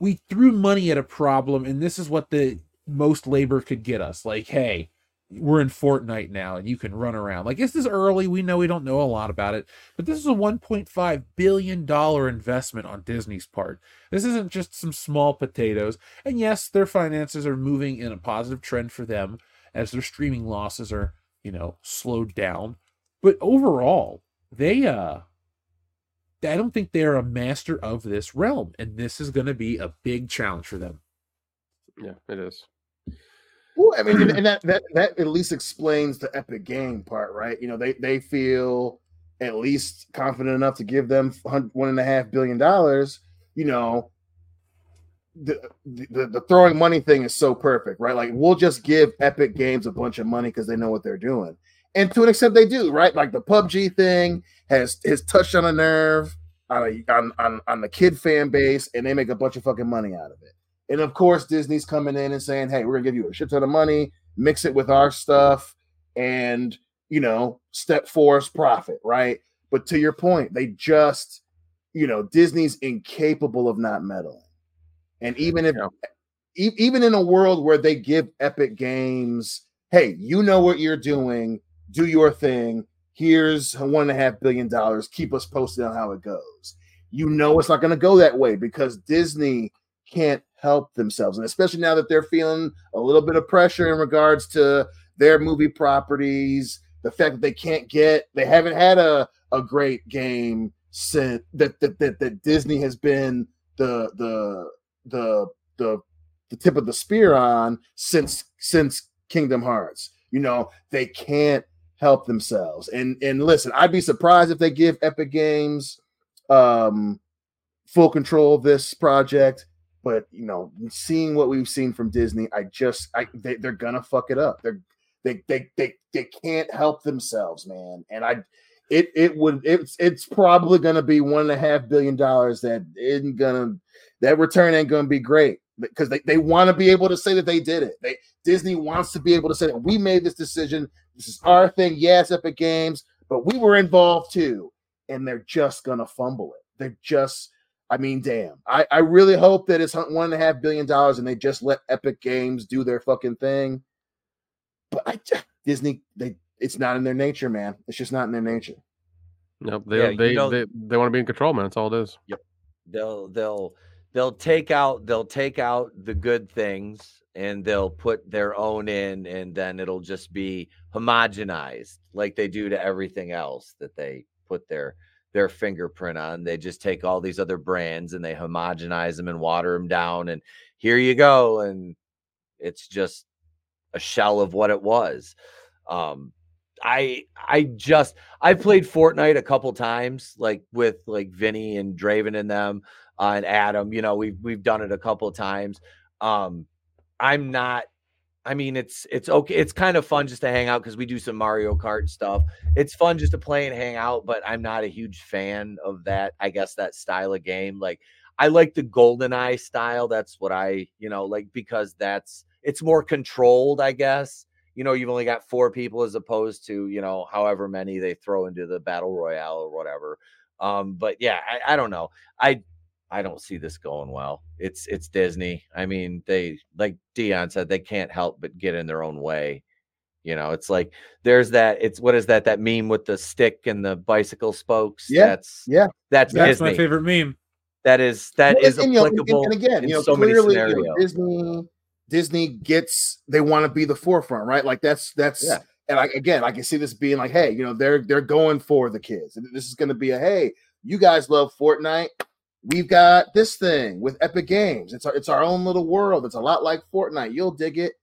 we threw money at a problem, and this is what the most labor could get us. Like, hey, we're in Fortnite now, and you can run around. Like, this is early. We know we don't know a lot about it, but this is a 1.5 billion dollar investment on Disney's part. This isn't just some small potatoes. And yes, their finances are moving in a positive trend for them as their streaming losses are, you know, slowed down. But overall, they uh I don't think they're a master of this realm, and this is going to be a big challenge for them. Yeah, it is. Well, I mean, and, and that, that that at least explains the epic game part, right? You know, they they feel at least confident enough to give them one and a half billion dollars. You know, the, the the throwing money thing is so perfect, right? Like we'll just give Epic Games a bunch of money because they know what they're doing, and to an extent they do, right? Like the PUBG thing has has touched on a nerve on a, on on on the kid fan base, and they make a bunch of fucking money out of it. And of course, Disney's coming in and saying, "Hey, we're gonna give you a shit ton of money, mix it with our stuff, and you know, step force profit, right?" But to your point, they just, you know, Disney's incapable of not meddling. And even if, e- even in a world where they give Epic Games, "Hey, you know what you're doing, do your thing. Here's one and a half billion dollars. Keep us posted on how it goes." You know, it's not going to go that way because Disney can't help themselves. And especially now that they're feeling a little bit of pressure in regards to their movie properties, the fact that they can't get, they haven't had a, a great game since that, that, that, that Disney has been the, the, the, the, the tip of the spear on since, since Kingdom Hearts. You know, they can't help themselves. And, and listen, I'd be surprised if they give Epic Games, um, full control of this project but you know seeing what we've seen from disney i just i they, they're gonna fuck it up. They're they, they they they can't help themselves man. And i it it would it's it's probably gonna be one and a half billion dollars that isn't gonna that return ain't gonna be great because they, they want to be able to say that they did it they disney wants to be able to say that we made this decision this is our thing yes epic games but we were involved too and they're just gonna fumble it they're just I mean, damn. I, I really hope that it's one and a half billion dollars and they just let Epic Games do their fucking thing. But I Disney, they it's not in their nature, man. It's just not in their nature. No, they Yeah, you they, know- they they want to be in control, man. That's all it is. Yep. They'll they'll they'll take out they'll take out the good things and they'll put their own in and then it'll just be homogenized like they do to everything else that they put their their fingerprint on. They just take all these other brands and they homogenize them and water them down and here you go and it's just a shell of what it was. Um I I just I played Fortnite a couple times, like with like Vinny and Draven and them and Adam. You know, we've we've done it a couple times. Um, I'm not. I mean, it's it's okay. It's kind of fun just to hang out because we do some Mario Kart stuff. It's fun just to play and hang out, but I'm not a huge fan of that. I guess that style of game. Like I like the Golden Eye style. That's what I you know like because that's it's more controlled. I guess you know you've only got four people as opposed to you know however many they throw into the battle royale or whatever um but yeah I, I don't know i i don't see this going well it's it's disney i mean they like dion said they can't help but get in their own way you know it's like there's that it's what is that that meme with the stick and the bicycle spokes Yeah, that's yeah. that's That's Disney. my favorite meme. that is that Well, is and, you and- applicable and again, you know, so clearly, you know, Disney Disney gets they want to be the forefront, right? Like that's that's Yeah. and I again I can see this being like, hey, you know, they're they're going for the kids. And this is gonna be a hey, you guys love Fortnite. We've got this thing with Epic Games. It's our it's our own little world. It's a lot like Fortnite. You'll dig it,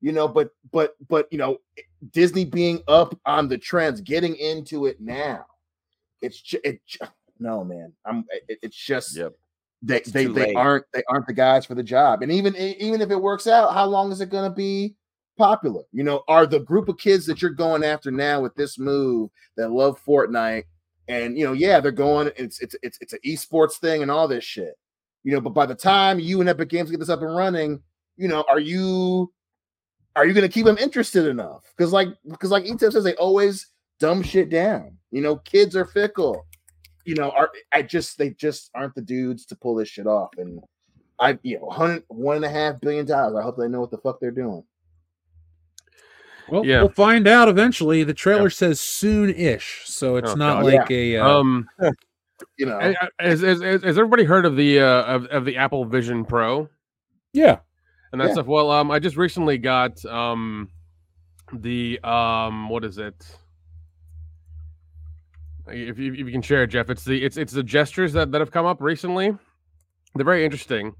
you know, but but but you know, Disney being up on the trends, getting into it now. It's ju- it no man. I'm it, it's just Yep. they It's they, they aren't they aren't the guys for the job. And even even if it works out, how long is it going to be popular? You know, are the group of kids that you're going after now with this move that love Fortnite and you know, yeah, they're going it's it's it's it's an esports thing and all this shit. You know, but by the time you and Epic Games get this up and running, you know, are you are you going to keep them interested enough? Because like because like Etip says, they always dumb shit down. You know, kids are fickle. You know, are I just they just aren't the dudes to pull this shit off. And I, you know, one and a half billion dollars. I hope they know what the fuck they're doing. Well, Yeah. we'll find out eventually. The trailer says soon-ish, so it's Oh, not God. like a uh, um. You know, Has, has, has, has everybody heard of the uh, of, of the Apple Vision Pro? yeah. and that Yeah. stuff. Well, um, I just recently got um, the um, what is it? If you, if you can share it, Jeff, it's the it's it's the gestures that, that have come up recently. They're very interesting.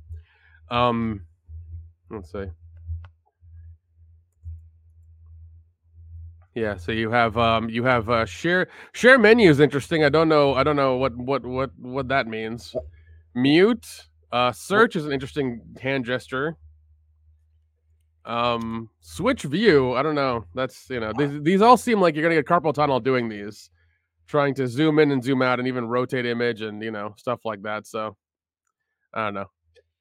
Um, let's see. Yeah, so you have um you have uh share share menu is interesting. I don't know I don't know what what what what that means. Mute uh search is an interesting hand gesture. Um switch view, I don't know. That's you know, these these all seem like you're gonna get carpal tunnel doing these. Trying to zoom in and zoom out and even rotate image and you know, stuff like that. So I don't know.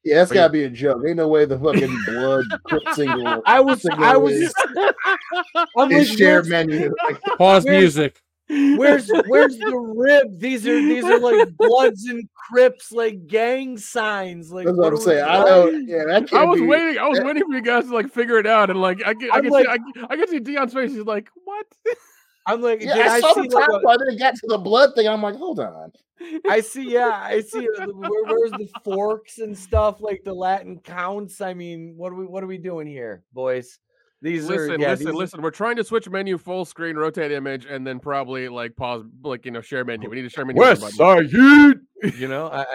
Yeah, that's gotta be a joke. Ain't no way the fucking blood Crip single. I was single I was is, I'm is like, shared menu. Pause Where's- music. Where's where's the rib? These are these are like Bloods and Crips, like gang signs. Like That's what I'm are we- saying. I what? don't. Yeah, that can't I was be. waiting. I was that- waiting for you guys to like figure it out, and like I can, I I'm can like- see, I, I can see Dion's face. He's like, "What?" I'm like, Yeah, did I, I, saw see the like top a- part. Then it got to the blood thing. I'm like, hold on. I see, yeah, I see. uh, Where, where's the forks and stuff? Like the Latin counts. I mean, what are we what are we doing here, boys? These listen, are yeah, listen, these are- listen. We're trying to switch menu, full screen, rotate image, and then probably like pause, like you know, share menu. We need to share menu. West everybody. Side You know, I,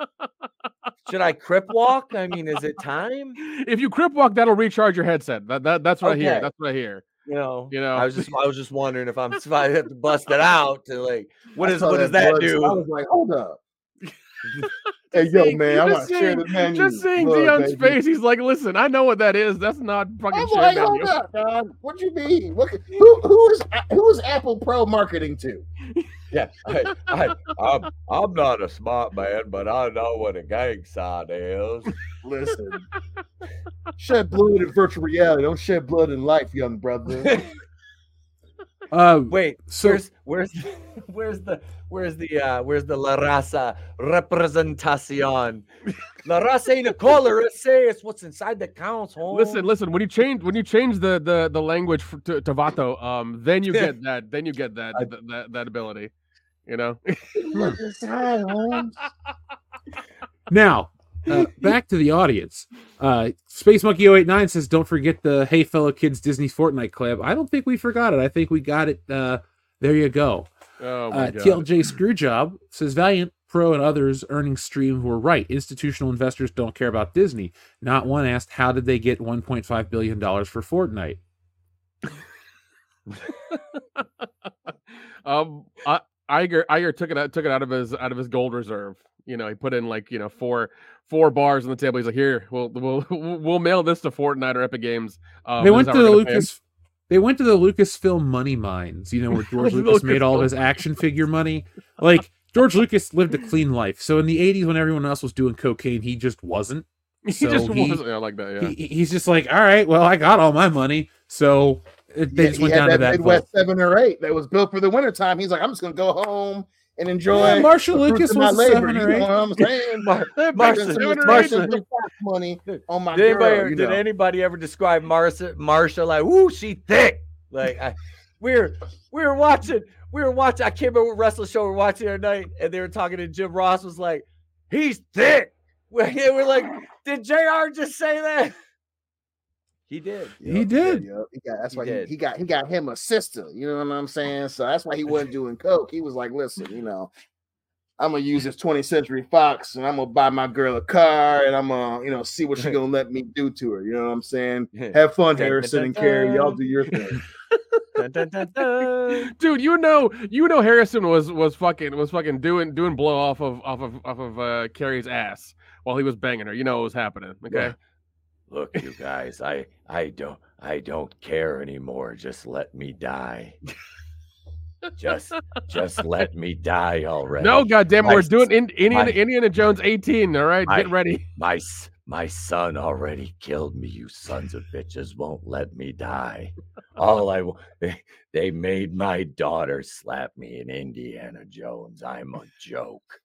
I should I crip walk? I mean, is it time? If you crip walk, that'll recharge your headset. That, that that's what I hear. That's what I hear. You know, You know. I was just I was just wondering if I'm if I have to bust it out to like what I what does that blood, so do? I was like, hold up. hey, yo, man, I just want to share seeing- the menu. Just seeing Blood, Dion's baby. face, he's like, "Listen, I know what that is. That's not fucking I'm like, hold up, dog. What you mean? What, who who is who is Apple Pro marketing to? Yeah, I, I, I'm I'm not a smart man, but I know what a gang sign is. Listen, shed blood in virtual reality. Don't shed blood in life, young brother. Uh, Wait, So- where's where's where's the where's the uh where's the La Raza representación? La Raza ain't a color, it says what's inside that counts, home. Listen, listen. When you change when you change the the the language to, to Vato, um, then you get that. Then you get that th- that, that ability. You know. Now, uh, back to the audience. Uh, Space Monkey 089 says, "Don't forget the Hey Fellow Kids Disney Fortnite Club." I don't think we forgot it. I think we got it. Uh, there you go. Oh Uh. TLJ Screwjob says Valiant Pro and others earnings stream were right. Institutional investors don't care about Disney. Not one asked how did they get 1.5 billion dollars for Fortnite. um, I, Iger Iger took it out took it out of his out of his gold reserve. You know, he put in like you know four four bars on the table. He's like, here, we'll we'll we'll mail this to Fortnite or Epic Games. Um, they went to the we're gonna pay 'em." Lucas. They went to the Lucasfilm money mines. You know where George Lucas made all of his action figure money. Like George Lucas lived a clean life. So in the '80s, when everyone else was doing cocaine, he just wasn't. He just he- wasn't. Yeah, I like that. Yeah. he, he's just like, all right, well, I got all my money, so it, they Yeah, just he went had down to that that. Midwest vote. seven or eight that was built for the wintertime. He's like, I'm just gonna go home and enjoy. Yeah, Marshall the Lucas of my was a labor. seven You know what I'm saying? Mar- Making Marcia, some seven or Marcia eight. Lucas money on oh my did anybody, girl. You did know. anybody ever describe Marsha Marsha like, "Ooh, she thick"? Like, I, we were we were watching, we were watching. I can't remember what wrestling show we were watching the night, and they were talking, and Jim Ross was like, "He's thick." We're, we're like, "Did Jr. just say that?" He did. He did. Yup, He got, that's He why he, did. he got he got him a sister. You know what I'm saying? So that's why he wasn't doing coke. He was like, listen, you know, I'm gonna use this 20th Century Fox, and I'm gonna buy my girl a car, and I'm gonna you know see what she gonna let me do to her. You know what I'm saying? Have fun, Dun, dun, Harrison and Carrie. Y'all do your thing. Dude, you know, you know, Harrison was was fucking was fucking doing doing blow off of off of off of uh, Carrie's ass while he was banging her. You know what was happening. Okay. Look, you guys, I I don't I don't care anymore. Just let me die. Just just let me die already. No, goddamn, it, My we're doing in, Indiana, my- Indiana Jones 18. All right, get ready. My My son already killed me. You sons of bitches won't let me die. All I they, they made my daughter slap me in Indiana Jones. I'm a joke.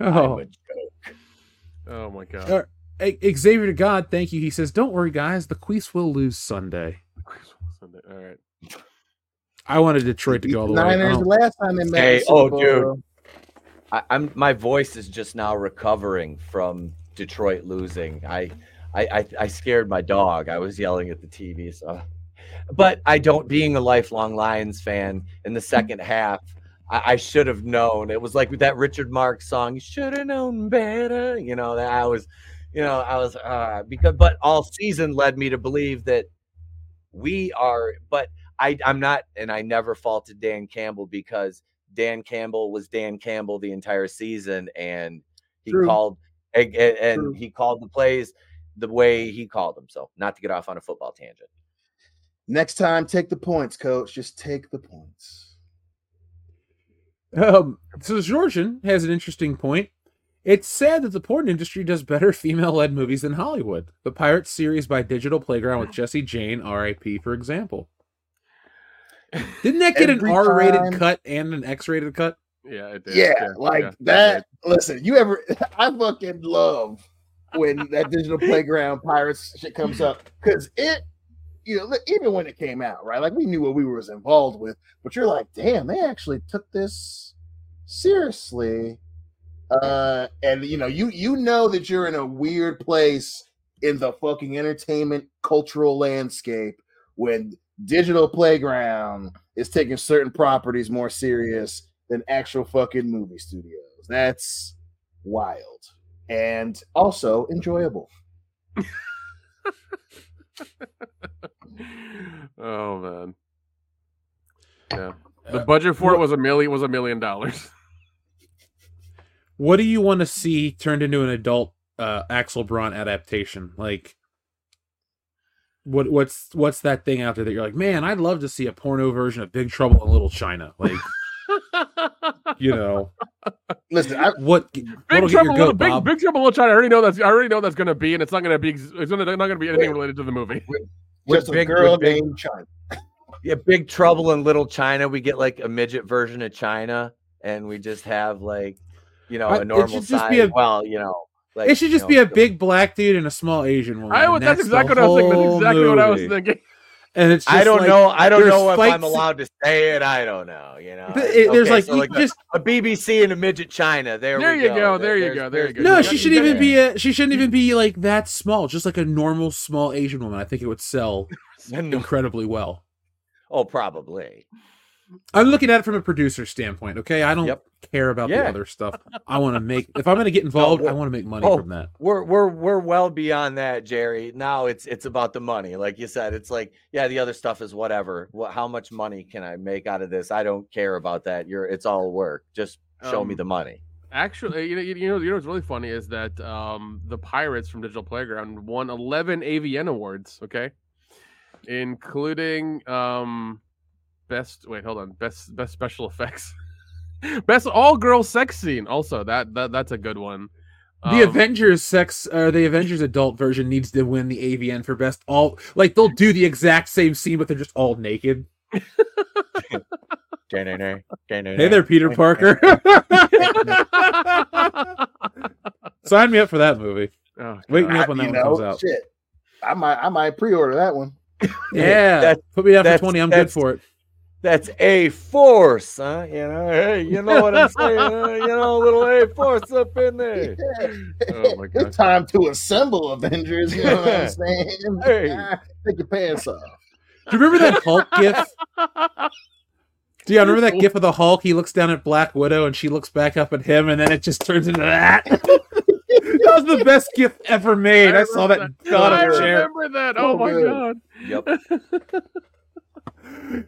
I'm Oh. a joke. Oh my god. A- Xavier to God, thank you. He says, "Don't worry, guys. The Queefs will lose Sunday." Sunday. All right. I wanted Detroit to go all the way. Niners don't- the last time they met. Hey, in the Super oh, Bowl, dude. I, I'm my voice is just now recovering from Detroit losing. I, I, I, I scared my dog. I was yelling at the TV. So, but I don't. Being a lifelong Lions fan, in the second half, I, I should have known. It was like that Richard Marx song. You should have known better. You know that I was, you know, I was uh, because. But all season led me to believe that we are. But I, I'm not, and I never faulted Dan Campbell because Dan Campbell was Dan Campbell the entire season, and he True. called and, and- and True. he called the plays the way he called them. So, not to get off on a football tangent. Next time, take the points, coach. Just take the points. Um, so Georgian has an interesting point. It's sad that the porn industry does better female-led movies than Hollywood. The Pirates series by Digital Playground with Jesse Jane, R.I.P. for example. Didn't that get an R-rated time- cut and an X-rated cut? Yeah, it did. Yeah, like yeah, it that. Listen, you ever? I fucking love when that digital playground pirates shit comes up because it, you know, even when it came out, right? Like we knew what we was involved with, but you're like, damn, they actually took this seriously. Uh, and you know, you you know that you're in a weird place in the fucking entertainment cultural landscape when digital playground is taking certain properties more serious than actual fucking movie studios. That's wild and also enjoyable. Oh man. Yeah. The budget for it was a million was a million dollars. What do you want to see turned into an adult uh, Axel Braun adaptation? Like, what what's what's that thing out there that you're like, man, I'd love to see a porno version of Big Trouble in Little China. Like, you know, Listen, I, what Big what'll get Trouble, Little, goat, Big, Big Trouble in Little China. I already know that's I already know that's gonna be, and it's not gonna be. It's gonna, not gonna be anything related to the movie. just a big- girl with big- named China. Yeah, Big Trouble in Little China. We get like a midget version of China, and we just have like, you know, Uh, a normal size. be a- well, you know, like it should you just know, be a big black dude and a small Asian woman. I would, that's, exactly what I was thinking. That's exactly what I was thinking. And it's just I don't like, know. I don't know if I'm allowed to say it. I don't know. You know, it- there's Okay, like, so you a- just- a, BBC and a midget China. There, There we you go. go, there you go, there you go. No, she shouldn't even be a. She shouldn't even be like that small. Just like a normal small Asian woman. I think it would sell incredibly well. Oh, probably. I'm looking at it from a producer standpoint. Okay, I don't Yep. care about the other stuff. I want to make. If I'm going to get involved, I want to make money oh, from that. We're we're we're well beyond that, Jerry. Now it's it's about the money. Like you said, it's like yeah, the other stuff is whatever. What how much money can I make out of this? I don't care about that. You're it's all work. Just show me Um, the money. Actually, you know, you know, you know what's really funny is that um, the Pirates from Digital Playground won 11 AVN awards. Okay, including um, best. Wait, hold on. Best best special effects. best all girl sex scene. Also, that that that's a good one. The Um, Avengers sex, or the Avengers adult version needs to win the AVN for best all. Like they'll do the exact same scene, but they're just all naked. Hey there, Peter Parker. Sign me up for that movie. Oh, Wake me up when that you one know, comes out. Shit, I might I might pre-order that one. Yeah, That- put me down for twenty. I'm good for it. That's a force, huh? You know, hey, you know what I'm saying? huh? You know, a little a force up in there. Oh my god. It's time to assemble Avengers. You know what I'm saying? Hey. Take your pants off. Do you remember that Hulk gif? Do you remember that gif of the Hulk? He looks down at Black Widow and she looks back up at him, and then it just turns into that. that was the best gif ever made. I, saw that. and fell out I of a chair. remember that. Oh So my good. god. Yep.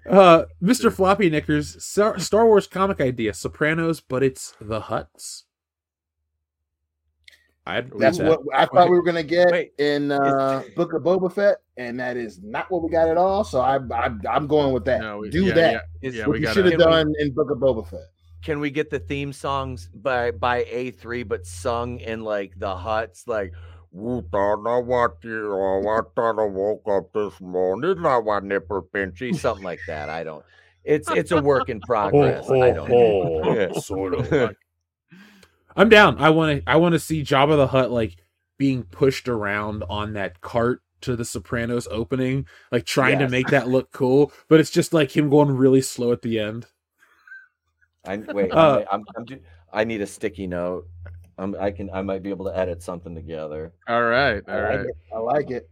Uh, Mr. Floppy Knickers, Star, Star Wars comic idea: Sopranos, but it's the Hutts. I'd That's that. what I thought we were gonna get Wait, in uh, Book of Boba Fett, and that is not what we got at all. So I, I I'm going with that. No, we- Do yeah, that. Yeah, Is- yeah what we you should have Can we- done in Book of Boba Fett. can we get the theme songs by by A3 but sung in like the hutts like "Woo, don't know you oh, I thought I woke up this morning I was nipper pinchy something like that I don't it's it's a work in progress I don't ho, Yeah. sort of. I'm down. I want to. I want to see Jabba the Hutt like being pushed around on that cart to the Sopranos opening, like trying to make that look cool. But it's just like him going really slow at the end. I wait Uh, I'm, I'm do, I need a sticky note I'm, I can I might be able to edit something together All right, I all like right. it. I like it.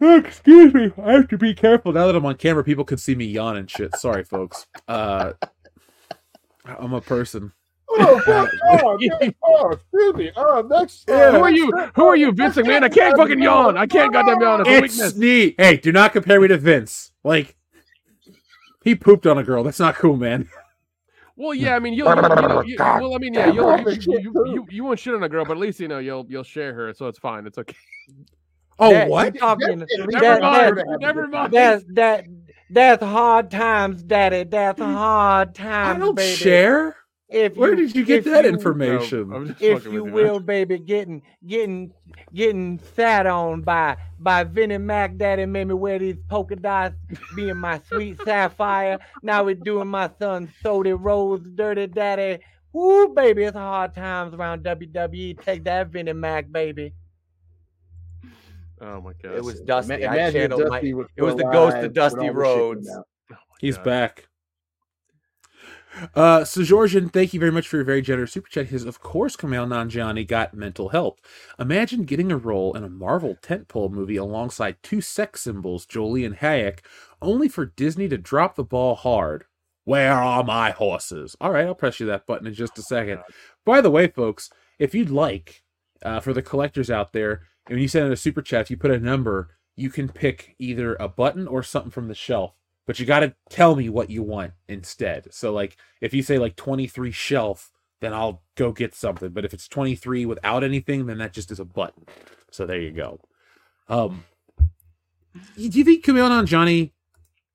Excuse me. I have to be careful now that I'm on camera. People can see me yawn and shit. Sorry, folks. Uh, I'm a person. Oh, God, oh, man, oh, excuse me. Oh, next. Who are you? Who are you, Vince McMahon? I can't fucking yawn. I can't goddamn yawn. It's a It's weakness. neat. Hey, do not compare me to Vince. Like, he pooped on a girl. That's not cool, man. Well, yeah, I mean, you'll, you'll, you know, you, well, I mean, yeah, you'll, you, you, you, you, you won't shit on a girl, but at least you know you'll you'll share her, so it's fine. It's okay. Oh, That- what? you talking- Never that- mind. that- Never mind. That that that's hard times, Daddy. That's hard times, I don't baby. share. If Where you- did you get that you- information? I'm if you with you, man. will, baby, getting getting getting sat on by by Vinnie Mac Daddy made me wear these polka dots, being my sweet sapphire. Now we're doing my son Cody Rhodes Dirty Daddy. Woo, baby, it's hard times around WWE. Take that, Vinnie Mac, baby. Oh my god. it was Dusty Ima- I imagine channeled Dusty was it was the ghost of Dusty all Rhodes came out. Oh, He's God. back. Uh, so Georgian, thank you very much for your very generous super chat. Because of course, Kumail Nanjiani got mental help. Imagine getting a role in a Marvel tentpole movie alongside two sex symbols, Jolie and Hayek, only for Disney to drop the ball hard. Where are my horses? All right, I'll press you that button in just a second. By the way, folks, if you'd like, uh, for the collectors out there, when you send in a super chat, if you put a number, you can pick either a button or something from the shelf. But you got to tell me what you want instead. So, like, if you say like 23 shelf, then I'll go get something. But if it's 23 without anything, then that just is a button. So there you go. Um, do you think Kumail Nanjiani?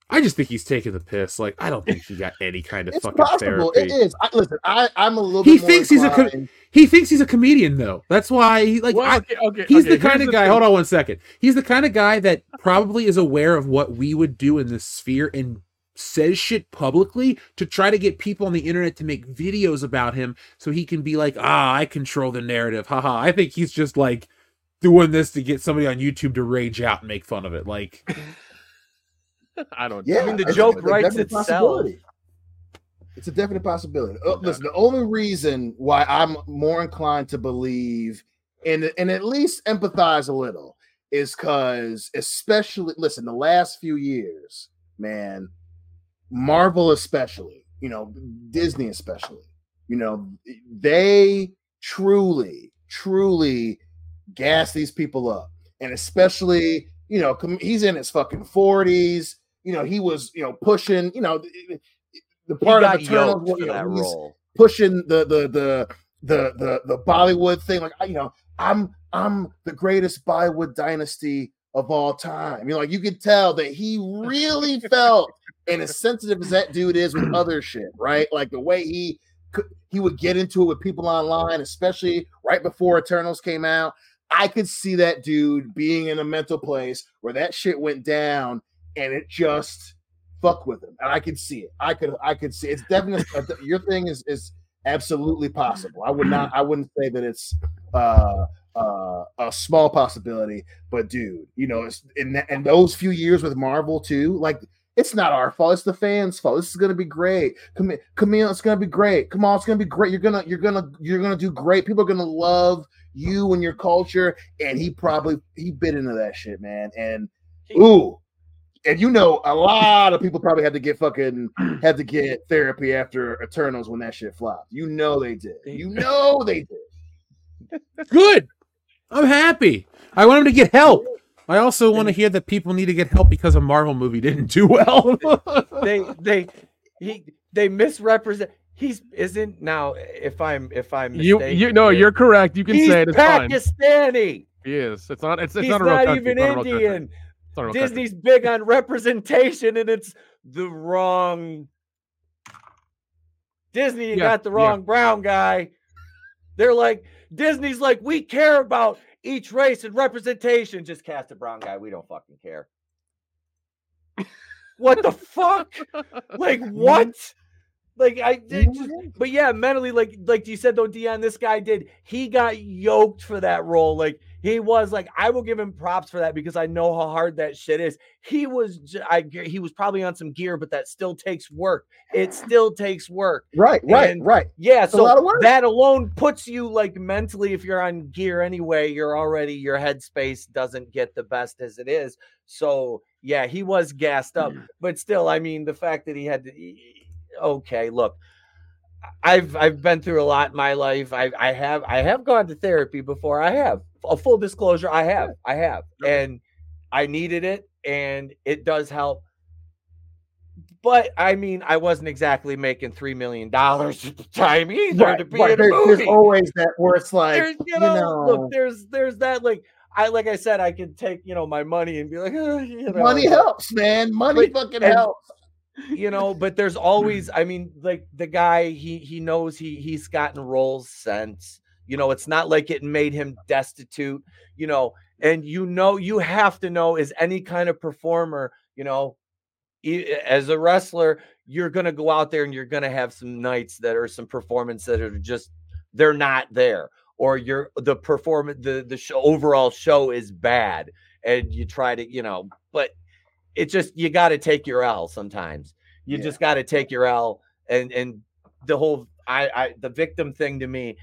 I just think he's taking the piss. Like, I don't think he got any kind of It's fucking possible. therapy. It is. I, listen, I, I'm a little. He bit more thinks he's a co- inclined- he thinks he's a comedian though. That's why he like Well, I- okay, okay, he's okay, the kind of the guy. thing. Hold on one second. He's the kind of guy that probably is aware of what we would do in this sphere and says shit publicly to try to get people on the internet to make videos about him so he can be like, ah, I control the narrative. Haha. I think he's just like doing this to get somebody on YouTube to rage out and make fun of it. Like I don't. Yeah, I mean, the joke writes itself. It's a definite possibility. Uh, listen, the only reason why I'm more inclined to believe and and at least empathize a little is because, especially, listen, the last few years, man, Marvel especially, you know, Disney especially, you know, they truly, truly gas these people up, and especially, you know, he's in his fucking forties. You know, he was, you know, pushing, you know, the, the part of the Eternals, yoked you know, that he's role. pushing the the the the the the Bollywood thing. Like, you know, I'm I'm the greatest Bollywood dynasty of all time. You know, like you could tell that he really felt, and as sensitive as that dude is with other shit, right? Like the way he could, he would get into it with people online, especially right before Eternals came out. I could see that dude being in a mental place where that shit went down, and it just fuck with him. And I could see it. I could I could see it's definitely your thing is is absolutely possible. I would not I wouldn't say that it's uh uh a small possibility, but dude, you know, it's in that, in those few years with Marvel too, like it's not our fault. It's the fans' fault. This is gonna be great. Come, Kumail, it's gonna be great. Come on, it's gonna be great. You're gonna, you're gonna, you're gonna do great. People are gonna love you and your culture. And he probably he bit into that shit, man. And ooh, and you know, a lot of people probably had to get fucking had to get therapy after Eternals when that shit flopped. You know they did. You know they did. Good. I'm happy. I want them to get help. I also want to hear that people need to get help because a Marvel movie didn't do well. they they he they misrepresent. He's isn't now. If I'm if I'm You, mistaken you no, here, you're correct. You can he's say it. It's fine. Pakistani. He is. It's not. It's, it's He's not a real not country. even not a real. Indian. It's not a country. Disney's big on representation, and it's the wrong. Disney, you Yeah, got the yeah. wrong brown guy. They're like, Disney's like, we care about each race and representation. Just cast a brown guy. We don't fucking care. what the fuck? Like what? Like I did just, but yeah, mentally, like like you said though, Dion, this guy did. He got yoked for that role. Like he was like, I will give him props for that because I know how hard that shit is. He was, j- I he was probably on some gear, but that still takes work. It still takes work. Right, right, And right. Yeah, It's so lot of work. that alone puts you like mentally, if you're on gear anyway, you're already your headspace doesn't get the best as it is. So yeah, he was gassed up, but still, I mean, the fact that he had to, okay, look, I've I've been through a lot in my life. I I have I have gone to therapy before. I have a full disclosure. I have I have, and I needed it, and it does help. But I mean, I wasn't exactly making three million dollars at the time either Right, to be right. in a There- movie. there's always that where it's like, There's, you know, look, there's there's that like I like I said, I could take you know my money and be like, "Uh, you know, money helps, man. Money but- fucking and- helps. You know but there's always i mean like the guy he he knows he he's gotten roles since you know it's not like it made him destitute you know and you know you have to know as any kind of performer you know as a wrestler you're going to go out there and you're going to have some nights that are some performance that are just they're not there or you're the performance the the show overall show is bad and you try to you know but it just you got to take your L sometimes. You Yeah. just got to take your L, and and the whole I I the victim thing to me,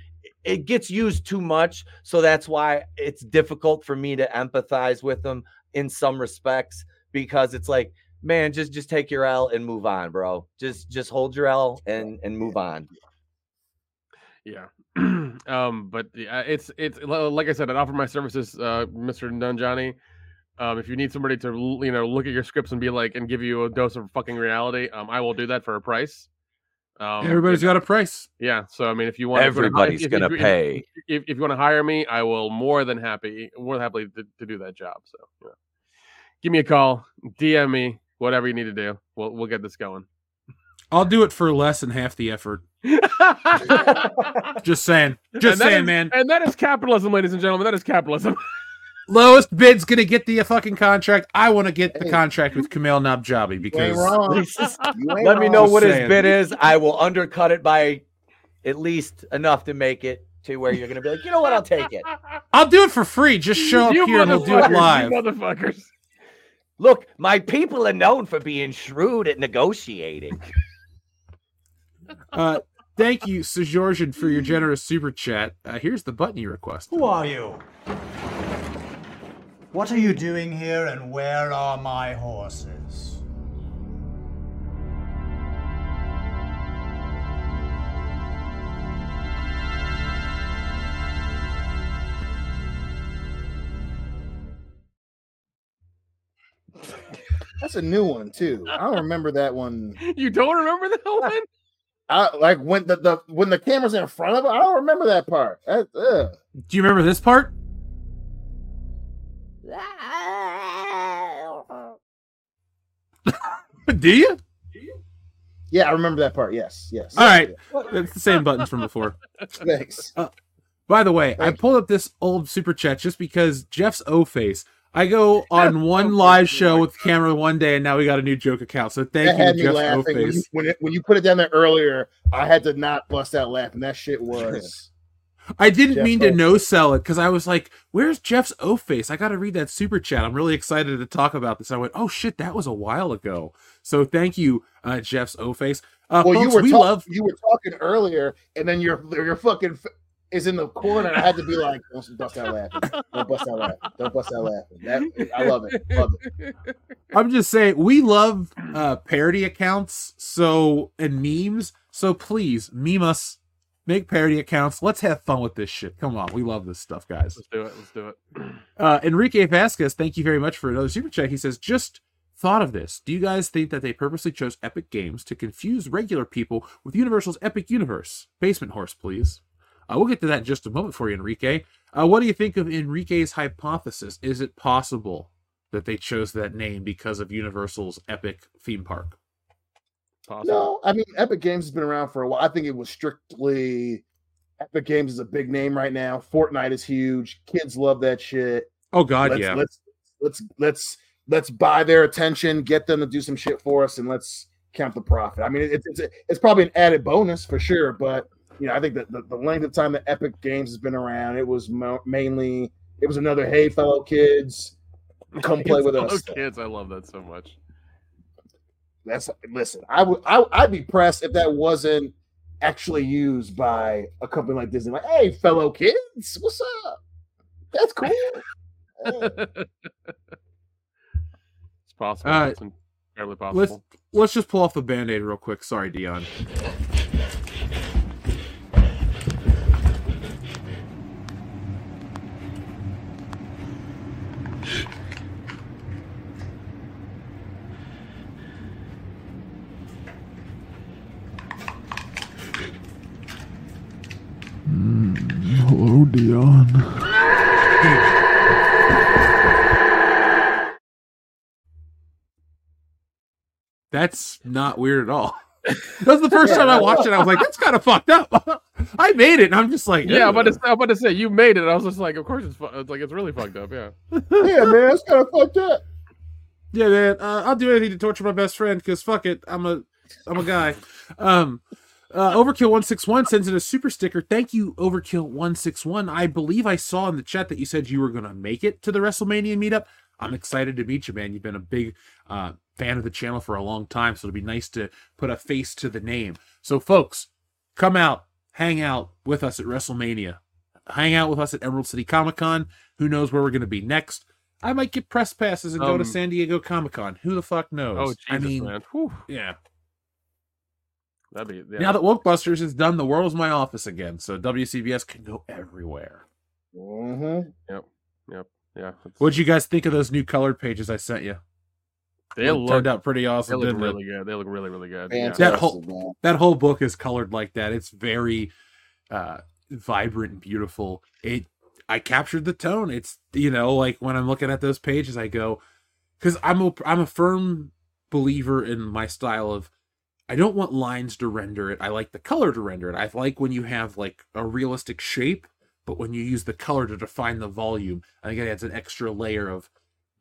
it gets used too much, so that's why it's difficult for me to empathize with them in some respects because it's like, man, just just take your L and move on, bro. Just just hold your L and and move on. Yeah. um, but yeah, it's it's like I said, I offer my services, uh, Mr. Nanjiani. Um, if you need somebody to you know look at your scripts and be like and give you a dose of fucking reality, um, I will do that for a price. Um, Everybody's if- got a price. yeah. So I mean, if you want, Everybody's gonna pay. If, if you want to hire me, I will more than happy, more than happily to, to do that job. So yeah. give me a call, DM me, whatever you need to do. We'll we'll get this going. I'll do it for less than half the effort. Just saying. Just saying, is- man. And that is capitalism, ladies and gentlemen. That is capitalism. Lowest bid's gonna get the fucking contract. I want to get the contract with Kumail Nanjiani because. Let me know Just what his saying. bid is. I will undercut it by at least enough to make it to where you're gonna be like, you know what, I'll take it. I'll do it for free. Just show up here and we'll do it motherfuckers, you live. motherfuckers. Look, my people are known for being shrewd at negotiating. Uh, thank you, Sejorjan, for your generous super chat. Uh, here's the button you requested. Who are you? What are you doing here and where are my horses? That's a new one too. I don't remember that one. You don't remember that one? I like when the, the when the camera's in front of it. I don't remember that part. That. Do you remember this part? Do you? Yeah, I remember that part. Yes, yes. All right. It's the same buttons from before. Thanks. Uh, by the way, I pulled up this old super chat just because Jeff's O face. I go on one live show with the camera one day, and now we got a new joke account. So thank that you had to me Jeff's O laughing when you, face. when, it, when you put it down there earlier. I had to not bust out laughing. That shit was. I didn't Jeff mean to no sell it because I was like, "Where's Jeff's O face?" I got to read that super chat. I'm really excited to talk about this. I went, "Oh shit, that was a while ago." So thank you, uh, Jeff's O face. Uh, well, folks, you were we talk- love you were talking earlier, and then your your fucking f- is in the corner. I had to be like, "Don't bust that laughing! Don't bust that laughing! Don't bust out laughing!" That I love it. Love it. I'm just saying we love uh parody accounts so and memes. So please meme us, make parody accounts. Let's have fun with this shit. Come on, we love this stuff, guys. Let's do it. Let's do it. Uh Enrique Vasquez, thank you very much for another super chat. He says, just thought of this. Do you guys think that they purposely chose Epic Games to confuse regular people with Universal's Epic Universe? Basement horse, please. Uh, we'll get to that in just a moment for you, Enrique. Uh, what do you think of Enrique's hypothesis? Is it possible that they chose that name because of Universal's Epic theme park? Possible. No, I mean Epic Games has been around for a while. I think it was strictly Epic Games is a big name right now. Fortnite is huge. Kids love that shit. Oh God, let's, yeah. Let's let's let's let's buy their attention, get them to do some shit for us, and let's count the profit. I mean, it's it's it's probably an added bonus for sure, but you know, I think that the, the length of time that Epic Games has been around, it was mo- mainly it was another hey fellow kids, come play with us. kids. I love that so much. That's listen. I would I, I'd be pressed if that wasn't actually used by a company like Disney. Like, hey, fellow kids, what's up? That's cool. It's possible. Uh, it's entirely Let's possible. let's just pull off the band-aid real quick. Sorry, Dion. Hello, Dion. That's not weird at all. that was the first time I watched it. I was like, that's kind of fucked up. I made it, and I'm just like, Yeah, "Ugh." but I'm about to say you made it. I was just like, of course it's, fu- it's like it's really fucked up. Yeah. yeah, man, it's kind of fucked up. Yeah, man. Uh, I'll do anything to torture my best friend because fuck it, I'm a, I'm a guy. Um, uh, Overkill one six one sends in a super sticker. Thank you, Overkill one six one. I believe I saw in the chat that you said you were gonna make it to the WrestleMania meetup. I'm excited to meet you, man. You've been a big uh, fan of the channel for a long time, so it'd be nice to put a face to the name. So, folks, come out, hang out with us at WrestleMania. Hang out with us at Emerald City Comic Con. Who knows where we're going to be next? I might get press passes and go to Um, San Diego Comic Con. Who the fuck knows? Oh, Jesus, I mean, man. Whew. yeah. That'd be yeah. Now that Wokebusters is done, the world's my office again, so WCBS can go everywhere. Mm-hmm. Yep. Yep. Yeah. it's- What'd you guys think of those new colored pages I sent you? They look turned out pretty awesome. They look didn't really it? good. They look really really good. Fantastic. That whole man. that whole book is colored like that. It's very uh vibrant and beautiful. It I captured the tone. It's you know, like when I'm looking at those pages I go cuz I'm a I'm a firm believer in my style of I don't want lines to render it. I like the color to render it. I like when you have like a realistic shape, but when you use the color to define the volume, I think it adds an extra layer of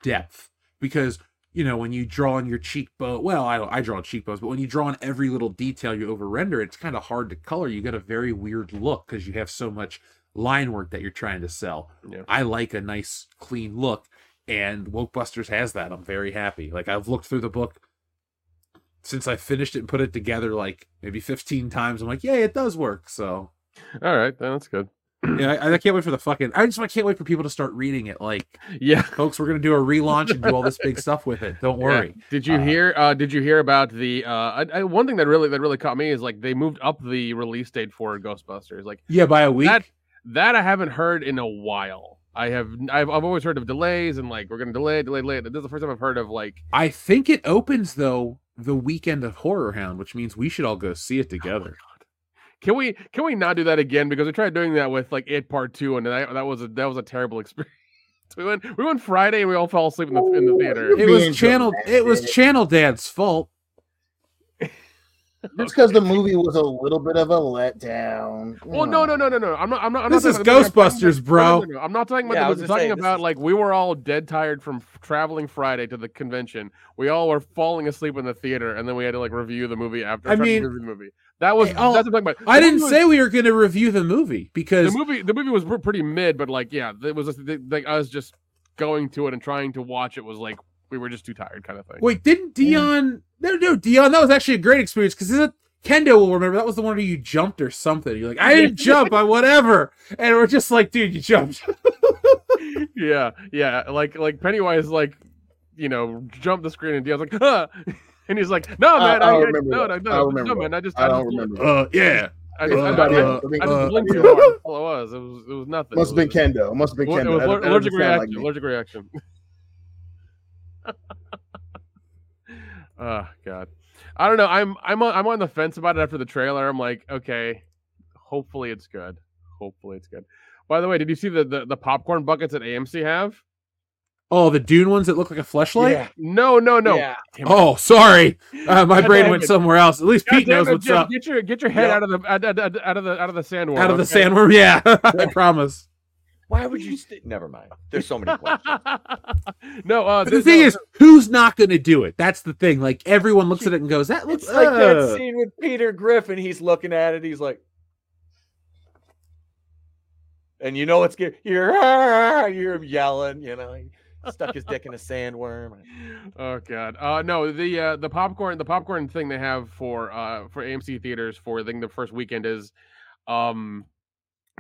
depth. Because you know when you draw on your cheekbone, well, I don't, I draw on cheekbones, but when you draw on every little detail, you over render. It's kind of hard to color. You get a very weird look because you have so much line work that you're trying to sell. Yeah. I like a nice clean look, and Wokebusters has that. I'm very happy. Like I've looked through the book since I finished it and put it together like maybe 15 times. I'm like, yeah, it does work. So All right, that's good. yeah, I, I can't wait for the fucking. I just I can't wait for people to start reading it. Like, Yeah. folks, we're gonna do a relaunch and do all this big stuff with it. Don't Yeah. worry. Did you Uh, hear? Uh, did you hear about the? Uh, I, I, one thing that really that really caught me is like they moved up the release date for Ghostbusters. Like Yeah, by a week. that that I haven't heard in a while. I have I've, I've always heard of delays and like we're gonna delay delay delay. This is the first time I've heard of like I think it opens though the weekend of Horror Hound, which means we should all go see it oh together. can we can we not do that again because we tried doing that with like it part two and that, that was a that was a terrible experience. We went we went Friday and we all fell asleep in the in the theater. It was channel. It was dramatic. Channel Dad's fault. Just because the movie was a little bit of a letdown. Well, no, no, no, no, no. I'm not. I'm not. I'm This not is talking- I'm talking- Ghostbusters, bro. No, no, no, I'm not talking about. Yeah, I was I'm talking say, about is- like we were all dead tired from traveling Friday to the convention. We all were falling asleep in the theater, and then we had to like review the movie after. I try to mean- review the movie. That was Hey, I'll- that's what I'm talking about. I didn't was- say we were going to review the movie because the movie. The movie was pretty mid, but like yeah, it was just, like us just going to it and trying to watch it was like we were just too tired, kind of thing. Wait, didn't Dion? No, no, Dion. That was actually a great experience because Kendo will remember that was the one where you jumped or something. You're like, I didn't jump, I whatever, and we're just like, dude, you jumped. yeah, yeah. Like like Pennywise like you know jumped the screen and Dion's like, huh. And he's like, "No, man, I I, don't I, remember no, that. no, I no, don't no, remember man. I just, I just don't blinked. remember. Uh, yeah. I just, Uh, I, I, uh, I just blinked too uh, hard. That's all it was. It was, it was nothing. Must have been was, Kendo. Must have been It Kendo. was That- allergic doesn't sound like reaction. allergic reaction. Oh God, I don't know. I'm I'm on, I'm on the fence about it after the trailer. I'm like, okay, hopefully it's good. Hopefully it's good. By the way, did you see the the, the popcorn buckets that AMC have? Oh, the Dune ones that look like a fleshlight. Yeah. No, no, no. Yeah. Oh, sorry. Uh, my God brain went it. somewhere else. At least God Pete knows it, what's Jim, up. Get your get your head Yep. out of the out, out, out, out of the out of the sandworm. Out of the sandworm. Yeah, I promise. Why would you? St- Never mind. There's so many questions. no, uh, But the thing no, is, who's not going to do it? That's the thing. Like everyone looks at it and goes, "That looks It's like that uh." scene with Peter Griffin. He's looking at it. He's like, and you know it's good. You're "Ah," you hear him yelling. You know, he stuck his dick in a sandworm. Oh god. Uh no, the uh the popcorn the popcorn thing they have for uh for AMC theaters for I think the first weekend is um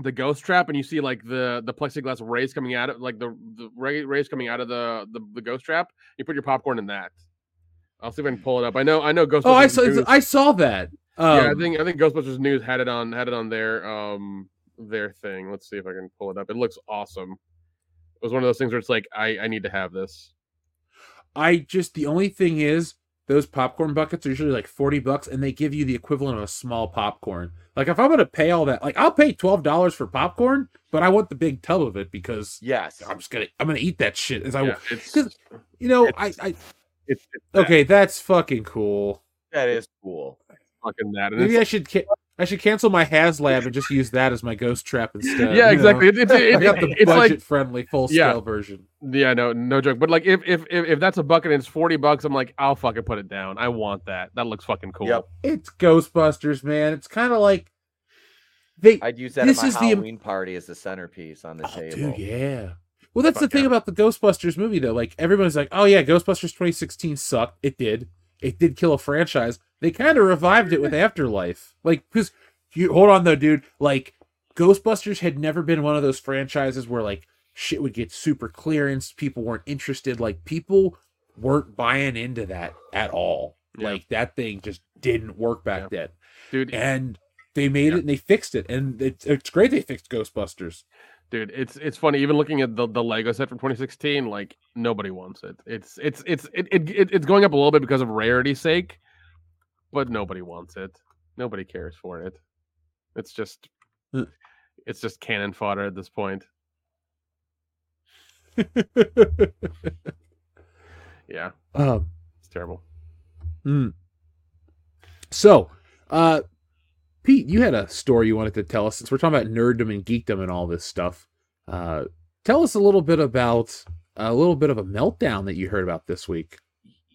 the ghost trap and you see like the the plexiglass rays coming out of like the the rays coming out of the, the the ghost trap. You put your popcorn in that. I'll see if I can pull it up. I know I know ghost Oh, I saw. News- I saw that. yeah, I Um, think I think Ghostbusters News had it on had it on their um their thing. Let's see if I can pull it up. It looks awesome. It was one of those things where it's like I I need to have this. I just the only thing is those popcorn buckets are usually like 40 bucks and they give you the equivalent of a small popcorn. Like if I'm going to pay all that, like I'll pay $12 for popcorn, but I want the big tub of it because yes, I'm just going to I'm going to eat that shit as I Yeah, want. it's 'Cause, you know, I I it's, it's that. Okay, that's fucking cool. That is cool. fucking that. And Maybe I should ca- I should cancel my HasLab and just use that as my ghost trap instead. Yeah, you exactly. know? It- it's- it- I got the it's like- budget friendly full Yeah. scale version. Yeah, no, no joke. But like, if if if, if that's a bucket and it's forty bucks, I'm like, I'll fucking put it down. I want that. That looks fucking cool. Yep. It's Ghostbusters, man. It's kind of like they. I'd use that This at my is the- Halloween party as the centerpiece on the oh, table. Dude, yeah. Well, that's the thing yeah. about the Ghostbusters movie, though. Like everybody's like, "Oh yeah, Ghostbusters 2016 sucked." It did. It did kill a franchise. They kind of revived it with Afterlife. Like, because you hold on though, dude. Like Ghostbusters had never been one of those franchises where like shit would get super clearance. People weren't interested. Like people weren't buying into that at all. Yeah. Like that thing just didn't work back then. dude. And they made it and they fixed it, and it's it's great they fixed Ghostbusters. dude it's it's funny even looking at the, the lego set from 2016 like nobody wants it it's it's it's it, it, it- it's going up a little bit because of rarity's sake but nobody wants it nobody cares for it it's just it's just cannon fodder at this point yeah um, it's terrible Mm. So, uh, Pete, you had a story you wanted to tell us since we're talking about nerddom and geekdom and all this stuff. Uh, tell us a little bit about a little bit of a meltdown that you heard about this week.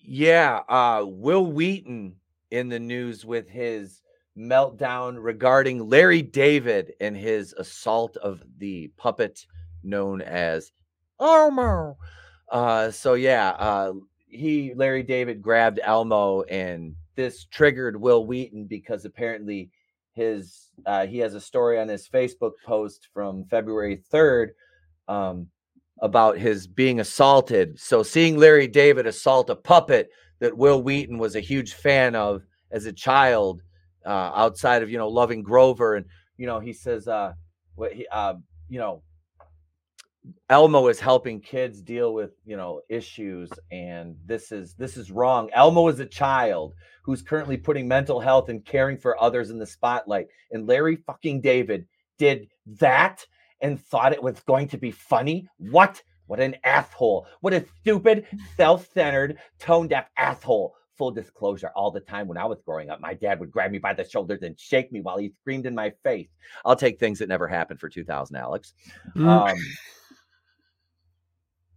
Yeah, uh, Wil Wheaton in the news with his meltdown regarding Larry David and his assault of the puppet known as Elmo. Uh, so yeah, uh, he Larry David grabbed Elmo, and this triggered Wil Wheaton because apparently his uh, he has a story on his Facebook post from February third. Um, about his being assaulted. So seeing Larry David assault a puppet that Wil Wheaton was a huge fan of as a child, uh, outside of you know loving Grover, and you know he says, uh, what he, uh, you know, Elmo is helping kids deal with you know issues, and this is this is wrong. Elmo is a child who's currently putting mental health and caring for others in the spotlight, and Larry fucking David did that and thought it was going to be funny. What? What an asshole. What a stupid, self centered, tone deaf asshole. Full disclosure, all the time when I was growing up, my dad would grab me by the shoulders and shake me while he screamed in my face. I'll take things that never happened for 2000, Alex. Mm. Um,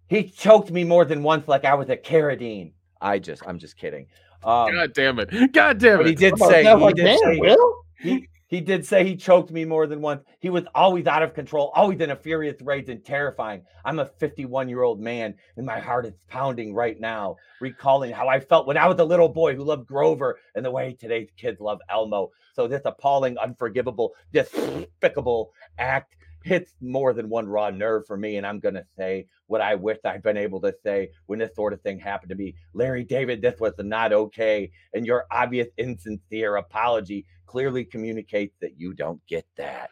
he choked me more than once like I was a Carradine. I just, I'm just kidding. Um, god damn it god damn but it he did About say that, he did say Will? he he did say he choked me more than once. He was always out of control, always in a furious rage and terrifying. I'm a 51 year old man, and my heart is pounding right now, recalling how I felt when I was a little boy who loved Grover and the way today's kids love Elmo. So this appalling, unforgivable, despicable act hits more than one raw nerve for me. And I'm gonna say what I wish I'd been able to say when this sort of thing happened to me. Larry David, this was not okay. And your obvious insincere apology clearly communicates that you don't get that.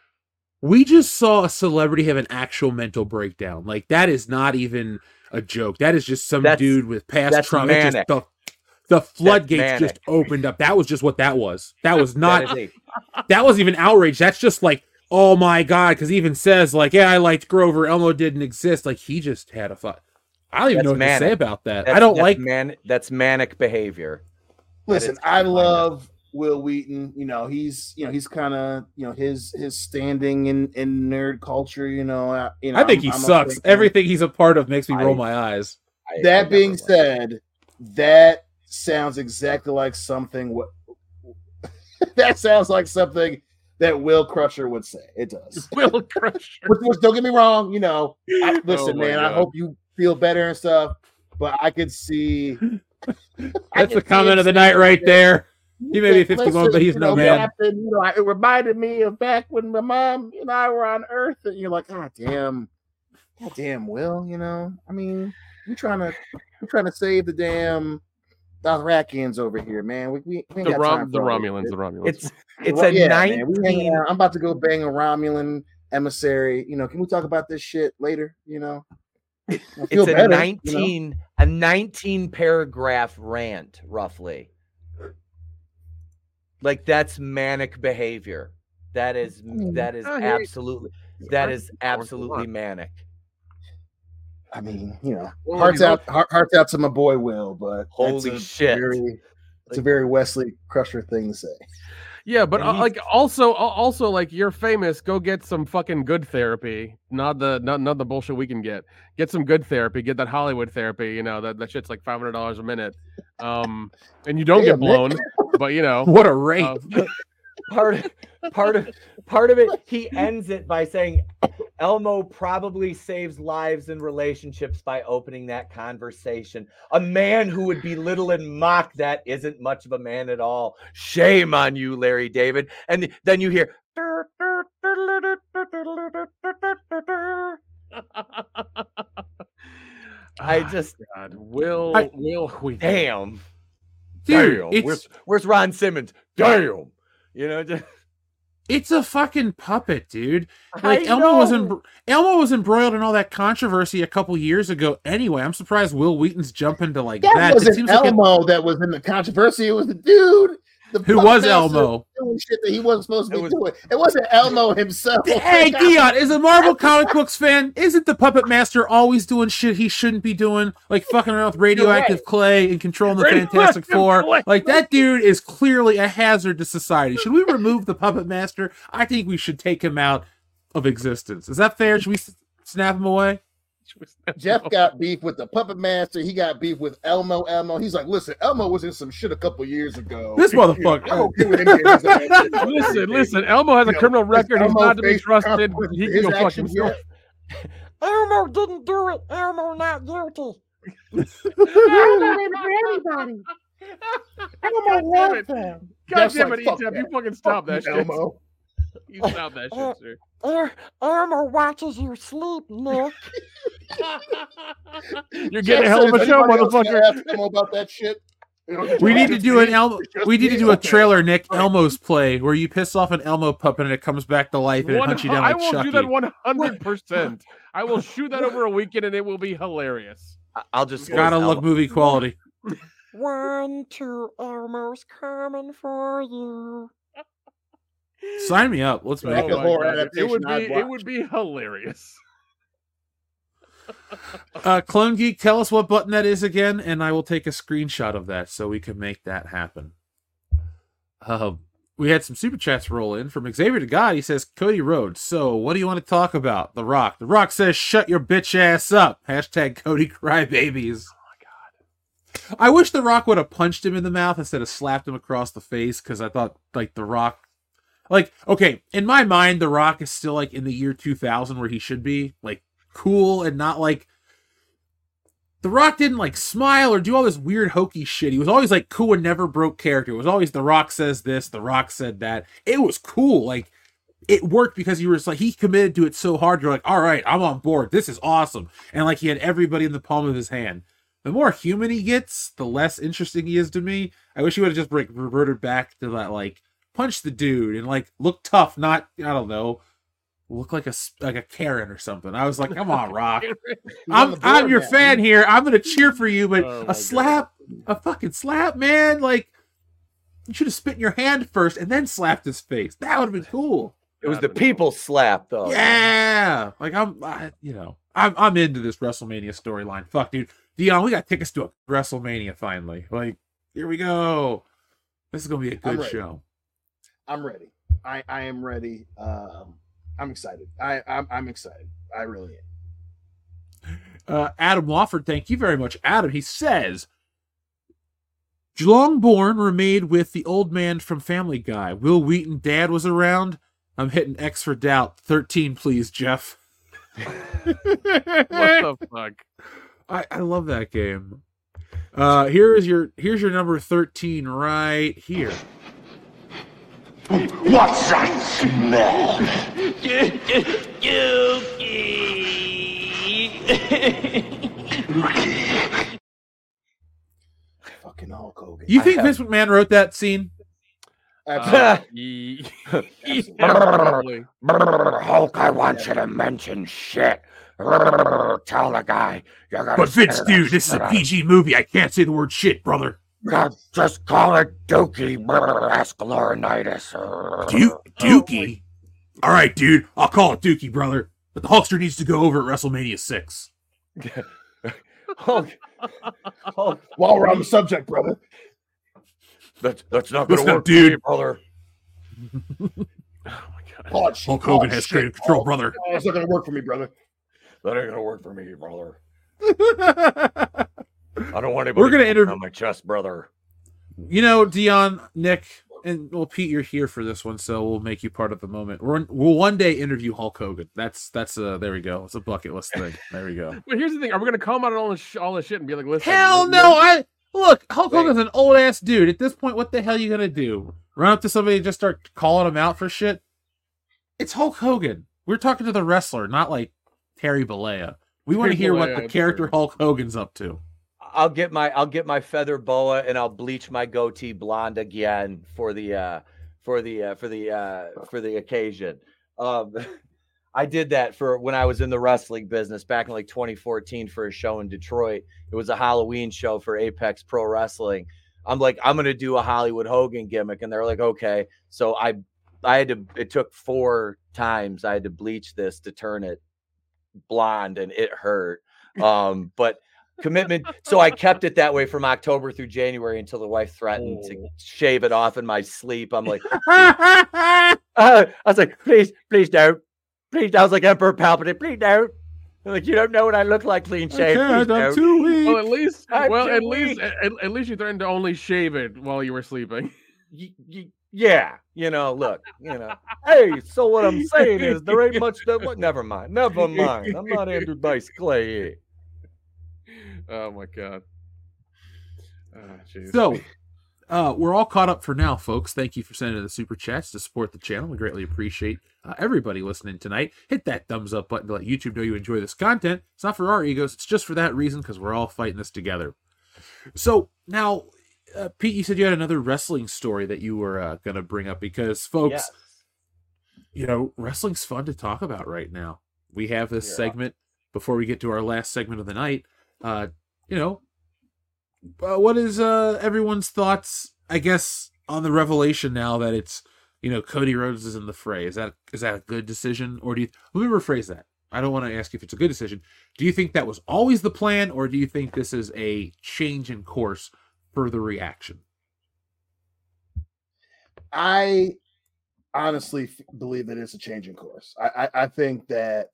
We just saw a celebrity have an actual mental breakdown. Like that is not even a joke. That is just some That's- dude with past trauma. Just- the, the floodgates just opened up. That was just what that was. That was not. That that wasn't even outrage. That's just like, oh my god, because he even says like, yeah, I liked Grover. Elmo didn't exist. Like he just had a thought. I don't even know That's what to say about that. That's- I don't like man. That's manic behavior. Listen, I kind of- love Wil Wheaton. You know, he's you know he's kind of you know his his standing in in nerd culture. You know, I, you know, I think I'm- he I'm sucks. Everything he's a part of makes me roll I- my eyes. That being said, that sounds exactly like something. What that sounds like something that Will Crusher would say. It does. Will Crusher. Which, which don't get me wrong. You know, I, listen, Oh my man. I hope you feel better and stuff. But I could see. That's the could see comment of the night right that- there. He may be 51, Listen, but he's you no know, man. Captain, you know, it reminded me of back when my mom and I were on Earth, and you're like, God damn, God damn, Will, you know, I mean, you're trying to, you're trying to save the damn Dothrakians over here, man. We, we, we ain't The got Rom- time the for all Romulans, the Romulans. It's it's Well, a yeah, man, we hanging nineteen. out. I'm about to go bang a Romulan emissary. You know, can we talk about this shit later? You know, It's a better, you know? nineteen a nineteen paragraph rant, roughly. Like that's manic behavior. That is mean, that is I hear you. absolutely that I- is I want to absolutely manic. I mean, you know, Well, hearts you out, heart, hearts out to my boy Will, but Holy a shit. very, it's a very Wesley Crusher thing to say. Yeah, but uh, like also also like you're famous. Go get some fucking good therapy. Not the not not the bullshit we can get. Get some good therapy. Get that Hollywood therapy. You know that that shit's like five hundred dollars a minute. Um, and you don't get Damn, Nick. blown. But you know What a rate. uh, part of part of part of it he ends it by saying elmo probably saves lives and relationships by opening that conversation. A man who would belittle and mock that isn't much of a man at all. Shame on you larry david. And then you hear i ah, just God, Will I- Wil Wheaton. damn. Dude, damn where's, where's ron simmons? Damn. You know just It's a fucking puppet, dude. Like I Elmo was. Elmo was embroiled in all that controversy a couple years ago. Anyway, I'm surprised Wil Wheaton's jumping to like That, that. Wasn't seems like it- Elmo that was in the controversy. It was the dude. The Who was Elmo? Doing shit that he wasn't supposed to It be was- doing. It wasn't Elmo himself. Hey, Dion, is a Marvel comic books fan? Isn't the puppet master always doing shit he shouldn't be doing, like fucking around with radioactive clay and controlling the Fantastic Four? clay. Like that dude is clearly a hazard to society. Should we remove the puppet master? I think we should take him out of existence. Is that fair? Should we snap him away? Jeff got beef with the puppet master. He got beef with Elmo. Elmo. He's like, listen, Elmo was in some shit a couple years ago. This motherfucker. I'm okay with him getting his ass kicked. Listen, listen. Elmo has a You criminal his record. He's Elmo not to be trusted. He for can go his fuck himself. Elmo didn't do it. Elmo not guilty. Elmo didn't hurt anybody. Elmo loves him. God Jeff's damn like, it, "Fuck you fucking stop Fuck that shit. Elmo. You stop that shit, sir. El- Elmo watches you sleep, Nick. You're Jeff getting a hell of a show, "Anybody else motherfucker. ask Elmo about that shit. We need to do me. an Elmo. We need to do a trailer, Nick Elmo's play, where you piss off an Elmo puppet and it comes back to life and it hunts you hu- down I will Chucky. do that 100%. I will shoot that over a weekend and it will be hilarious. I- i'll just Gotta look Elmo. movie quality. One, two, Elmo's coming for you. Sign me up. Let's make Like it. a horror God, It would be it would be hilarious. Uh, Clone Geek, tell us what button that is again, and I will take a screenshot of that so we can make that happen. Uh, we had some super chats roll in from Xavier to God. He says, Cody Rhodes. So, what do you want to talk about? The Rock. The Rock says, "Shut your bitch ass up." Hashtag Cody Crybabies. Oh my god. I wish The Rock would have punched him in the mouth instead of slapped him across the face because I thought like The Rock. Like, okay, in my mind, The Rock is still like in the year 2000 where he should be, like cool and not like the Rock didn't like smile or do all this weird hokey shit. He was always like cool and never broke character. It was always The Rock says this, The Rock said that. It was cool. Like it worked because he was like he committed to it so hard. You're like, all right, I'm on board. This is awesome. And like he had everybody in the palm of his hand. The more human he gets, the less interesting he is to me. I wish he would have just like reverted back to that like punch the dude and like look tough, not I don't know, look like a s- like a Karen or something. I was like, come on, Rock. I'm I'm your fan here. I'm gonna cheer for you, but Oh my a God. slap, a fucking slap, man. Like you should have spit in your hand first and then slapped his face. That would have been cool. it was the people slap though Yeah, like I'm, I, you know, I'm I'm into this WrestleMania storyline. Fuck, dude. Dion, we got tickets to a WrestleMania finally. Like, here we go. This is gonna be a I'm good show. I'm ready. I I am ready. Um, I'm excited. I I'm, I'm excited. I really am. Uh, Adam Wofford, thank you very much. Adam, he says, Longborn were made with the old man from Family Guy. Wil Wheaton dad was around. I'm hitting X for doubt. 13, please, Jeff. what the fuck? I, I love that game. Uh, here is your here's your number 13 right here. What's that smell? Fucking Hulk Hogan. You think Vince McMahon wrote that scene? Uh, Absolutely. Hulk, I want you to mention shit. Tell the guy you're gonna. But Vince, dude, this is a shit. PG movie. I can't say the word shit, brother. God, Just call it Dookie. Brother. Ask Laurinaitis. Du- Dookie? All right, dude. I'll call it Dookie, brother. But the Hulkster needs to go over at WrestleMania 6. Hulk. Hulk. While we're on the subject, brother. That's that's not Listen gonna up, work, for me, dude. brother. Oh, shit. Hulk Hogan Oh, has shit. creative control, Oh, brother. Oh, it's not gonna work for me, brother. That ain't gonna work for me, brother. I don't want anybody We're gonna poking interview- on my chest, brother. You know, Dion, Nick, and well, Pete, you're here for this one, so we'll make you part of the moment. We're, we'll one day interview Hulk Hogan. That's that's a there we go. It's a bucket list thing. There we go. But here's the thing: Are we gonna come out on all this, sh- all this shit and be like, "Listen"? Hell you're- no! I look. Hulk Hogan's an old ass dude. At this point, what the hell are you gonna do? Run up to somebody and just start calling him out for shit? It's Hulk Hogan. We're talking to the wrestler, not like Terry Bollea. We want to Terry hear what the character Hulk Hogan's up to. I'll get my I'll get my feather boa and I'll bleach my goatee blonde again for the uh for the uh, for the uh for the occasion. Um I did that for when I was in the wrestling business back in like 2014 for a show in Detroit. It was a Halloween show for Apex Pro Wrestling. I'm like, I'm gonna do a Hollywood Hogan gimmick, and they're like, okay. So I I had to it took four times I had to bleach this to turn it blonde and it hurt. Um, but commitment. So I kept it that way from October through January until the wife threatened to shave it off in my sleep. I'm like, uh, I was like, please, please don't, please. I was like Emperor Palpatine, please don't. I'm like you don't know what I look like clean shaved. please don't." Well, at least, I'm well, too at least, at, at least you threatened to only shave it while you were sleeping. Y- y- yeah, you know, look, you know. Hey, so what I'm saying is there ain't much that. What? Never mind, never mind. I'm not Andrew Dice Clay here. Oh my god. Ah, jeez. So, uh, we're all caught up for now, folks. Thank you for sending the super chats to support the channel. We greatly appreciate uh, everybody listening tonight. Hit that thumbs up button to let YouTube know you enjoy this content. It's not for our egos, it's just for that reason because we're all fighting this together. So, now, uh, Pete, you said you had another wrestling story that you were uh, going to bring up because, folks, Yes. you know, wrestling's fun to talk about right now. We have this Yeah. segment before we get to our last segment of the night. You know, uh, what is uh everyone's thoughts? I guess on the revelation now that it's you know Cody Rhodes is in the fray. Is that is that a good decision, or do you let me rephrase that? I don't want to ask you if it's a good decision. Do you think that was always the plan, or do you think this is a change in course for the reaction? I honestly believe that it's a change in course. I, I, I think that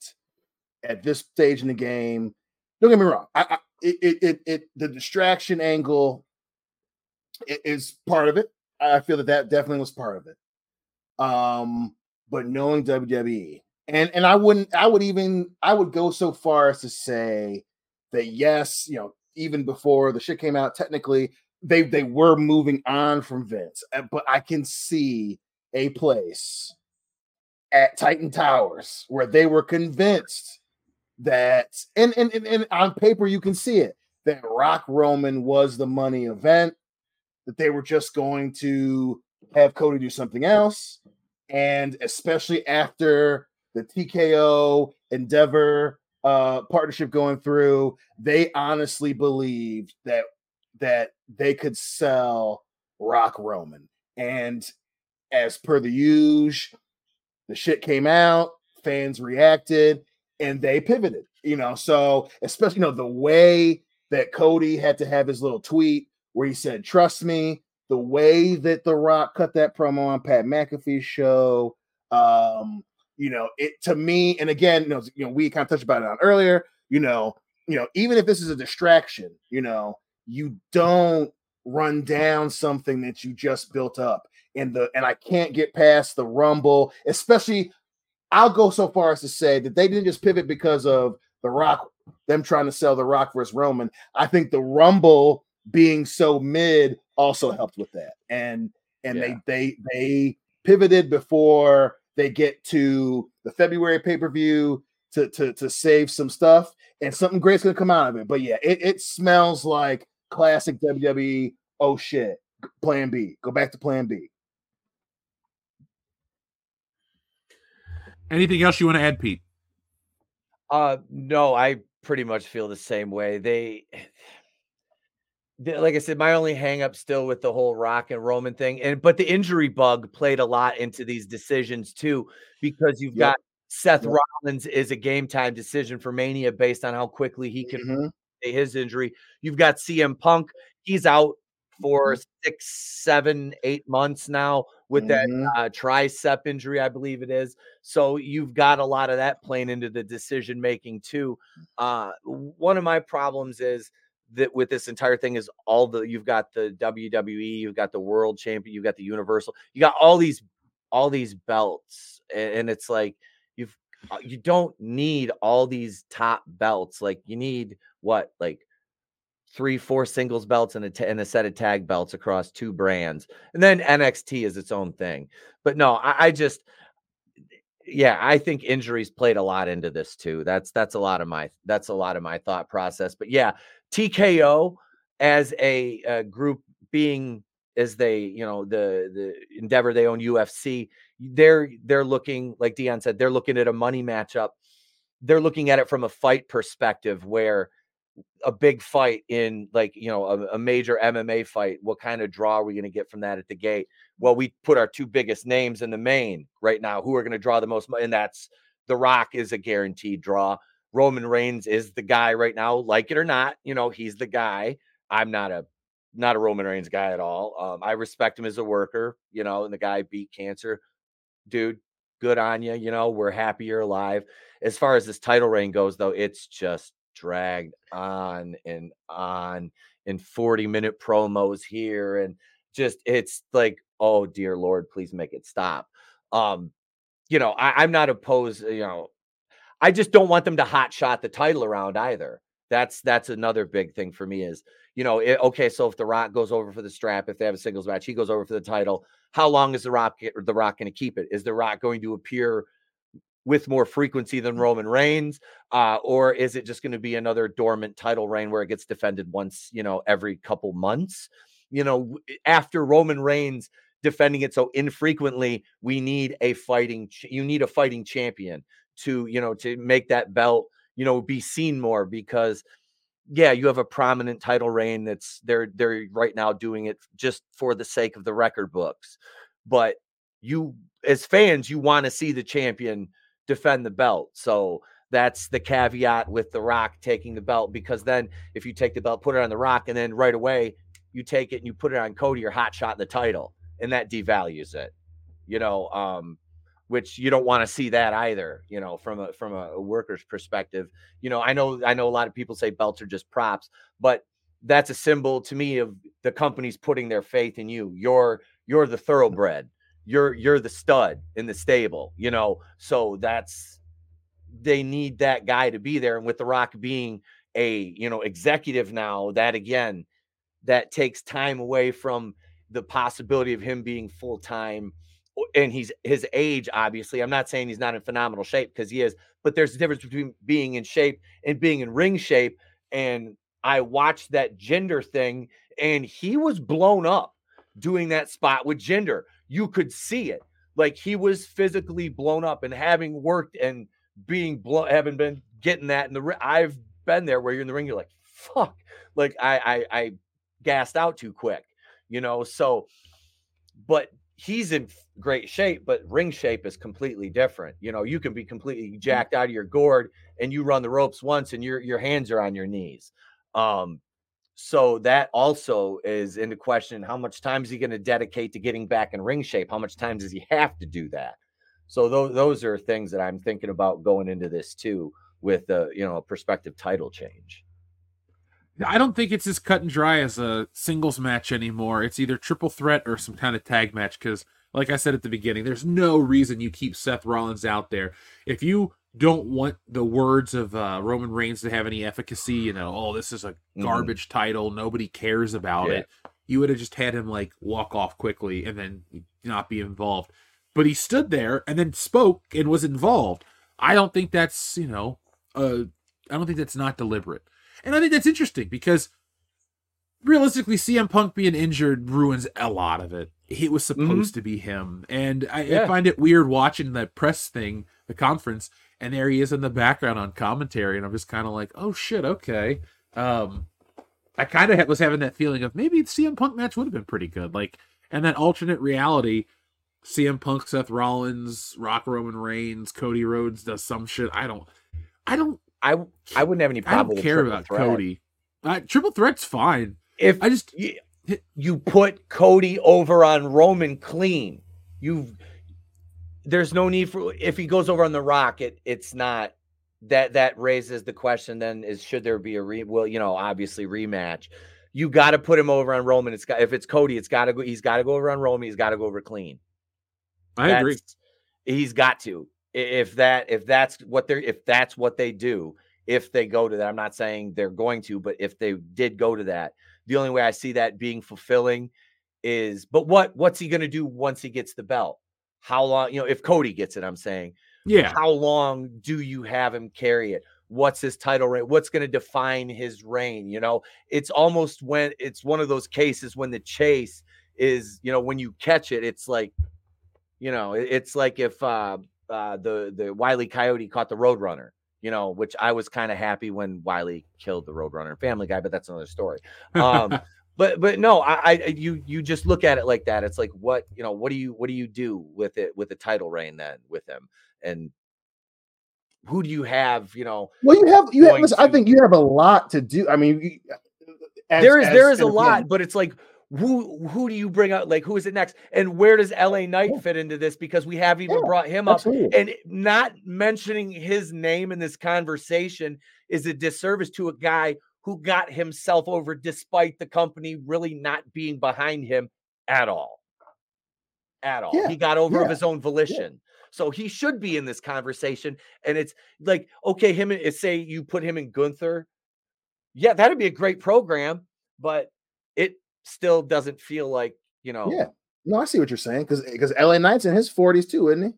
at this stage in the game, don't get me wrong. I it, it, it, it, the distraction angle is part of it. I feel that that definitely was part of it. Um, but knowing WWE, and and I wouldn't, I would even, I would go so far as to say that yes, you know, even before the shit came out, technically they they were moving on from Vince, uh, but I can see a place at Titan Towers where they were convinced that, and and and, and on paper you can see it that Rock Roman was the money event, that they were just going to have Cody do something else, and especially after the TKO Endeavor uh partnership going through, they honestly believed that that they could sell Rock Roman. And as per the usual, the shit came out, fans reacted, and they pivoted. You know, so especially you know the way that Cody had to have his little tweet where he said, "Trust me." The way that The Rock cut that promo on Pat McAfee's show, um, you know, it to me, and again, you know, you know, we kind of touched about it on earlier. You know, you know, even if this is a distraction, you know, you don't run down something that you just built up. And the and I can't get past the rumble, especially. I'll go so far as to say that they didn't just pivot because of the Rock, them trying to sell the Rock versus Roman. I think the Rumble being so mid also helped with that. And and Yeah. they they they pivoted before they get to the February pay-per-view to to to save some stuff and something great's gonna come out of it. But yeah, it, it smells like classic WWE. Oh shit. Plan B. Go back to plan B. Anything else you want to add, Pete? Uh, no, I pretty much feel the same way. They, they- like I said, my only hang up still with the whole Rock and Roman thing, and but the injury bug played a lot into these decisions too, because you've Yep. got Seth Yep. Rollins is a game time decision for Mania based on how quickly he can Mhm. say his injury. You've got CM Punk, he's out for Mm-hmm. six, seven, eight months now with Mhm. that uh, tricep injury, I believe it is. So you've got a lot of that playing into the decision making too. Uh, one of my problems is that with this entire thing is all the you've got the WWE, you've got the World Champion, you've got the Universal, you got all these all these belts, a- and it's like you've uh, you don't need all these top belts. Like you need what like three, four singles belts and a, and a set of tag belts across two brands. And then NXT is its own thing. But no, I, I just, yeah, I think injuries played a lot into this too. That's that's a lot of my that's a lot of my thought process. But yeah, TKO as a, uh group being as they you know the the endeavor they own UFC, they're they're looking like Dion said they're looking at a money matchup. They're looking at it from a fight perspective where a big fight in like you know a, a major MMA fight, what kind of draw are we going to get from that at the gate? Well, we put our two biggest names in the main right now. Who are going to draw the most? And that's The Rock is a guaranteed draw. Roman Reigns is the guy right now, like it or not. You know, he's the guy. I'm not a not a Roman Reigns guy at all. Um, I respect him as a worker. You know, and the guy beat cancer, dude. Good on you. You know, we're happy you're alive. As far as this title reign goes, though, it's just dragged on and on in 40 minute promos here and just it's like oh dear lord please make it stop. Um you know I, i'm not opposed you know i just don't want them to hot shot the title around either. That's that's another big thing for me is you know it, okay so if the rock goes over for the strap if they have a singles match he goes over for the title how long is the rock the rock going to keep it? Is the rock going to appear with more frequency than Roman Reigns, uh, or is it just going to be another dormant title reign where it gets defended once, you know, every couple months? You know, after Roman Reigns defending it so infrequently, we need a fighting. ch- You need a fighting champion to, you know, to make that belt, you know, be seen more because. Yeah, you have a prominent title reign that's they're they're right now doing it just for the sake of the record books. But you as fans, you want to see the champion defend the belt. So that's the caveat with the Rock taking the belt because then if you take the belt, put it on the Rock, and then right away you take it and you put it on Cody, you're hot shot the title, and that devalues it. You know, um, which you don't want to see that either. You know, from a from a, a worker's perspective. You know, I know I know a lot of people say belts are just props, but that's a symbol to me of the company's putting their faith in you. You're you're the thoroughbred you're you're the stud in the stable, you know. So that's they need that guy to be there. And with The Rock being a you know executive now, that again, that takes time away from the possibility of him being full time. And he's his age, obviously. I'm not saying he's not in phenomenal shape because he is, but there's a difference between being in shape and being in ring shape. And I watched that Jinder thing, and he was blown up doing that spot with Jinder. You could see it. Like he was physically blown up and having worked and being blown, having been getting that in the ring. I've been there where you're in the ring, you're like, fuck. Like I I I gassed out too quick, you know. So, but he's in great shape, but ring shape is completely different. You know, you can be completely jacked out of your gourd and you run the ropes once and your your hands are on your knees. Um, so that also is into question. How much time is he going to dedicate to getting back in ring shape? How much time does he have to do that? So those those are things that I'm thinking about going into this too, with a you know a prospective title change. I don't think it's as cut and dry as a singles match anymore. It's either triple threat or some kind of tag match because, like I said at the beginning, there's no reason you keep Seth Rollins out there. If you don't want the words of uh, Roman Reigns to have any efficacy, you know, oh, this is a Mhm. garbage title, nobody cares about Yeah. it, you would have just had him like walk off quickly and then not be involved. But he stood there and then spoke and was involved. I don't think that's, you know, uh, I don't think that's not deliberate. And I think that's interesting because realistically, CM Punk being injured ruins a lot of it. It was supposed to be him. And I, I find it weird watching the press thing, the conference, and there he is in the background on commentary. And I'm just kind of like, oh shit, okay. Um, I kind of was having that feeling of maybe the CM Punk match would have been pretty good. Like, and that alternate reality, CM Punk, Seth Rollins, Rock Roman Reigns, Cody Rhodes does some shit. I don't, I don't, I I wouldn't have any problem. I don't care about threat. Cody. Uh, triple threat's fine. If I just you, you put Cody over on Roman clean, you there's no need for if he goes over on the Rock, it it's not that that raises the question. Then is should there be a re? Well, you know, obviously rematch. You got to put him over on Roman. It's got if it's Cody, it's got to go. He's got to go over on Roman. He's got to go over clean. I agree. He's got to. If that if that's what they're if that's what they do, if they go to that, I'm not saying they're going to, but if they did go to that, the only way I see that being fulfilling is but what what's he going to do once he gets the belt? How long, you know, if Cody gets it, I'm saying. Yeah. How long do you have him carry it? What's his title reign? What's going to define his reign? You know, it's almost when it's one of those cases when the chase is, you know, when you catch it, it's like, you know, it's like if uh, uh, the the Wiley Coyote caught the Roadrunner, you know, which I was kind of happy when Wiley killed the Roadrunner Family Guy, but that's another story. Um, but but no, I, I you you just look at it like that. It's like what you know, what do you what do you do with it with the title reign then with him, and who do you have? You know, Well, you have you have. Listen, I think you have a lot to do. I mean, as- there is as- is a lot, but it's like who who do you bring out? Like who is it next? And where does LA Knight fit into this? Because we have even brought him up, absolutely. and not mentioning his name in this conversation is a disservice to a guy who got himself over despite the company really not being behind him at all. At all, Yeah, he got over of his own volition. So he should be in this conversation. And it's like, okay, him and say you put him in Gunther, yeah, that'd be a great program, but it still doesn't feel like, you know, Yeah. No, I see what you're saying because because eh, LA Knight's in his 40s too, isn't he?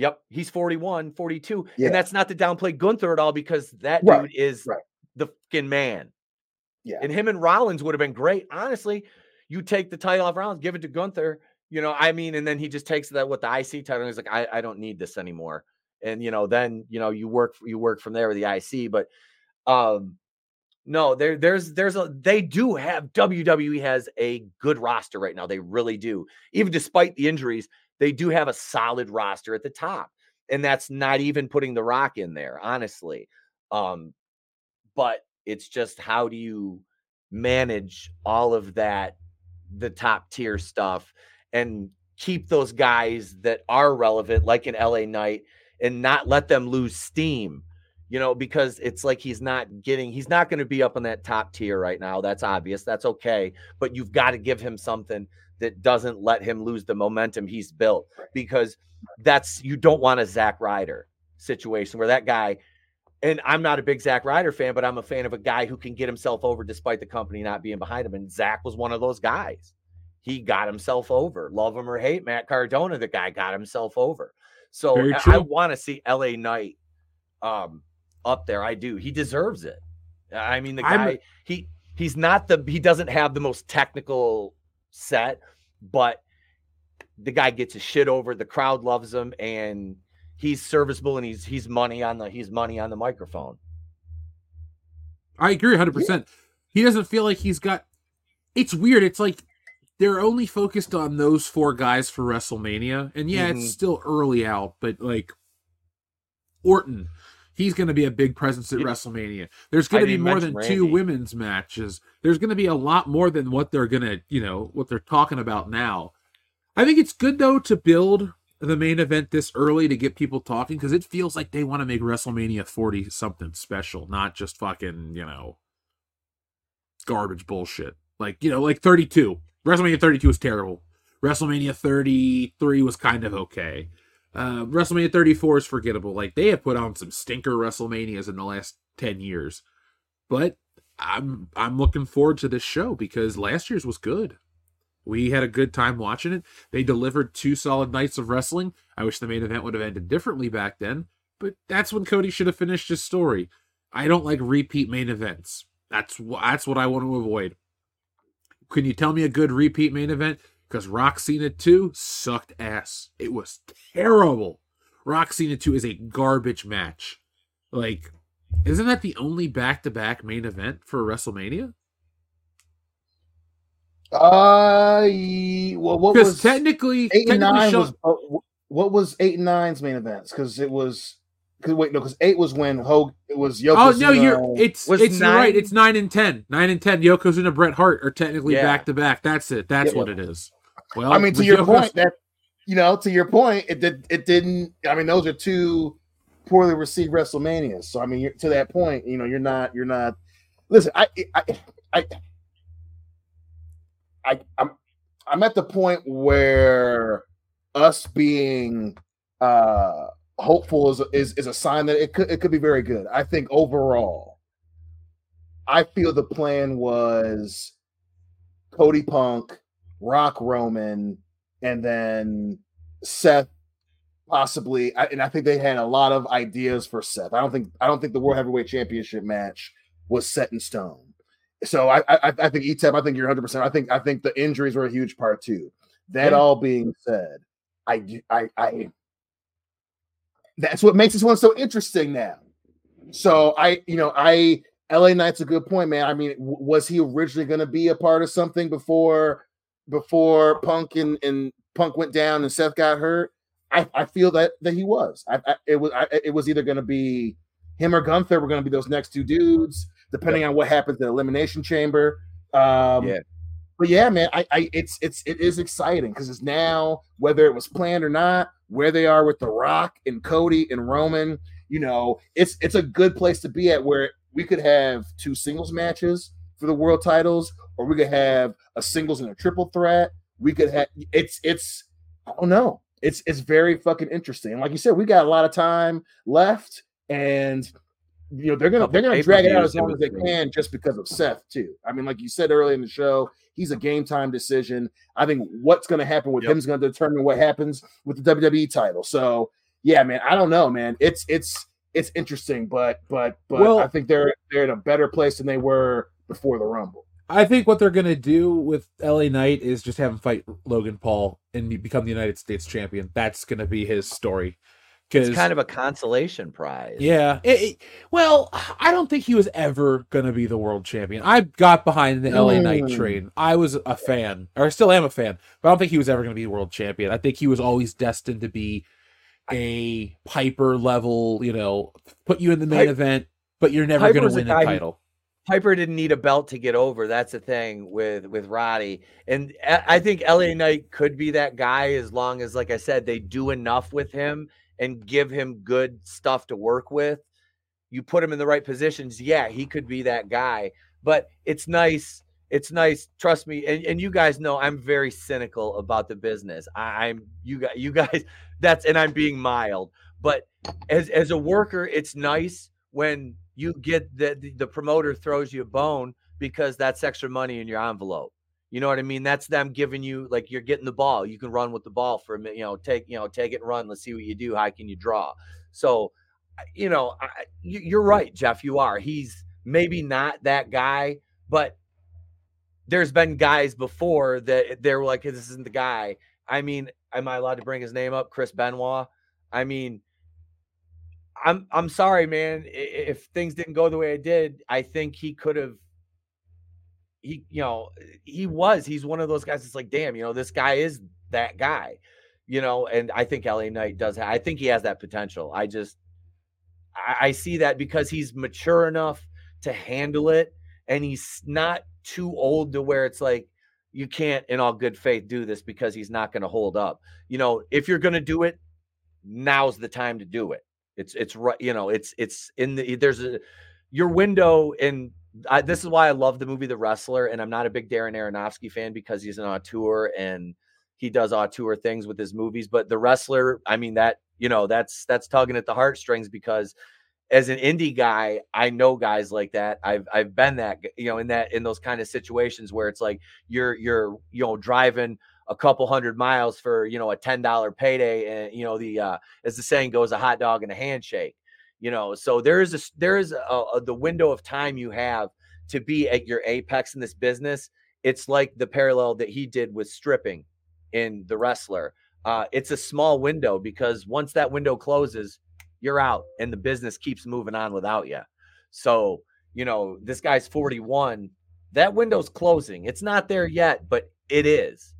yep, he's 41, 42. Yeah. And that's not to downplay Gunther at all because that Right, dude is right. The fucking man. Yeah. And him and Rollins would have been great. Honestly, you take the title off Rollins, give it to Gunther, you know, I mean, and then he just takes that with the IC title. And he's like, I, I don't need this anymore. And you know, then you know, you work you work from there with the IC, but um no, there there's there's a they do have WWE has a good roster right now. They really do. Even despite the injuries, they do have a solid roster at the top. And that's not even putting the rock in there, honestly. Um but it's just how do you manage all of that the top tier stuff and keep those guys that are relevant like in LA Knight and not let them lose steam you know because it's like he's not getting he's not going to be up on that top tier right now that's obvious that's okay but you've got to give him something that doesn't let him lose the momentum he's built because that's you don't want a Zack Ryder situation where that guy and I'm not a big Zack Ryder fan, but I'm a fan of a guy who can get himself over despite the company not being behind him. And Zach was one of those guys. He got himself over. Love him or hate Matt Cardona, the guy got himself over. So I- I want to see LA Knight um, up there. I do. He deserves it. I mean, the guy he he's not the he doesn't have the most technical set, but the guy gets his shit over. The crowd loves him, and he's serviceable, and he's he's money on the he's money on the microphone. I agree 100%. He doesn't feel like he's got. It's weird. It's like they're only focused on those four guys for WrestleMania, and yeah, Mhm. it's still early out, but like Orton, he's going to be a big presence at Yeah. WrestleMania. There's going to be more than mention two women's matches. There's going to be a lot more than what they're going to, you know, what they're talking about now. I think it's good though to build the main event this early to get people talking because it feels like they want to make WrestleMania 40 something special, not just fucking, you know, garbage bullshit. Like, you know, like 32. WrestleMania 32 was terrible. WrestleMania 33 was kind of okay. Uh, WrestleMania 34 is forgettable. Like they have put on some stinker WrestleManias in the last 10 years. But I'm I'm looking forward to this show because last year's was good. We had a good time watching it. They delivered two solid nights of wrestling. I wish the main event would have ended differently back then, but that's when Cody should have finished his story. I don't like repeat main events. That's wh- that's what I want to avoid. Can you tell me a good repeat main event? Because Rock Cena 2 sucked ass. It was terrible. Rock Cena 2 is a garbage match. Like, isn't that the only back to back main event for WrestleMania? Uh, well, what 'Cause was technically- eight and technically nine Shawn- was uh, what was eight and nine's main events? Because it was because wait no, because eight was when Hogan it was Yokozuna. Oh no, you're it's Was it's you're right. It's nine and ten. Nine and ten. Yokozuna, and Bret Hart are technically Yeah. back to back. That's it. That's Yeah. what it is. Well, I mean, to your Yoko- point, that you know, to your point, it did. It didn't. I mean, those are two poorly received WrestleManias. So I mean, you're, to that point, you know, you're not. You're not. Listen, I, I, I, I, I'm, I'm at the point where us being uh hopeful is is is a sign that it could it could be very good. I think overall, I feel the plan was Cody Punk, Rock Roman, and then Seth possibly and I think they had a lot of ideas for Seth. I don't think I don't think the World Heavyweight Championship match was set in stone. So I I, I think ETEP, I think you're 100. percent I think I think the injuries were a huge part too. That Yeah. all being said, I I I that's what makes this one so interesting now. So I, you know, I LA Knight's a good point, man. I mean, w- was he originally going to be a part of something before before Punk and, and Punk went down and Seth got hurt? I, I feel that that he was. I, I it was I, it was either going to be him or Gunther were going to be those next two dudes, depending on what happens in the Elimination Chamber. Um, Yeah. but yeah, man, I, I it's it's it is exciting because it's now whether it was planned or not, where they are with The Rock and Cody and Roman, you know, it's it's a good place to be at where we could have two singles matches for the world titles, or we could have a singles and a triple threat. We could have it's it's I don't know. It's it's very fucking interesting. Like you said, we got a lot of time left, and you know they're gonna they're gonna drag it out as long as they can, just because of Seth too. I mean, like you said earlier in the show, he's a game time decision. I think what's gonna happen with him is gonna determine what happens with the WWE title. So yeah, man, I don't know, man. It's it's it's interesting, but but but Well- I think they're they're in a better place than they were before the Rumble. I think what they're gonna do with LA Knight is just have him fight Logan Paul and become the United States champion. That's gonna be his story. It's kind of a consolation prize. yeah, it- it- well, I don't think he was ever gonna be the world champion. I got behind the LA Knight Mm. train. I was a fan, or I still am a fan, but I don't think he was ever gonna be world champion. I think he was always destined to be a Piper level. You know, put you in the main Pi- event, but you're never gonna win the guy who- title. Piper didn't need a belt to get over. That's the thing with with Roddy, and I I think LA Knight could be that guy as long as, like I said, they do enough with him and give him good stuff to work with. You put him in the right positions, yeah, he could be that guy. But it's nice. It's nice. Trust me, and, and you guys know I'm very cynical about the business. I, I'm you guys. You guys. That's and I'm being mild. But as as a worker, it's nice when you get the, the the promoter throws you a bone because that's extra money in your envelope. You know what I mean? That's them giving you like you're getting the ball. You can run with the ball for a minute. You know, take you know take it and run. Let's see what you do. How can you draw? So, you know, I, you- you're right, Jeff. You are. He's maybe not that guy, but there's been guys before that they were like, "This isn't the guy." I mean, am I allowed to bring his name up? Chris Benoit. I mean, I'm I'm sorry, man. If things didn't go the way it did, I think he could have he, you know, he was. He's one of those guys. It's like, damn, you know, this guy is that guy, you know. And I think LA Knight does. ha- I think he has that potential. I just, I, I see that because he's mature enough to handle it, and he's not too old to where it's like you can't, in all good faith, do this because he's not going to hold up. You know, if you're going to do it, now's the time to do it. It's it's right, you know, it's it's in the there's a your window and I, this is why I love the movie The Wrestler, and I'm not a big Darren Aronofsky fan because he's an auteur and he does auteur things with his movies. But The Wrestler, I mean that you know that's that's tugging at the heartstrings because as an indie guy, I know guys like that. I've I've been that you know in that in those kind of situations where it's like you're you're you know driving a couple hundred miles for you know a ten dollar payday, and you know the uh, as the saying goes, a hot dog and a handshake you know so there is a there is a, a the window of time you have to be at your apex in this business. It's like the parallel that he did with stripping in the wrestler. Uh, it's a small window because once that window closes you're out and the business keeps moving on without you so you know this guy's 41 that window's closing. It's not there yet but it is.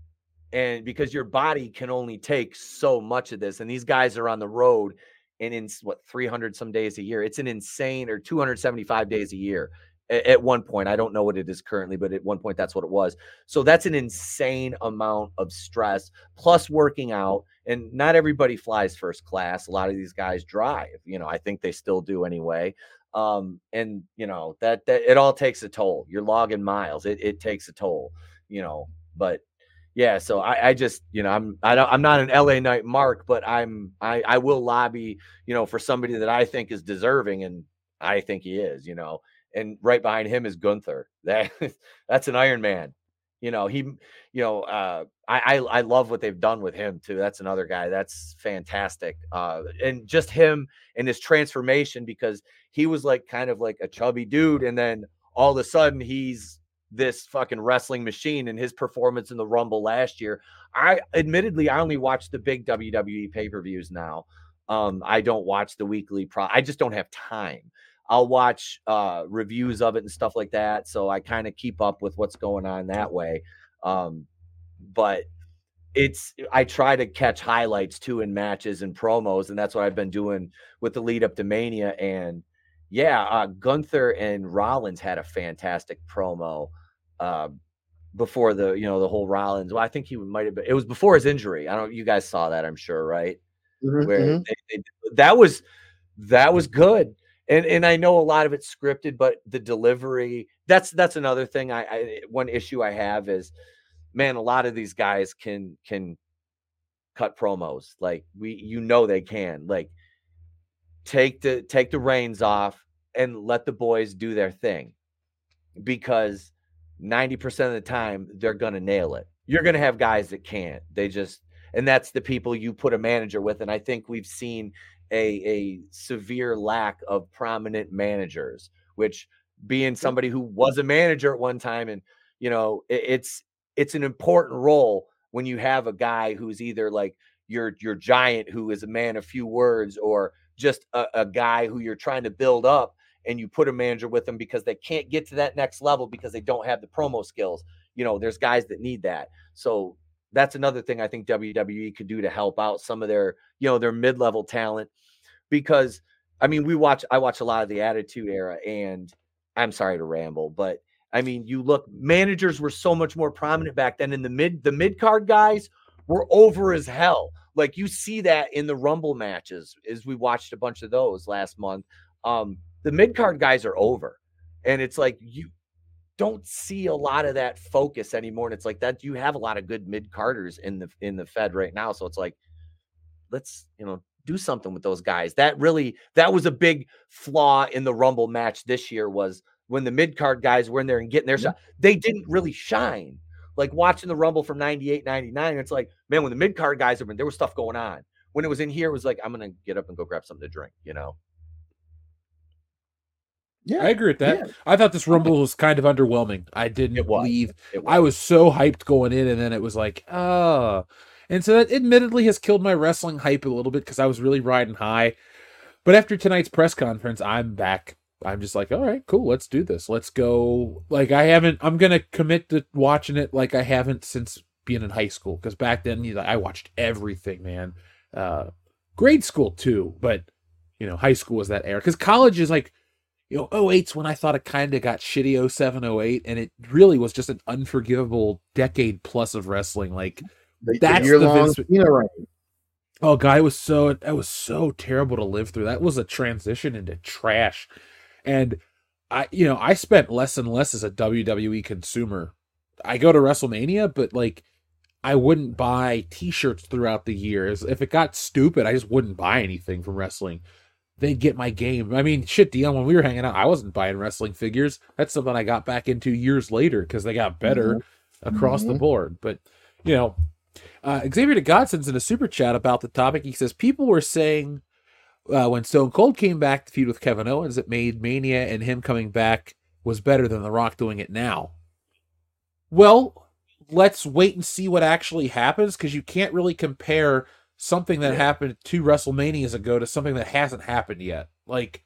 And because your body can only take so much of this and these guys are on the road and in what 300 some days a year it's an insane or 275 days a year at one point i don't know what it is currently but at one point that's what it was. So that's an insane amount of stress plus working out and not everybody flies first class a lot of these guys drive you know i think they still do anyway um and you know that, that it all takes a toll you're logging miles it, it takes a toll you know but yeah so I, I just you know i'm I don't, i'm not an la knight mark but i'm i i will lobby you know for somebody that i think is deserving and i think he is you know and right behind him is gunther. That that's an iron man. You know he you know uh I, I i love what they've done with him too. That's another guy. That's fantastic. Uh and just him and his transformation because he was like kind of like a chubby dude and then all of a sudden he's this fucking wrestling machine and his performance in the Rumble last year. I admittedly I only watch the big WWE pay-per-views now. Um I don't watch the weekly pro I just don't have time. I'll watch uh reviews of it and stuff like that so I kind of keep up with what's going on that way. Um but it's I try to catch highlights too in matches and promos and that's what I've been doing with the lead up to Mania and yeah, uh, Gunther and Rollins had a fantastic promo uh, before the you know the whole Rollins. Well, I think he might have been. It was before his injury. I don't. You guys saw that, I'm sure, right? Mhm, Where mhm. they, they, that was that was good, and and I know a lot of it's scripted, but the delivery. That's that's another thing. I, I one issue I have is, man, a lot of these guys can can cut promos. Like we, you know, they can like take the take the reins off and let the boys do their thing because 90% of the time they're going to nail it. You're going to have guys that can't. They just and that's the people you put a manager with and I think we've seen a a severe lack of prominent managers which being somebody who was a manager at one time and you know it- it's it's an important role when you have a guy who's either like your your giant who is a man of few words or just a, a guy who you're trying to build up and you put a manager with them because they can't get to that next level because they don't have the promo skills you know there's guys that need that. So that's another thing i think wwe could do to help out some of their you know their mid-level talent because i mean we watch i watch a lot of the attitude era and i'm sorry to ramble but i mean you look managers were so much more prominent back then in the mid the mid card guys were over as hell. Like you see that in the rumble matches as we watched a bunch of those last month. Um the mid card guys are over. And it's like you don't see a lot of that focus anymore. And it's like that you have a lot of good mid carders in the in the fed right now. So it's like let's you know do something with those guys. That really that was a big flaw in the rumble match this year was when the mid card guys were in there and getting their shot they didn't really shine. Like watching the rumble from 98 99 it's like man when the mid card guys are in there was stuff going on. When it was in here it was like i'm gonna get up and go grab something to drink you know Yeah, I agree with that. I thought this Rumble was kind of underwhelming. I didn't leave. I was so hyped going in, and then it was like, oh. And so that admittedly has killed my wrestling hype a little bit because I was really riding high. But after tonight's press conference, I'm back I'm just like, all right, cool, let's do this. Let's go. Like I haven't. I'm gonna commit to watching it like I haven't since being in high school because back then you know, I watched everything, man. Uh, grade school too, but you know, high school was that era. Because college is like, you know, 08's when I thought it kind of got shitty 07, 08, and it really was just an unforgivable decade plus of wrestling. Like The- that's the year-long Vince. Cena reign. Oh guy was so that was so terrible to live through. That was a transition into trash. And I you know, I spent less and less as a WWE consumer. I go to WrestleMania, but like I wouldn't buy t-shirts throughout the years. If it got stupid, I just wouldn't buy anything from wrestling. They'd get my game. I mean, shit, Dion, when we were hanging out, I wasn't buying wrestling figures. That's something I got back into years later because they got better across the Mhm. board. But you know, uh, Xavier de Godson's in a super chat about the topic. He says people were saying uh, when Stone Cold came back to feud with Kevin Owens, it made Mania and him coming back was better than The Rock doing it now. Well, let's wait and see what actually happens because you can't really compare something that happened two WrestleManias ago to something that hasn't happened yet. Like,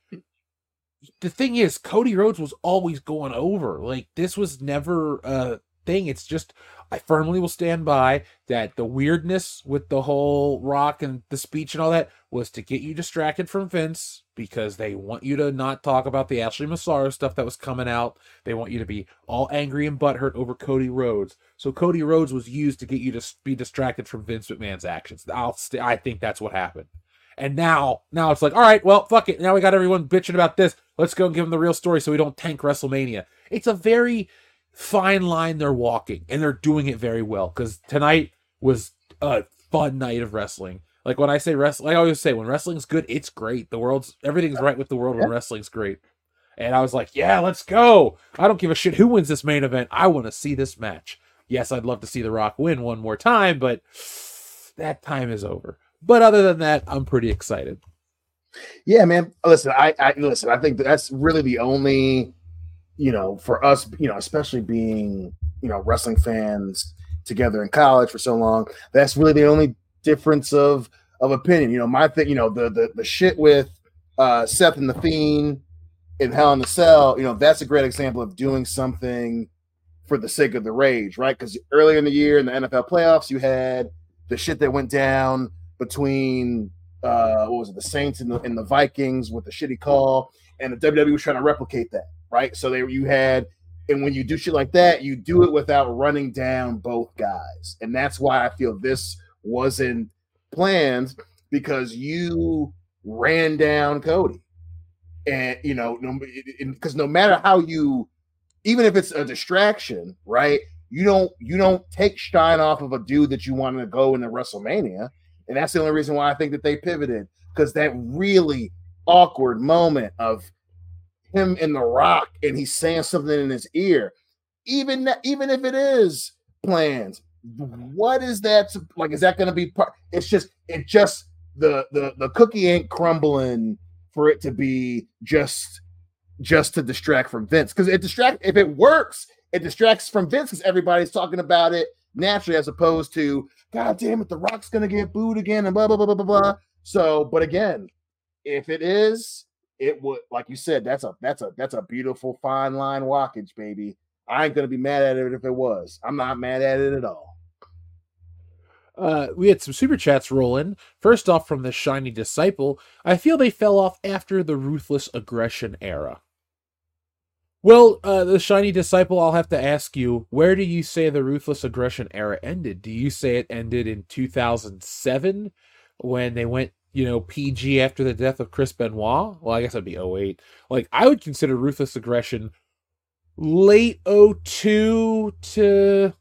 the thing is, Cody Rhodes was always going over. Like, this was never a thing. It's just, I firmly will stand by that the weirdness with the whole Rock and the speech and all that was to get you distracted from Vince because they want you to not talk about the Ashley Massaro stuff that was coming out. They want you to be all angry and butthurt over Cody Rhodes. So Cody Rhodes was used to get you to be distracted from Vince McMahon's actions. I'll st- I think that's what happened. And now, now it's like, all right, well, fuck it. Now we got everyone bitching about this. Let's go and give them the real story so we don't tank WrestleMania. It's a very fine line they're walking, and they're doing it very well. Because tonight was a fun night of wrestling. Like when I say wrestling, I always say when wrestling's good, it's great. The world's everything's right with the world when wrestling's great. And I was like, yeah, let's go. I don't give a shit who wins this main event. I want to see this match. Yes, I'd love to see The Rock win one more time, but that time is over. But other than that, I'm pretty excited. Yeah, man. Listen, I, I listen. I think that's really the only, you know, for us, you know, especially being, you know, wrestling fans together in college for so long. That's really the only difference of of opinion. You know, my thing, you know, the the the shit with uh Seth and the Fiend in Hell in the Cell. You know, that's a great example of doing something for the sake of the rage, right? Because earlier in the year in the NFL playoffs, you had the shit that went down between uh what was it, the Saints and the, and the Vikings with the shitty call, and the WWE was trying to replicate that, right? So they you had, and when you do shit like that, you do it without running down both guys, and that's why I feel this wasn't planned because you ran down Cody, and you know, because no matter how you, even if it's a distraction, right? You don't you don't take shine off of a dude that you want to go into WrestleMania. And that's the only reason why I think that they pivoted because that really awkward moment of him in the rock and he's saying something in his ear, even even if it is plans what is that like? Is that going to be part? It's just it just the the the cookie ain't crumbling for it to be just just to distract from Vince because it distract if it works, it distracts from Vince because everybody's talking about it naturally as opposed to God damn it, The Rock's gonna get booed again and blah blah blah blah blah blah. So, but again, if it is, it would like you said, that's a that's a that's a beautiful fine line walkage, baby. I ain't gonna be mad at it if it was. I'm not mad at it at all. Uh, we had some super chats rolling. First off, from the Shiny Disciple, I feel they fell off after the Ruthless Aggression era. Well, uh, the Shiny Disciple, I'll have to ask you, where do you say the Ruthless Aggression era ended? Do you say it ended in 2007 when they went, you know, PG after the death of Chris Benoit? Well, I guess that'd be 08. Like, I would consider Ruthless Aggression late 02 to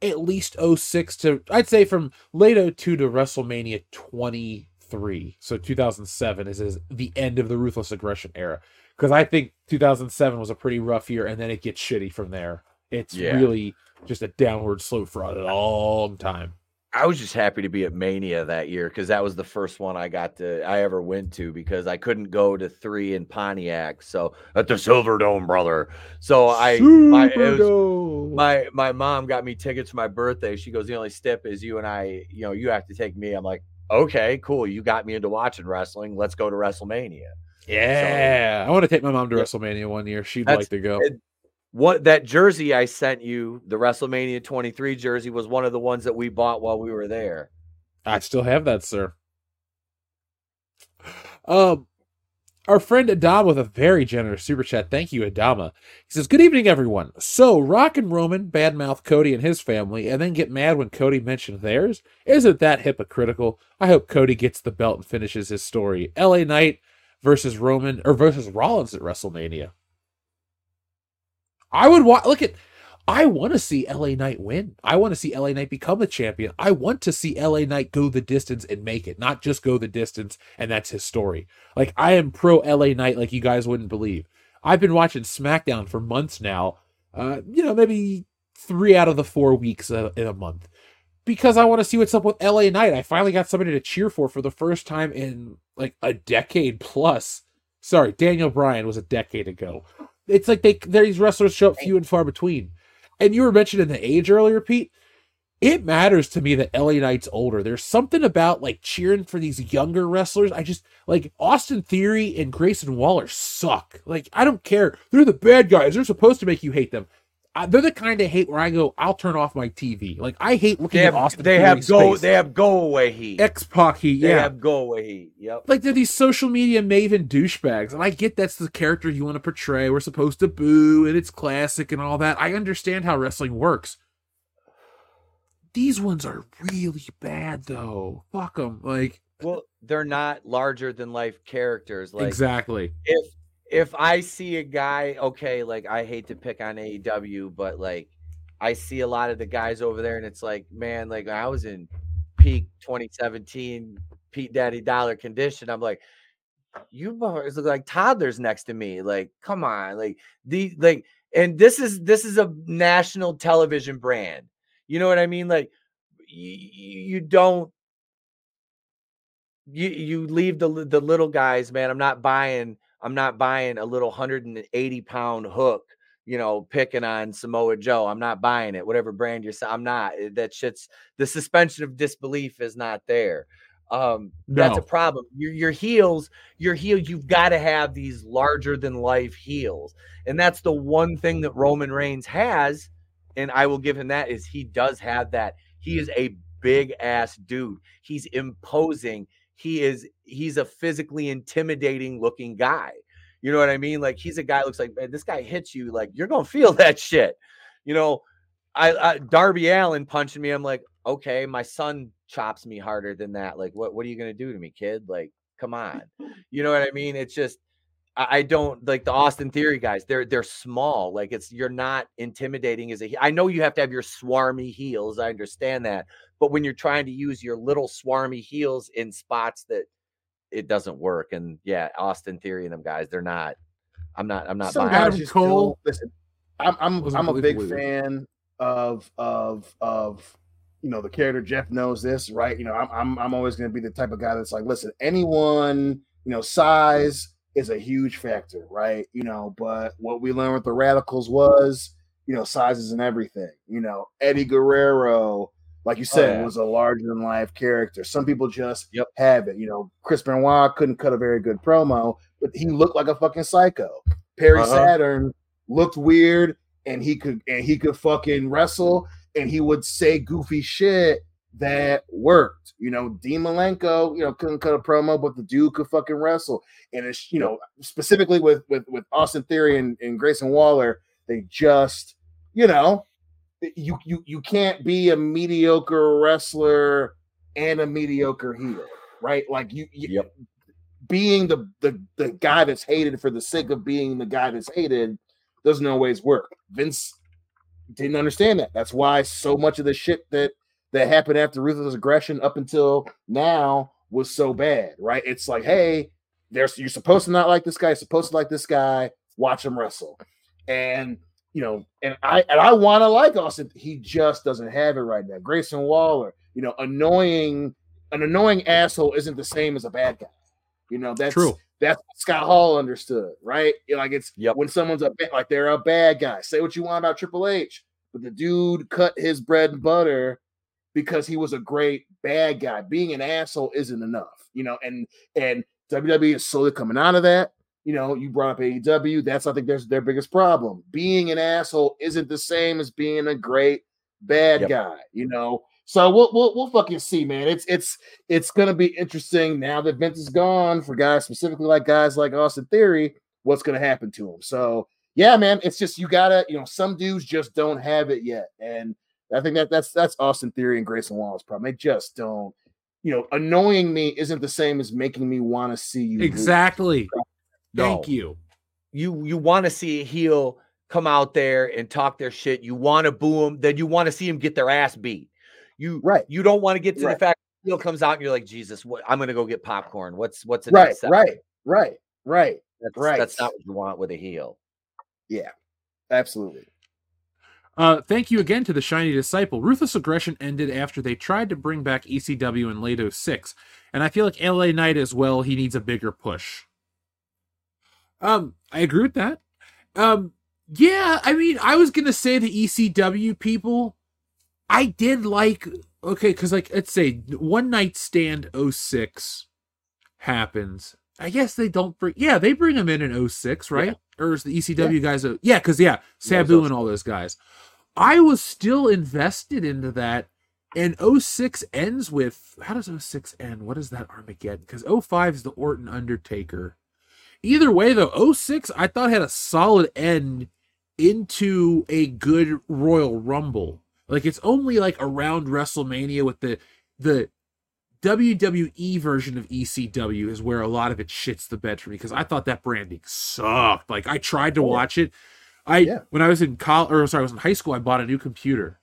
at least 06 to I'd say from late 02 to WrestleMania 23. So 2007 is, is the end of the ruthless aggression era because I think 2007 was a pretty rough year and then it gets shitty from there. It's Yeah. really just a downward slope for a long time. I was just happy to be at Mania that year because that was the first one I got to I ever went to because I couldn't go to three in Pontiac. So at the Silverdome, brother. So I my it was, my my mom got me tickets for my birthday. She goes, the only step is you and I, you know, you have to take me. I'm like, okay, cool. You got me into watching wrestling. Let's go to WrestleMania. Yeah, I want to take my mom to WrestleMania one year. She'd like to go. and What that jersey I sent you, the WrestleMania 23 jersey, was one of the ones that we bought while we were there. I still have that, sir. Um, our friend Adama with a very generous super chat. Thank you, Adama. He says, "Good evening, everyone. So, Rock and Roman badmouth Cody and his family, and then get mad when Cody mentioned theirs. Isn't that hypocritical? I hope Cody gets the belt and finishes his story. L.A. Knight versus Roman or versus Rollins at WrestleMania. I would want. Look at. I want to see LA Knight win. I want to see LA Knight become a champion. I want to see LA Knight go the distance and make it, not just go the distance and that's his story. Like I am pro LA Knight like you guys wouldn't believe. I've been watching SmackDown for months now. Uh, you know, maybe 3 out of the 4 weeks in a month. Because I want to see what's up with LA Knight. I finally got somebody to cheer for for the first time in like a decade plus. Sorry, Daniel Bryan was a decade ago. It's like they these wrestlers show up few and far between. And you were mentioning the age earlier, Pete. It matters to me that LA Knight's older. There's something about like cheering for these younger wrestlers. I just like Austin Theory and Grayson Waller suck. Like I don't care. They're the bad guys. They're supposed to make you hate them. Uh, they're the kind of hate where I go, I'll turn off my TV. Like I hate looking They at have, Austin. they have go face. they have go away heat. X Pac heat. They Yeah, have go away heat. Yep. like they're these social media maven douchebags and i get that's the character you want to portray we're supposed to boo and it's classic and all that i understand how wrestling works these ones are really bad though fuck them like Well, they're not larger than life characters. Like exactly if if I see a guy, okay, like I hate to pick on AEW, but like I see a lot of the guys over there, and it's like, man, like I was in peak 2017 Pete Daddy Dollar condition. I'm like, you boys look like toddlers next to me. Like, come on, like the like, and this is this is a national television brand. You know what I mean? Like, you, you don't you you leave the the little guys, man. I'm not buying. I'm not buying a little 180 pound hook. You know, picking on Samoa Joe. I'm not buying it. Whatever brand you're. I'm not. That shit's the suspension of disbelief is not there. Um, that's a problem. Your your heels, your heel. You've got to have these larger than life heels, and that's the one thing that Roman Reigns has. And I will give him that is he does have that. He is a big ass dude. He's imposing. He is he's a physically intimidating looking guy. You know what I mean? Like he's a guy looks like man, this guy hits you like you're gonna feel that shit. You know, I, I Darby Allin punching me. I'm like, okay, my son chops me harder than that. Like, what what are you gonna do to me, kid? Like, come on. You know what I mean? It's just I I don't like the Austin Theory guys. They're they're small. Like it's you're not intimidating as a. I know you have to have your swarmy heels. I understand that, but when you're trying to use your little swarmy heels in spots that it doesn't work, and yeah, Austin Theory and them guys, they're not. I'm not. I'm not Some buying. guys it. still- listen, I'm I'm I'm a big believable either. fan of of of you know the character Jeff knows this, right? You know, I'm I'm I'm always going to be the type of guy that's like, listen, anyone, you know, size is a huge factor, right? You know, but what we learned with the Radicalz was, you know, size isn't everything. You know, Eddie Guerrero, like you said, yeah. was a larger than life character. Some people just Yep. have it. You know, Chris Benoit couldn't cut a very good promo, but he looked like a fucking psycho. Perry Uh-huh. Saturn looked weird and he could and he could fucking wrestle and he would say goofy shit that worked. You know, Dean Malenko, you know, couldn't cut a promo, but the dude could fucking wrestle. And it's you know, specifically with with with Austin Theory and, and Grayson Waller, they just, you know, you you you can't be a mediocre wrestler and a mediocre heel, right? Like you, you being the, the the guy that's hated for the sake of being the guy that's hated doesn't always work. Vince didn't understand that. That's why so much of the shit that that happened after ruthless aggression up until now was so bad, right? It's like, hey, there's you're supposed to not like this guy, you're supposed to like this guy, watch him wrestle. And you know, and I and I want to like Austin. He just doesn't have it right now. Grayson Waller, you know, annoying an annoying asshole isn't the same as a bad guy. You know, that's True. That's what Scott Hall understood, right? You know, Like it's when someone's a like they're a bad guy. Say what you want about Triple H, but the dude cut his bread and butter because he was a great bad guy. Being an asshole isn't enough, you know. And and WWE is slowly coming out of that. You know, you brought up AEW. That's I think there's their biggest problem. Being an asshole isn't the same as being a great bad Yep. guy. You know. So we'll, we'll we'll fucking see, man. It's it's it's gonna be interesting now that Vince is gone for guys specifically like guys like Austin Theory. What's gonna happen to him? So yeah, man. It's just you gotta you know some dudes just don't have it yet, and I think that that's that's Austin Theory and Grayson Waller's problem. They just don't. You know, annoying me isn't the same as making me want to see you. lose. Exactly. No. Thank you. You you want to see a heel come out there and talk their shit. You want to boo them, then you want to see them get their ass beat. You right. You don't want to get to Right. the fact the heel comes out and you're like, Jesus, what I'm gonna go get popcorn. What's what's the Right, next right, right, right, That's, right. That's not what you want with a heel. Yeah, absolutely. Uh, thank you again to the Shiny Disciple. Ruthless Aggression ended after they tried to bring back ECW in late 06, and I feel like LA Knight as well, he needs a bigger push. Um, I agree with that. Um, yeah, I mean, I was gonna say the ECW people, I did like, okay, because like, let's say One Night Stand 06 happens. I guess they don't bring, yeah, they bring them in in 06, right? Or is the ECW guys, a, yeah, because yeah, Sabu and all those guys. I was still invested into that. And 06 ends with how does 06 end? What is that Armageddon? Because 05 is the Orton Undertaker. Either way, though, 06 I thought had a solid end into a good Royal Rumble. Like it's only like around WrestleMania with the the WWE version of ECW is where a lot of it shits the bed for me because I thought that branding sucked. Like I tried to watch it. I when I was in college or sorry, I was in high school, I bought a new computer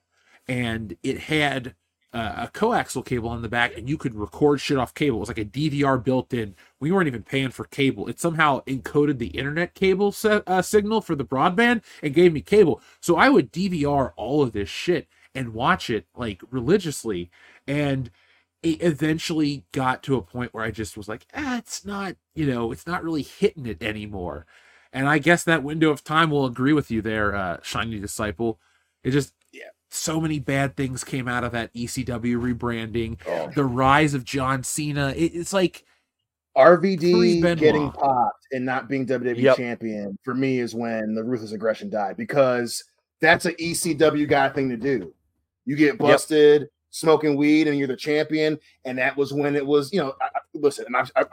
and it had a coaxial cable on the back and you could record shit off cable. It was like a DVR built in. We weren't even paying for cable. It somehow encoded the internet cable se- uh, signal for the broadband and gave me cable. So I would DVR all of this shit and watch it like religiously. And it eventually got to a point where I just was like, ah, it's not, you know, it's not really hitting it anymore. And I guess that window of time will agree with you there, uh, Shiny Disciple. It just, so many bad things came out of that ECW rebranding, oh. the rise of John Cena. It, it's like RVD Pre-Benoit. getting popped and not being WWE Yep. champion for me is when the ruthless aggression died because that's an ECW guy thing to do. You get busted smoking weed and you're the champion, and that was when it was. You know, I, I- listen, and I, I,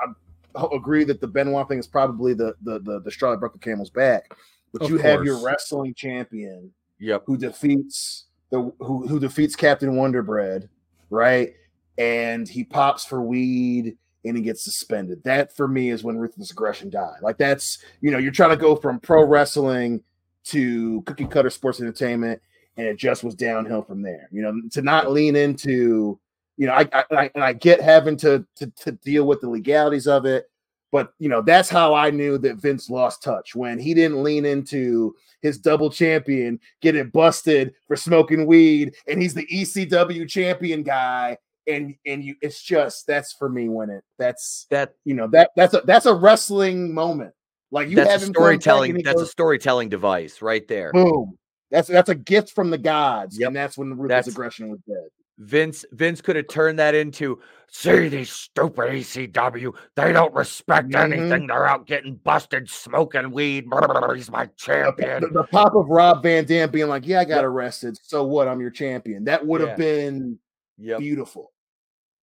I agree that the Benoit thing is probably the the the, the straw that broke the camel's back. But Of you have your wrestling champion Yep. who defeats the who who defeats Captain Wonderbread, right? And he pops for weed and he gets suspended. That for me is when ruthless aggression died. Like that's you know you're trying to go from pro wrestling to cookie cutter sports entertainment, and it just was downhill from there. You know to not lean into you know I I, I and I get having to, to to deal with the legalities of it. But you know that's how I knew that Vince lost touch when he didn't lean into his double champion get it busted for smoking weed, and he's the ECW champion guy, and and you it's just that's for me when it that's that you know that that's a that's a wrestling moment. Like you that's have a him come back storytelling. That's a storytelling device right there. boom. That's that's a gift from the gods, and that's when the ruthless That's- aggression was dead. Vince Vince could have turned that into See these stupid ECW. They don't respect Mhm. anything. They're out getting busted, smoking weed. He's my champion. The, the pop of Rob Van Dam being like, "Yeah, I got arrested. So what? I'm your champion." That would have Yeah. been Yep. beautiful.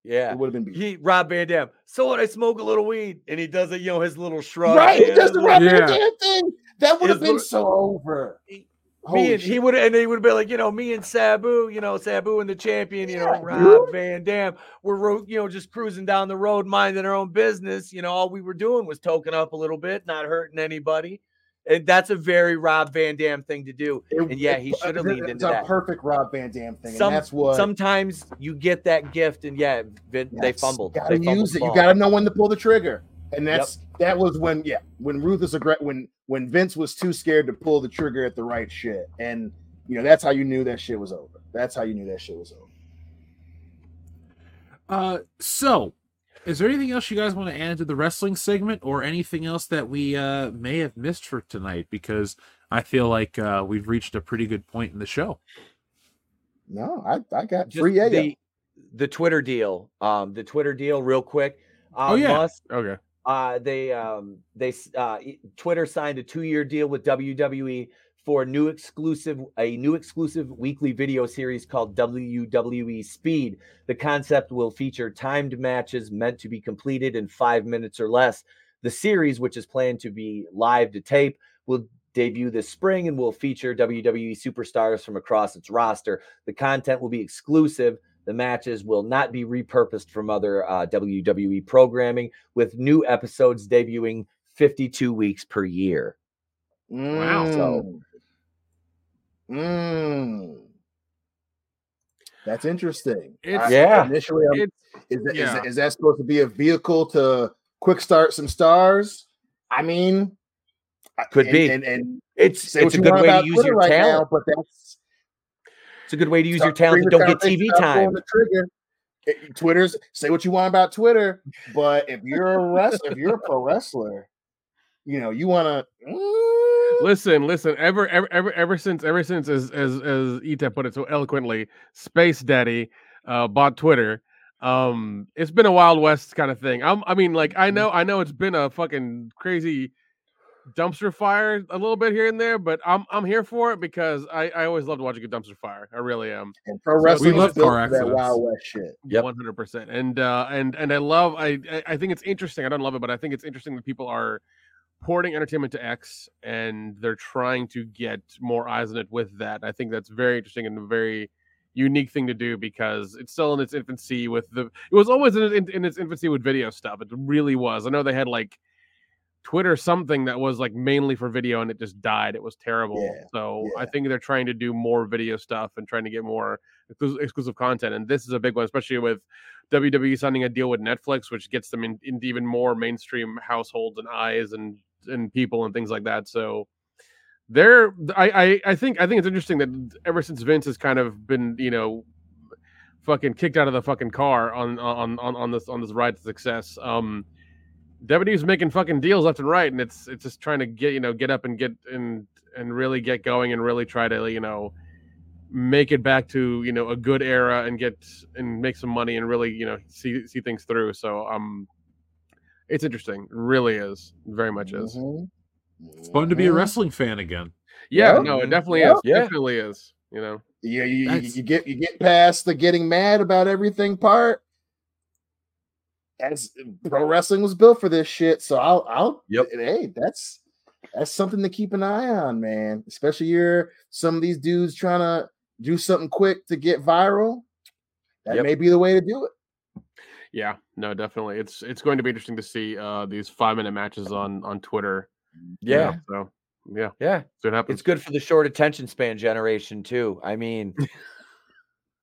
yeah. It would have been beautiful. He Rob Van Dam. So what? I smoke a little weed, and he does it. You know his little shrug. Right? He does the Rob little- Van Dam thing. That would have been little- so over. Holy me and he would and he would have been like, you know, me and Sabu, you know, Sabu and the champion, you know, Rob dude. Van Dam. We're you know just cruising down the road, minding our own business. You know, all we were doing was toking up a little bit, not hurting anybody. And that's a very Rob Van Dam thing to do. It- and yeah, he should have leaned into it- uh, leaned it's a perfect Rob Van Dam thing, Some- and that's what sometimes you get that gift, and yeah, Vin, they Yes, fumbled. You gotta fumbled use the it. You gotta know when to pull the trigger, and that's that was when yeah, when Ruth Ruthless aggre- when when Vince was too scared to pull the trigger at the right shit, and you know that's how you knew that shit was over. That's how you knew that shit was over. Uh, so is there anything else you guys want to add to the wrestling segment, or anything else that we uh may have missed for tonight? Because I feel like uh we've reached a pretty good point in the show. No, I I got Just free the the Twitter deal. Um, the Twitter deal, real quick. Uh, Oh, yeah. Musk, Okay. Uh, they um, they uh, Twitter signed a two-year deal with WWE for a new exclusive a new exclusive weekly video series called WWE Speed. The concept will feature timed matches meant to be completed in five minutes or less. The series, which is planned to be live to tape, will debut this spring and will feature WWE superstars from across its roster. The content will be exclusive. The matches will not be repurposed from other uh, WWE programming, with new episodes debuting 52 weeks per year. Wow. So Mm. That's interesting. It's- I- Yeah. Initially, I'm, It's is, that, is, yeah. that, is that supposed to be a vehicle to quick start some stars? I mean, I- Could and, be. And, and it's it's what a good way to use Twitter your right now, talent. but that's It's a good way to use your talent to don't get TV time. The trigger. It- Twitter's say what you want about Twitter, but if you're a wrestler, if you're a pro wrestler, you know you want to. listen, listen. Ever, ever, ever, ever since, ever since, as as as Ita put it so eloquently, Space Daddy uh, bought Twitter. Um, it's been a Wild West kind of thing. I'm, I mean, like, I know, I know, it's been a fucking crazy dumpster fire a little bit here and there, but I'm I'm here for it because I I always loved watching a dumpster fire. I really am. And pro So- wrestling love car for that accidents. Wild West shit. Yep. One hundred percent, and uh, and and I love. I I- I think it's interesting. I don't love it, but I think it's interesting that people are porting entertainment to X, and they're trying to get more eyes on it with that. I think that's very interesting and a very unique thing to do because it's still in its infancy. With the, it was always in, in, in its infancy with video stuff. It really was. I know they had like Twitter something that was like mainly for video and it just died. It was terrible. Yeah, So I think they're trying to do more video stuff and trying to get more exclusive content. And this is a big one, especially with WWE signing a deal with Netflix, which gets them in, into even more mainstream households and eyes and and people and things like that. So they're I, I I think I think it's interesting that ever since Vince has kind of been you know fucking kicked out of the fucking car on on on on this on this ride to success. Um, WWE's making fucking deals left and right, and it's it's just trying to get you know get up and get and and really get going and really try to you know make it back to you know a good era and get and make some money and really you know see see things through. So um, it's interesting, it really is, very much is. Mhm. It's fun to be a Mhm. wrestling fan again. Yeah, Yep. no, it definitely Yep. is, Yeah. definitely is. You know, Yeah, you, you, you get you get past the getting mad about everything part. As pro wrestling was built for this shit, so I'll I'll Yep. hey, that's that's something to keep an eye on, man. Especially you're some of these dudes trying to do something quick to get viral. That Yep. may be the way to do it. yeah, no, definitely. It's it's going to be interesting to see uh these five minute matches on on Twitter. you know, Yeah, so yeah, yeah. see what happens. It's good for the short attention span generation too. I mean,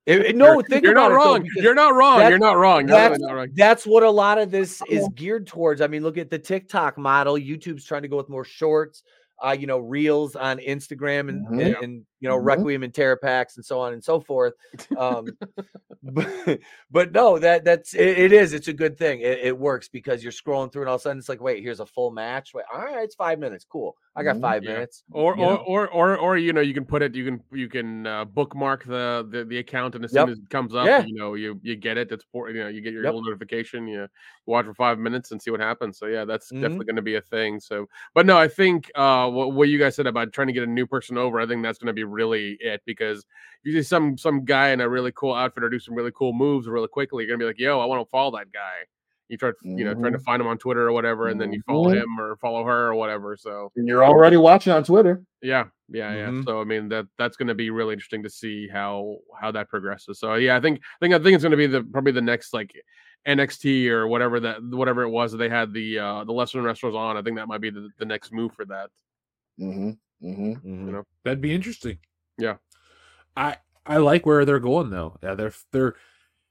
it, it- no, You're- think you're about not it, though, wrong. You're not wrong. You're not wrong. You're That's, not wrong. that's what a lot of this is geared towards. I mean, look at the TikTok model. YouTube's trying to go with more shorts, uh, you know, reels on Instagram and, Mhm. and, and, you know, Mhm. Requiem and Terrapacks and so on and so forth. Um, but, but no, that that's it, it is. It's a good thing. It, it works because you're scrolling through and all of a sudden it's like, wait, here's a full match. Wait, all right, it's five minutes. Cool. I got Mhm. five Yeah. minutes. Or you or, know? or or or you know you can put it you can you can uh, bookmark the, the the account and as Yep. soon as it comes up Yeah. you know you you get it it's for you know you get your Yep. little notification you watch for five minutes and see what happens so yeah that's Mhm. definitely going to be a thing so but no I think uh what, what you guys said about trying to get a new person over I think that's going to be really it because you see some some guy in a really cool outfit or do some really cool moves really quickly you're gonna be like yo I want to follow that guy you try you know trying to find him on Twitter or whatever and then you follow Mhm. him or follow her or whatever so And you're already watching on Twitter. yeah, yeah, yeah. Mhm. So I mean that that's going to be really interesting to see how how that progresses. So yeah, I think I think I think it's going to be the probably the next like NXT or whatever that whatever it was that they had the uh the lesser wrestlers on. I think that might be the, the next move for that. Mm-hmm. Mm-hmm. Mhm. You know, That'd be interesting. Yeah. I I like where they're going though. Yeah, they're they're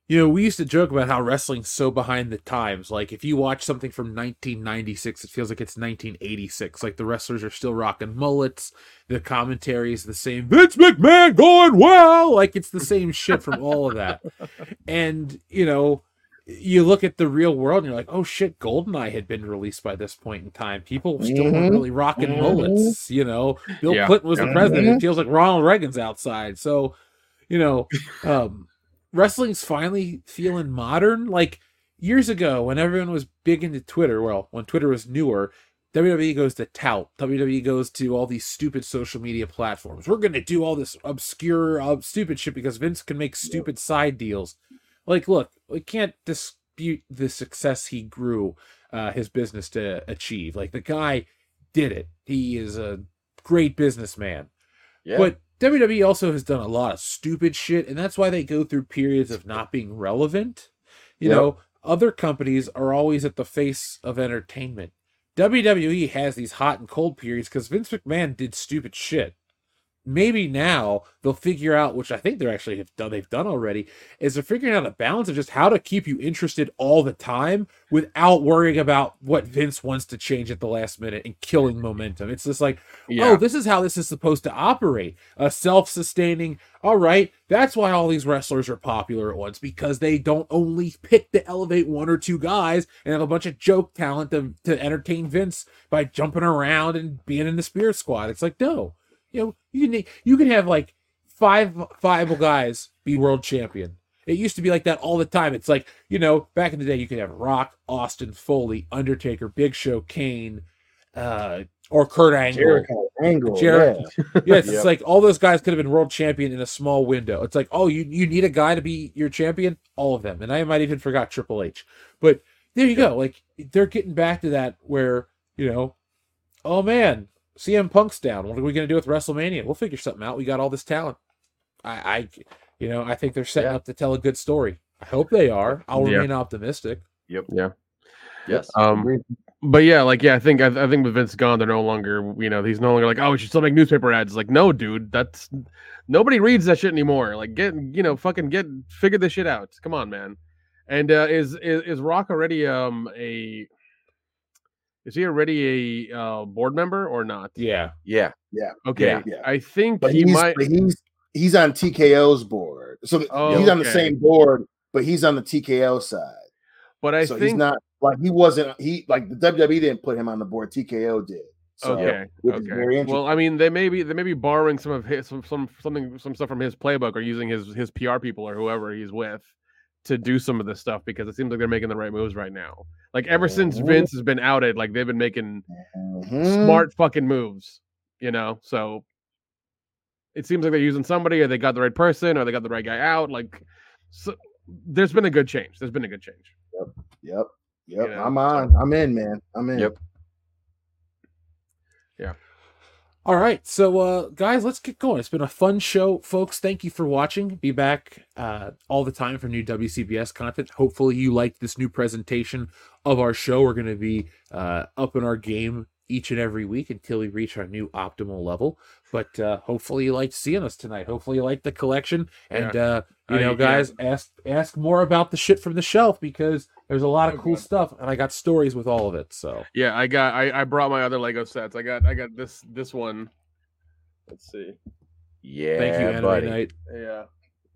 you know, we used to joke about how wrestling's so behind the times. Like if you watch something from 1996, it feels like it's 1986. Like the wrestlers are still rocking mullets, the commentary is the same. Vince McMahon going well, like it's the same shit from all of that. And, you know, you look at the real world and you're like, oh shit, Goldeneye had been released by this point in time. People still Mhm. weren't really rocking Mhm. mullets, you know. Bill Yeah. Clinton was the Mhm. president. It feels like Ronald Reagan's outside. So, you know, um, wrestling's finally feeling modern. Like years ago when everyone was big into Twitter, well, when Twitter was newer, WWE goes to tout. WWE goes to all these stupid social media platforms. We're going to do all this obscure, uh, stupid shit because Vince can make stupid side deals. Like, look, we can't dispute the success he grew uh, his business to achieve. Like, the guy did it. He is a great businessman. Yeah. But WWE also has done a lot of stupid shit, and that's why they go through periods of not being relevant. You Yep. know, other companies are always at the face of entertainment. WWE has these hot and cold periods because Vince McMahon did stupid shit. Maybe now they'll figure out, which I think they're actually have done, they've done already, is they're figuring out a balance of just how to keep you interested all the time without worrying about what Vince wants to change at the last minute and killing momentum. It's just like, Yeah. oh, this is how this is supposed to operate. A self-sustaining. All right, that's why all these wrestlers are popular at once because they don't only pick to elevate one or two guys and have a bunch of joke talent to, to entertain Vince by jumping around and being in the Spirit Squad. It's like no, you know, you can you can have like five viable guys be world champion. It used to be like that all the time. It's like, you know, back in the day, you could have Rock, Austin, Foley, Undertaker, Big Show, Kane, uh, or Kurt Angle. Jericho, Angle, Jericho. yeah. yes, Yep. it's like all those guys could have been world champion in a small window. It's like, oh, you, you need a guy to be your champion? All of them. And I might even forgot Triple H. But there you go. Like they're getting back to that where, you know, oh man, CM Punk's down. What are we gonna do with WrestleMania? We'll figure something out. We got all this talent. I, I you know, I think they're setting up to tell a good story. I hope they are. I'll Yeah. remain optimistic. Yep. Yeah. Yes. Um, but yeah, like yeah, I think I, I think with Vince gone, they're no longer you know he's no longer like oh we should still make newspaper ads. Like no, dude, that's nobody reads that shit anymore. Like get you know fucking get figure this shit out. Come on, man. And uh, is is is Rock already um a is he already a uh, board member or not? Yeah. Yeah. Yeah. Okay. Yeah. I think But he he's, might. but he's he's on TKO's board. So Oh, he's on the same board, but he's on the TKO side. But I so think he's not like he wasn't he like the WWE didn't put him on the board. TKO did. So, okay. which very Okay. Well, I mean, they may be they may be borrowing some of his some, some something some stuff from his playbook or using his his PR people or whoever he's with to do some of this stuff because it seems like they're making the right moves right now. Like ever since Mhm. Vince has been outed, like they've been making Mhm. smart fucking moves. You know, so it seems like they're using somebody or they got the right person or they got the right guy out. Like, so there's been a good change. There's been a good change. Yep. Yep. Yep. You know, I'm on. I'm in, man. I'm in. Yep. Yeah. All right, so uh, guys, let's get going. It's been a fun show, folks. Thank you for watching. Be back uh, all the time for new WCBS content. Hopefully, you liked this new presentation of our show. We're going to be uh, up in our game each and every week until we reach our new optimal level. But uh, hopefully, you liked seeing us tonight. Hopefully, you liked the collection, and Yeah. uh, you Uh, know, yeah. guys, ask ask more about the shit from the shelf because there's a lot of cool stuff, and I got stories with all of it. So Yeah, I got I, I brought my other Lego sets. I got I got this this one. Let's see. Yeah. thank you, Anime buddy. Night. Yeah,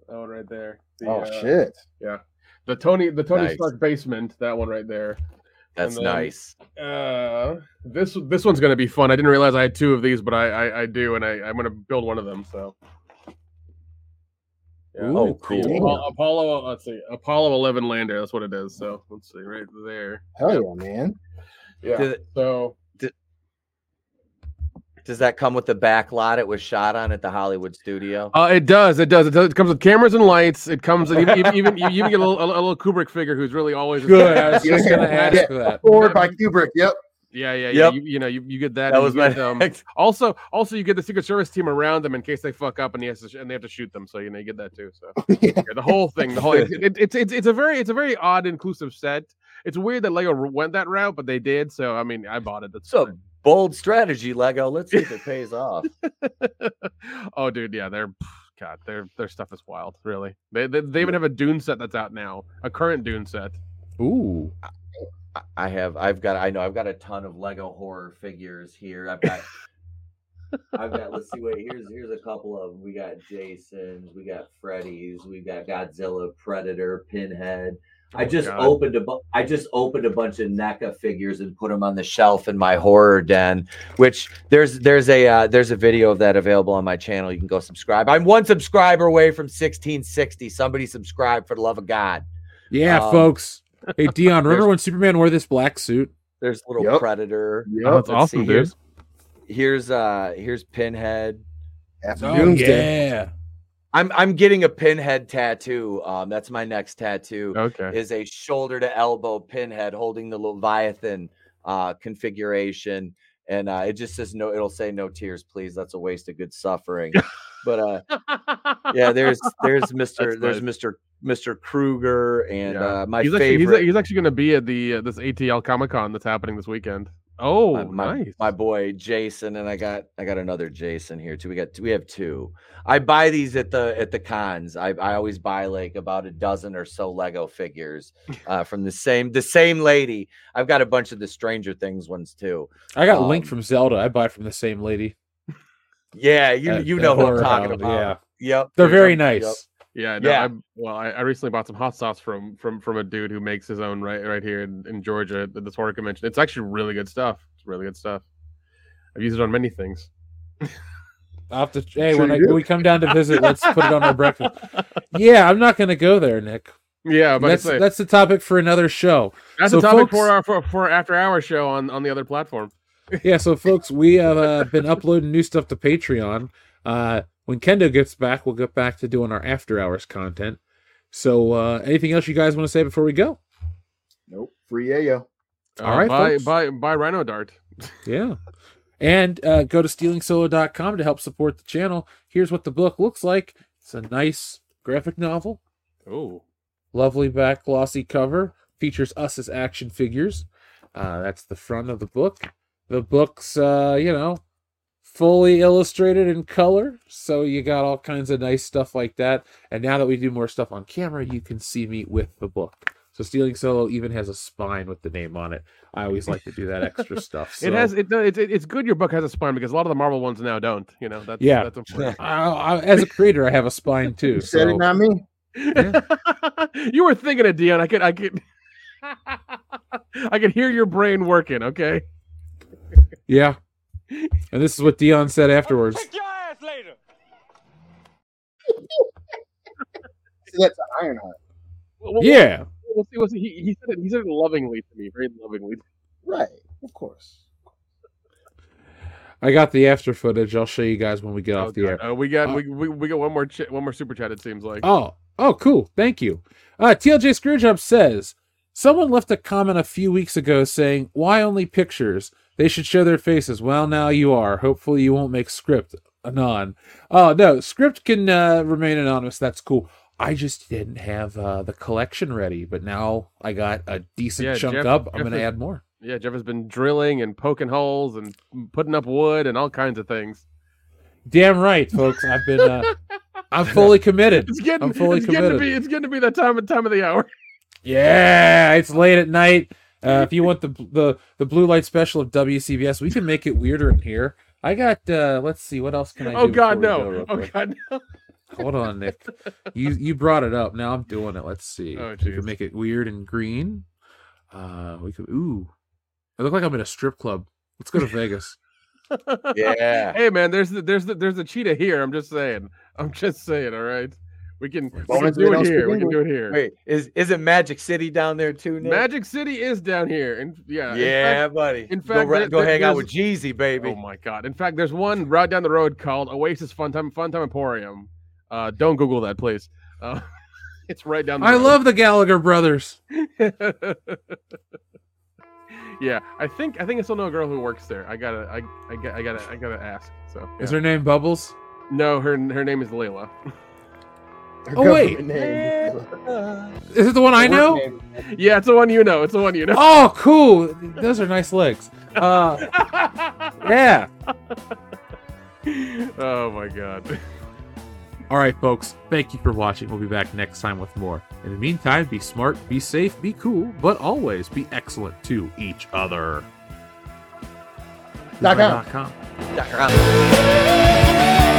that one right there. The, Oh uh, shit. Yeah, the Tony the Tony Nice. Stark basement. That one right there. That's then, nice. Uh, this this one's gonna be fun. I didn't realize I had two of these, but I I, I do, and I I'm gonna build one of them. So. Yeah. Oh, the cool. Apollo, Apollo, let's see, Apollo 11 lander. That's what it is. So let's see, right there. Hell yeah, man. Yeah. Did- so Does that come with the back lot it was shot on at the Hollywood studio? Uh, it does. It does. It does. It comes with cameras and lights. It comes even even, even you even get a little, a little Kubrick figure who's really always Good. I was just gonna ask Yeah. that. Forward by Kubrick. Yep. Yeah, yeah, yeah. Yep. You, you know, you, you get that. That was you my get, um, also also you get the Secret Service team around them in case they fuck up and he has to sh- and they have to shoot them. So you know you get that too. So yeah, the whole thing, the whole it, it, it's it's it's a very it's a very odd inclusive set. It's weird that Lego went that route, but they did. So I mean, I bought it. That's So bold strategy, Lego. Let's see if it pays off. oh, dude, yeah, they're God, their their stuff is wild. Really, they they, they even have a Dune set that's out now, a current Dune set. Ooh. I- I have I've got I know I've got a ton of Lego horror figures here. I've got I've got let's see wait here's here's a couple of them. We got Jason's, we got Freddy's, we got Godzilla, Predator, Pinhead. I Oh, just God. opened a bu- I just opened a bunch of NECA figures and put them on the shelf in my horror den. Which there's there's a uh, there's a video of that available on my channel. You can go subscribe. I'm one subscriber away from 1660. Somebody subscribe for the love of God. Yeah, Um, folks. Hey Dion, remember when Superman wore this black suit? There's little Yep. predator. Yep. Oh, that's Let's awesome, see, dude. Here's, here's uh here's Pinhead. After Oh Doomsday. yeah. I'm I'm getting a pinhead tattoo. Um, that's my next tattoo. Okay. Is a shoulder to elbow pinhead holding the Leviathan uh configuration. And uh, it just says no, it'll say no tears, please. That's a waste of good suffering. but uh yeah, there's there's Mr. There's. Mr. Mr. Krueger and Yeah. uh my he's actually, favorite he's, he's actually going to be at the uh, this ATL Comic Con that's happening this weekend. Oh, my, my, nice. my boy Jason, and I got I got another Jason here too. We got we have two. I buy these at the at the cons. I, I always buy like about a dozen or so Lego figures uh, from the same the same lady. I've got a bunch of the Stranger Things ones too. I got Link Um, from Zelda. I buy from the same lady. Yeah, you At you know who I'm talking about. Yep. They're very yep. Yeah, no, Yeah. I, well, I, I recently bought some hot sauce from from from a dude who makes his own right right here in, in Georgia at this horror convention. It's actually really good stuff. It's really good stuff. I've used it on many things. Have to, hey, Sure when, I, when we come down to visit, let's put it on our breakfast. Yeah, I'm not going to go there, Nick. Yeah, but That's say, that's the topic for another show. that's so a topic folks- for our for, for after hour show on on the other platform. yeah, so folks, we have uh, been uploading new stuff to Patreon. Uh, when Kendo gets back, we'll get back to doing our after hours content. So, uh, anything else you guys want to say before we go? Nope. Free yayo. All Uh, right, buy folks. buy buy Rhino Dart. Yeah. And uh, go to stealingsolo.com to help support the channel. Here's what the book looks like. It's a nice graphic novel. Oh, Lovely back glossy cover. Features us as action figures. Uh, that's the front of the book. The book's, uh, you know, fully illustrated in color. So you got all kinds of nice stuff like that. And now that we do more stuff on camera, you can see me with the book. So Stealing Solo even has a spine with the name on it. I always like to do that extra stuff. it So- has it, no, it, it- It's good your book has a spine because a lot of the Marvel ones now don't. You know that's Yeah. That's important. I, I, as a creator, I have a spine too. You said so- it, not me. you were thinking it, Dion. I could I could I could hear your brain working. Okay. Yeah. And this is what Dion said afterwards. Hit your ass See, that's Ironheart. Well, well, Yeah. We'll see. We'll see. He, he said it. He said it lovingly to me, very lovingly. Right. Of course. I got the after footage. I'll show you guys when we get off Oh, the God. air. Uh, we got Uh, we, we we got one more ch- one more super chat. It seems like. Oh, oh, cool. Thank you. Uh, TLJ Screwjob says someone left a comment a few weeks ago saying, "Why only pictures? They should show their faces." Well, now you are. Hopefully, you won't make script anon. Oh no, script can uh, remain anonymous. That's cool. I just didn't have uh, the collection ready, but now I got a decent Yeah, chunk Jeff- up. I'm gonna add more. Yeah, Jeff has been drilling and poking holes and putting up wood and all kinds of things. Damn right, folks. I've been. Uh, I'm fully committed. It's getting I'm fully it's getting to be it's getting to be that time of time of the hour. Yeah, it's late at night. Uh, if you want the the the blue light special of WCBS, we can make it weirder in here. I got. uh Let's see, what else can I do? Oh God, no! go Oh quick? God, no! Hold on, Nick. You you brought it up. Now I'm doing it. Let's see. Oh, we jeez. can make it weird and green. Uh, we could. Ooh, I look like I'm in a strip club. Let's go to Vegas. Yeah. Hey man, there's the, there's the, there's a cheetah here. I'm just saying. I'm just saying. All right, we can, we can do it here. We can do it here. Wait, is is it Magic City down there too, Nick? Magic City is down here, and yeah, in Yeah, fact- buddy. In Go fact, ra- there- go there- hang out with Jeezy, baby. Oh my god! In fact, there's one right down the road called Oasis Fun Time Fun Time Emporium. Uh, don't Google that, please. Uh, it's right down the I road. love the Gallagher brothers. yeah, I think I think I still know a girl who works there. I gotta I I, got- I gotta I gotta ask. So Is her name Bubbles? no her her name is Layla. Her Oh, wait. name. Is it the one I know? yeah, it's the one you know. It's the one you know. Oh, cool. Those are nice legs. Uh, yeah. oh my god. All right, folks. Thank you for watching. We'll be back next time with more. In the meantime, be smart, be safe, be cool, but always be excellent to each other. Dot com. Dot com. Dot com.